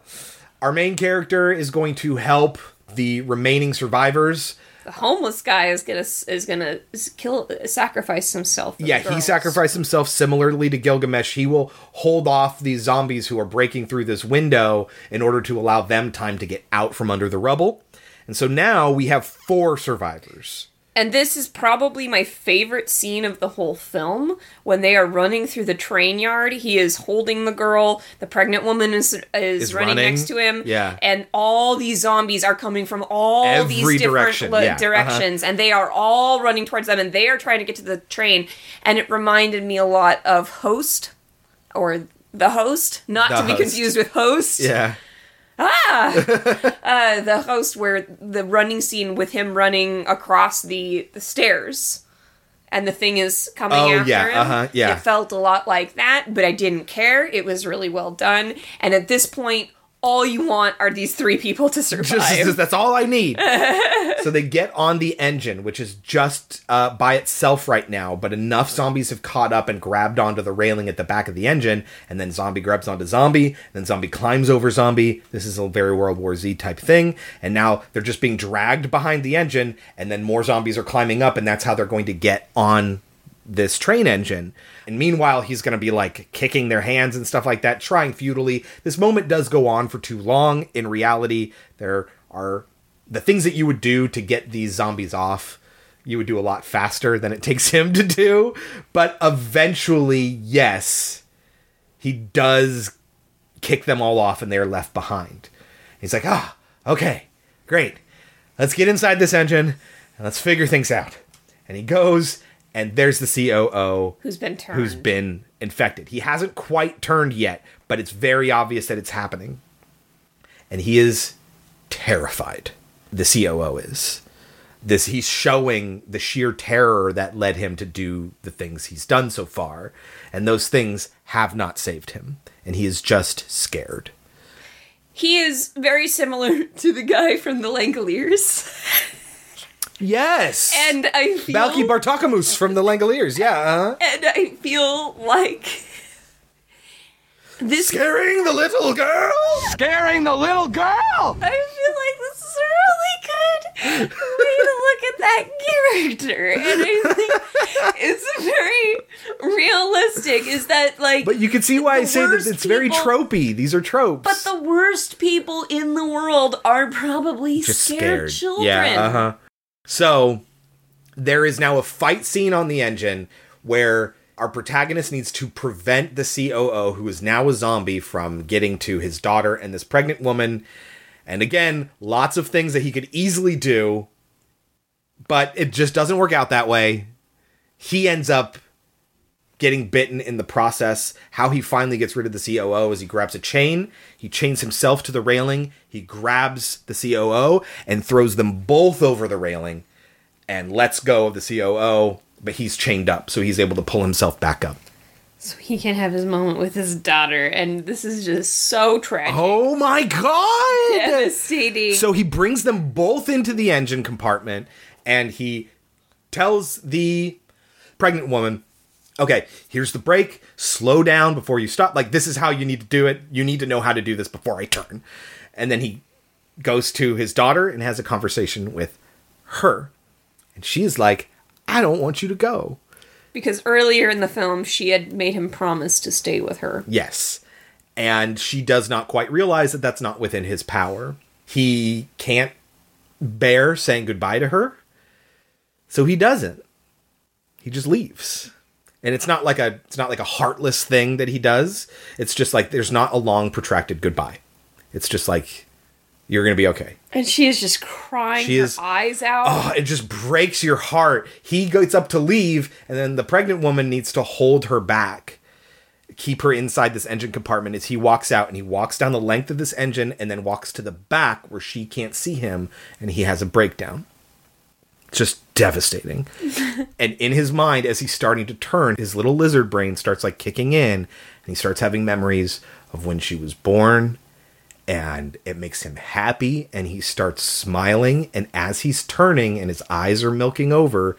Our main character is going to help the remaining survivors. The homeless guy is gonna is gonna kill sacrifice himself. for the Yeah, he sacrificed himself similarly to Gilgamesh. He will hold off these zombies who are breaking through this window in order to allow them time to get out from under the rubble. And so now we have four survivors. And this is probably my favorite scene of the whole film when they are running through the train yard. He is holding the girl. The pregnant woman is is, Is running, running. next to him. Yeah. And all these zombies are coming from all Every these different direction, lo- yeah, uh-huh. directions, and they are all running towards them, and they are trying to get to the train. And it reminded me a lot of Host, or the Host, not The to be confused with Host Yeah. Ah! Uh, the host where the running scene with him running across the the stairs. And the thing is coming Oh, after yeah, him. uh-huh, yeah. it felt a lot like that but i didn't care. It was really well done. And at this point all you want are these three people to survive. Just, that's all I need. so they get on the engine, which is just uh, by itself right now, but enough zombies have caught up and grabbed onto the railing at the back of the engine, and then zombie grabs onto zombie, then zombie climbs over zombie. This is a very World War Z type thing, and now they're just being dragged behind the engine, and then more zombies are climbing up, and that's how they're going to get on this train engine. And meanwhile, he's going to be like kicking their hands and stuff like that, trying futilely. This moment does go on for too long. In reality, there are the things that you would do to get these zombies off. You would do a lot faster than it takes him to do. But eventually, yes, he does kick them all off and they're left behind. He's like, ah, okay, great. Let's get inside this engine and let's figure things out. And he goes, and there's the COO Who's been turned. who's been infected. He hasn't quite turned yet, but it's very obvious that it's happening. And he is terrified. The COO is. This he's showing the sheer terror that led him to do the things he's done so far, and those things have not saved him, and he is just scared. He is very similar to the guy from the Langoliers. Yes. And I feel Balki Bartokomous from the Langoliers, yeah. Uh-huh. and I feel like this Scaring the little girl. Scaring the little girl! I feel like this is a really good way to look at that character. And I think it's very realistic. Is that like But you can see why I say that worst it's very tropey. These are tropes. But the worst people in the world are probably just scared, scared. children. Yeah, uh huh. So there is now a fight scene on the engine where our protagonist needs to prevent the COO, who is now a zombie, from getting to his daughter and this pregnant woman. And again, lots of things that he could easily do, but it just doesn't work out that way. He ends up getting bitten in the process. How he finally gets rid of the COO is he grabs a chain, he chains himself to the railing, he grabs the COO and throws them both over the railing and lets go of the COO, but he's chained up, so he's able to pull himself back up. So he can have his moment with his daughter, and this is just so tragic. Oh my god! Devastating. So he brings them both into the engine compartment and he tells the pregnant woman, okay, here's the brake, slow down before you stop. Like, this is how you need to do it. You need to know how to do this before I turn. And then he goes to his daughter and has a conversation with her. And she is like, I don't want you to go. because earlier in the film, she had made him promise to stay with her. Yes. And she does not quite realize that that's not within his power. He can't bear saying goodbye to her. So he doesn't. He just leaves. And it's not like a it's not like a heartless thing that he does. It's just like there's not a long protracted goodbye. It's just like you're going to be okay. And she is just crying She her is- eyes out. Oh, it just breaks your heart. He gets up to leave, and then the pregnant woman needs to hold her back, keep her inside this engine compartment as he walks out and he walks down the length of this engine and then walks to the back where she can't see him and he has a breakdown. It's just devastating. and in his mind, as he's starting to turn, his little lizard brain starts like kicking in and he starts having memories of when she was born and it makes him happy and he starts smiling and as he's turning and his eyes are milking over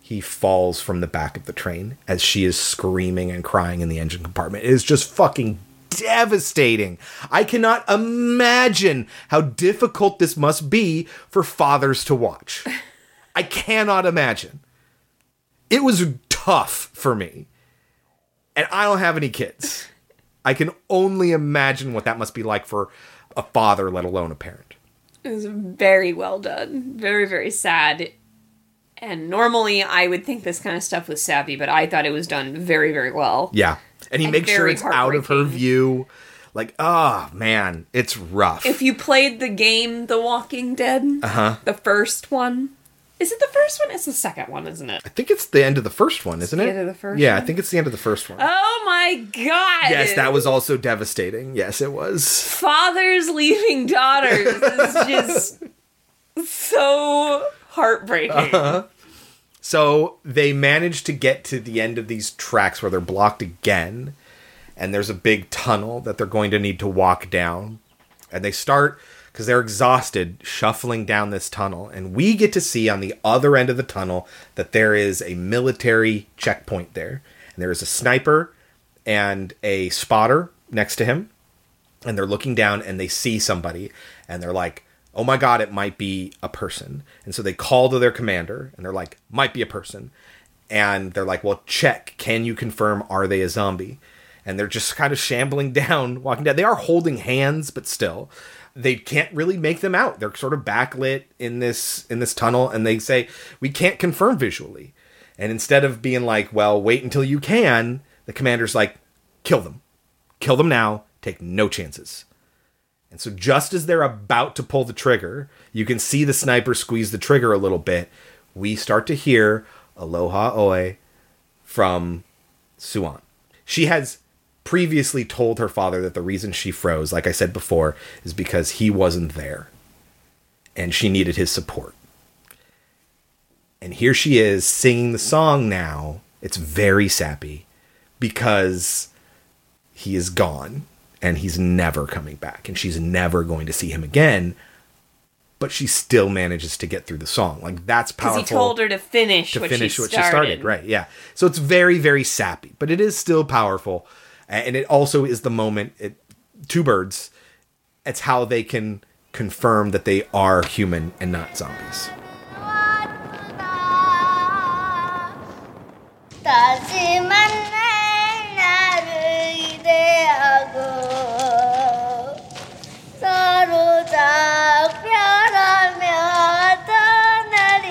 he falls from the back of the train as she is screaming and crying in the engine compartment. It is just fucking devastating. I cannot imagine how difficult this must be for fathers to watch i cannot imagine it was tough for me and i don't have any kids I can only imagine what that must be like for a father, let alone a parent. It was very well done. Very, very sad. And normally I would think this kind of stuff was savvy, but I thought it was done very, very well. Yeah. And he And makes sure it's out of her view. Like, oh man, it's rough. If you played the game The Walking Dead, Uh huh. the first one, is it the first one? It's the second one, isn't it? I think it's the end of the first one, isn't the it? end of the first yeah, one? I think it's the end of the first one. Oh my god! yes, that was also devastating. Yes, it was. fathers leaving daughters is just so heartbreaking. Uh-huh. So they manage to get to the end of these tracks where they're blocked again, and there's a big tunnel that they're going to need to walk down. And they start because they're exhausted shuffling down this tunnel. And we get to see on the other end of the tunnel that there is a military checkpoint there. And there is a sniper and a spotter next to him. And they're looking down and they see somebody and they're like, oh my God, it might be a person. And so they call to their commander and they're like, might be a person. And they're like, well, check. Can you confirm, are they a zombie? And they're just kind of shambling down, walking down. They are holding hands, but still they can't really make them out. They're sort of backlit in this in this tunnel, and they say we can't confirm visually. And instead of being like, "Well, wait until you can," the commander's like, "Kill them, kill them now. Take no chances." And so, just as they're about to pull the trigger, you can see the sniper squeeze the trigger a little bit. We start to hear "Aloha Oe" from Suan. She has previously told her father that the reason she froze, like I said before, is because he wasn't there and she needed his support. And here she is singing the song now. It's very sappy because he is gone and he's never coming back and she's never going to see him again. But she still manages to get through the song. Like that's Because powerful he told her to finish to what finish she what started. she started. Right. Yeah. So it's very, very sappy, but it is still powerful And it also is the moment, it, two birds, it's how they can confirm that they are human and not zombies. 다시 만날 날을 기대하고 서로 작별하며 떠나리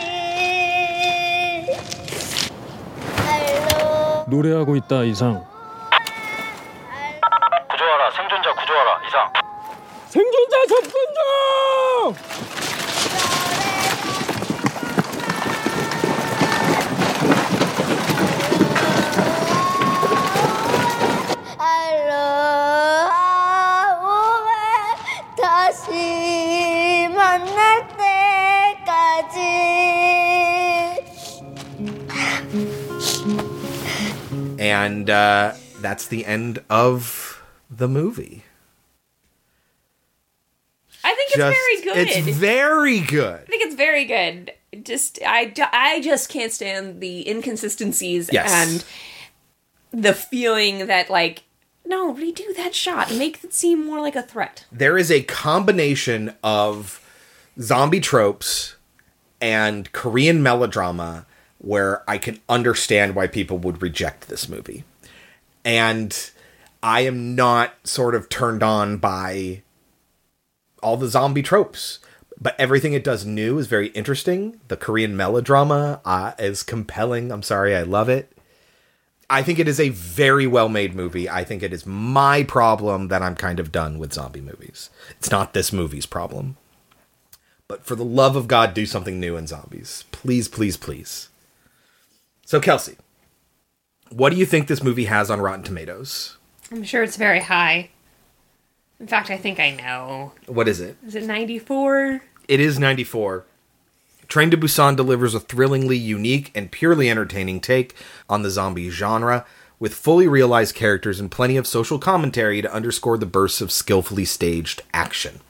알로 노래하고 있다 이상 생존자 접근 중! 알로하 다시 만날 때까지 And uh, that's the end of the movie. I think it's very good. It's very good. I think it's very good. Just I just can't stand the inconsistencies Yes. and the feeling that like no redo that shot make it seem more like a threat. there is a combination of zombie tropes and Korean melodrama where I can understand why people would reject this movie. And I am not sort of turned on by all the zombie tropes. But everything it does new is very interesting. The Korean melodrama uh, is compelling. I'm sorry, I love it. I think it is a very well made movie. I think it is my problem that I'm kind of done with zombie movies. It's not this movie's problem. But for the love of God, do something new in zombies. Please, please, please. So, Kelsey, what do you think this movie has on Rotten Tomatoes? I'm sure it's very high. In fact, I think I know. What is it? Is it 94? It is 94. Train to Busan delivers a thrillingly unique and purely entertaining take on the zombie genre, with fully realized characters and plenty of social commentary to underscore the bursts of skillfully staged action.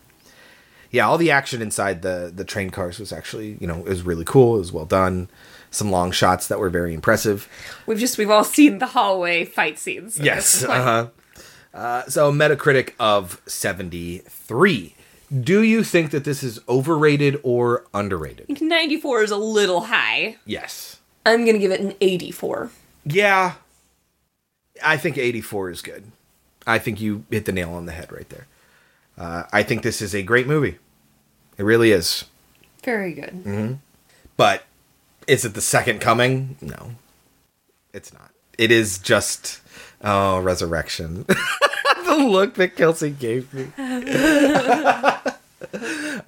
Yeah, all the action inside the the train cars was actually, you know, it was really cool. It was well done. Some long shots that were very impressive. We've just we've all seen the hallway fight scenes. Yes. Uh-huh. Uh, so Metacritic of 73. Do you think that this is overrated or underrated? I think 94 is a little high. Yes. I'm gonna give it an 84. Yeah. I think 84 is good. I think you hit the nail on the head right there. Uh, I think this is a great movie. It really is. Very good. hmm But is it the second coming? No. It's not. It is just oh, resurrection. the look that Kelsey gave me.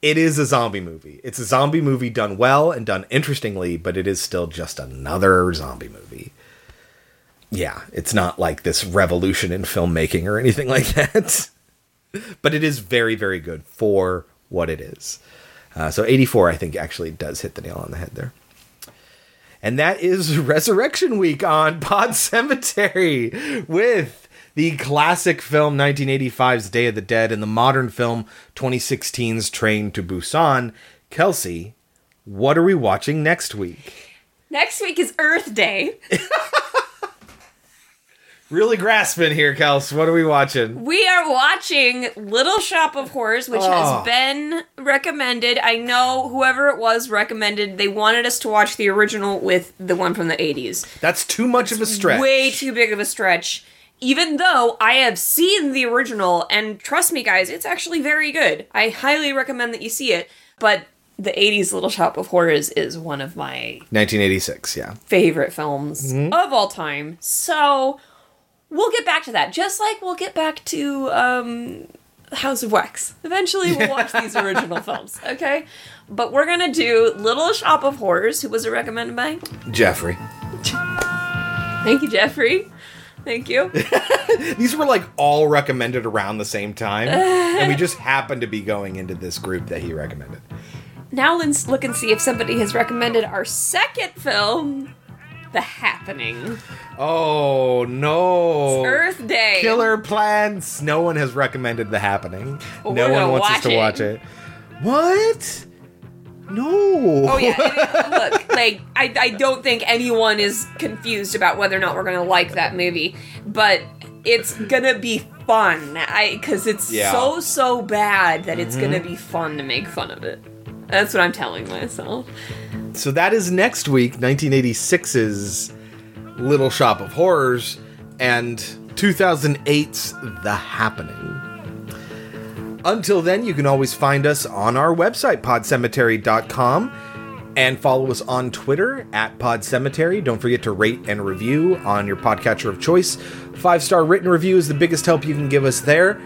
it is a zombie movie. It's a zombie movie done well and done interestingly, but it is still just another zombie movie. Yeah, it's not like this revolution in filmmaking or anything like that. but it is very, very good for what it is. Uh, so 84, I think, actually does hit the nail on the head there. And that is Resurrection Week on Pod Cemetery with the classic film 1985's Day of the Dead and the modern film 2016's Train to Busan. Kelsey, what are we watching next week? Next week is Earth Day. Really grasping here, Kels. What are we watching? We are watching Little Shop of Horrors, which Oh. has been recommended. I know whoever it was recommended, they wanted us to watch the original with the one from the 80s. That's too much of a stretch. Way too big of a stretch. Even though I have seen the original, and trust me, guys, it's actually very good. I highly recommend that you see it. But the 80s Little Shop of Horrors is one of my 1986, yeah. favorite films Mhm. of all time. So we'll get back to that. Just like we'll get back to um, House of Wax. Eventually, we'll watch these original films, okay? But we're gonna do Little Shop of Horrors. Who was it recommended by? Jeffrey. Thank you, Jeffrey. Thank you. These were like all recommended around the same time, and we just happened to be going into this group that he recommended. now let's look and see if somebody has recommended our second film, The Happening. Oh no! It's Earth Day. Killer plants. No one has recommended The Happening. Well, no one wants us to it. watch it. What? No. Oh yeah, it- look, like I, I don't think anyone is confused about whether or not we're gonna like that movie, but it's gonna be fun. I because it's Yeah. so so bad that it's Mhm. gonna be fun to make fun of it. That's what I'm telling myself. So that is next week, 1986's Little Shop of Horrors and 2008's The Happening. Until then, you can always find us on our website, podcemetery.com, and follow us on Twitter at podcemetery. Don't forget to rate and review on your podcatcher of choice. Five star written review is the biggest help you can give us there.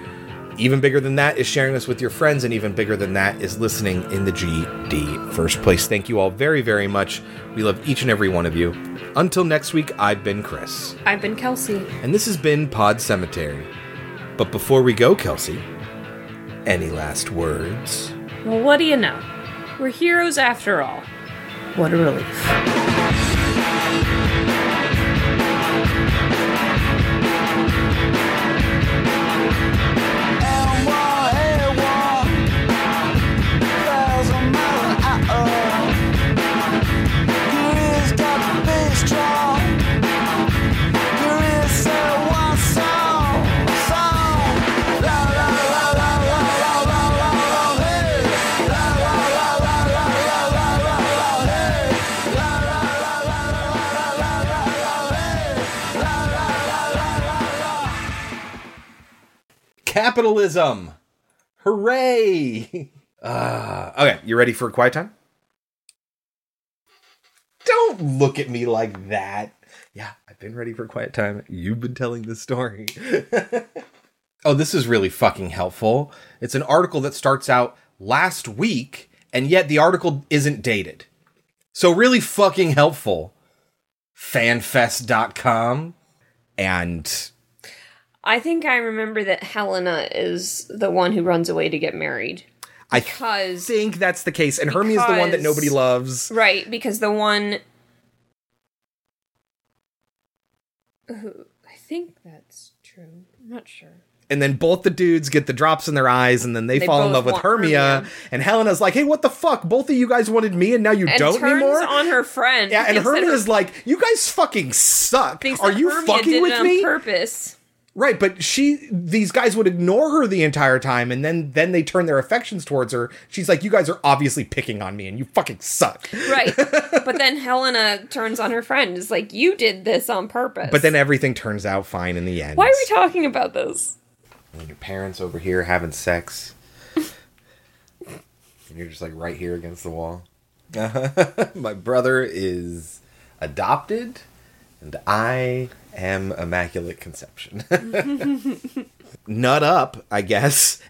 Even bigger than that is sharing this with your friends, and even bigger than that is listening in the GD first place. Thank you all very, very much. We love each and every one of you. Until next week, I've been Chris, I've been Kelsey. and this has been Pod Cemetery. But before we go, Kelsey, any last words? Well, what do you know? We're heroes after all. What a relief. Capitalism! Hooray! Uh, okay, you ready for quiet time? Don't look at me like that. Yeah, I've been ready for quiet time. You've been telling the story. oh, this is really fucking helpful. It's an article that starts out last week, and yet the article isn't dated. So, really fucking helpful. Fanfest.com. And I think I remember that Helena is the one who runs away to get married. I Because think that's the case. And Hermie is the one that nobody loves. Right, because the one who I think that's true. I'm not sure. And then both the dudes get the drops in their eyes, and then they, They fall in love with Hermia. Hermia. And Helena's like, "Hey, what the fuck? Both of you guys wanted me, and now you and don't turns anymore." on her friend. yeah, and thinks that Hermia her- is like, "You guys fucking suck. Are you Hermia fucking with me?" purpose. Right, but she, these guys would ignore her the entire time, and then then they turn their affections towards her. She's like, "You guys are obviously picking on me, and you fucking suck." Right. but then Helena turns on her friend. Is like, you did this on purpose. But then everything turns out fine in the end. Why are we talking about this? And your parents over here having sex. and you're just like right here against the wall. My brother is adopted, and I am Immaculate Conception. Nut up, I guess.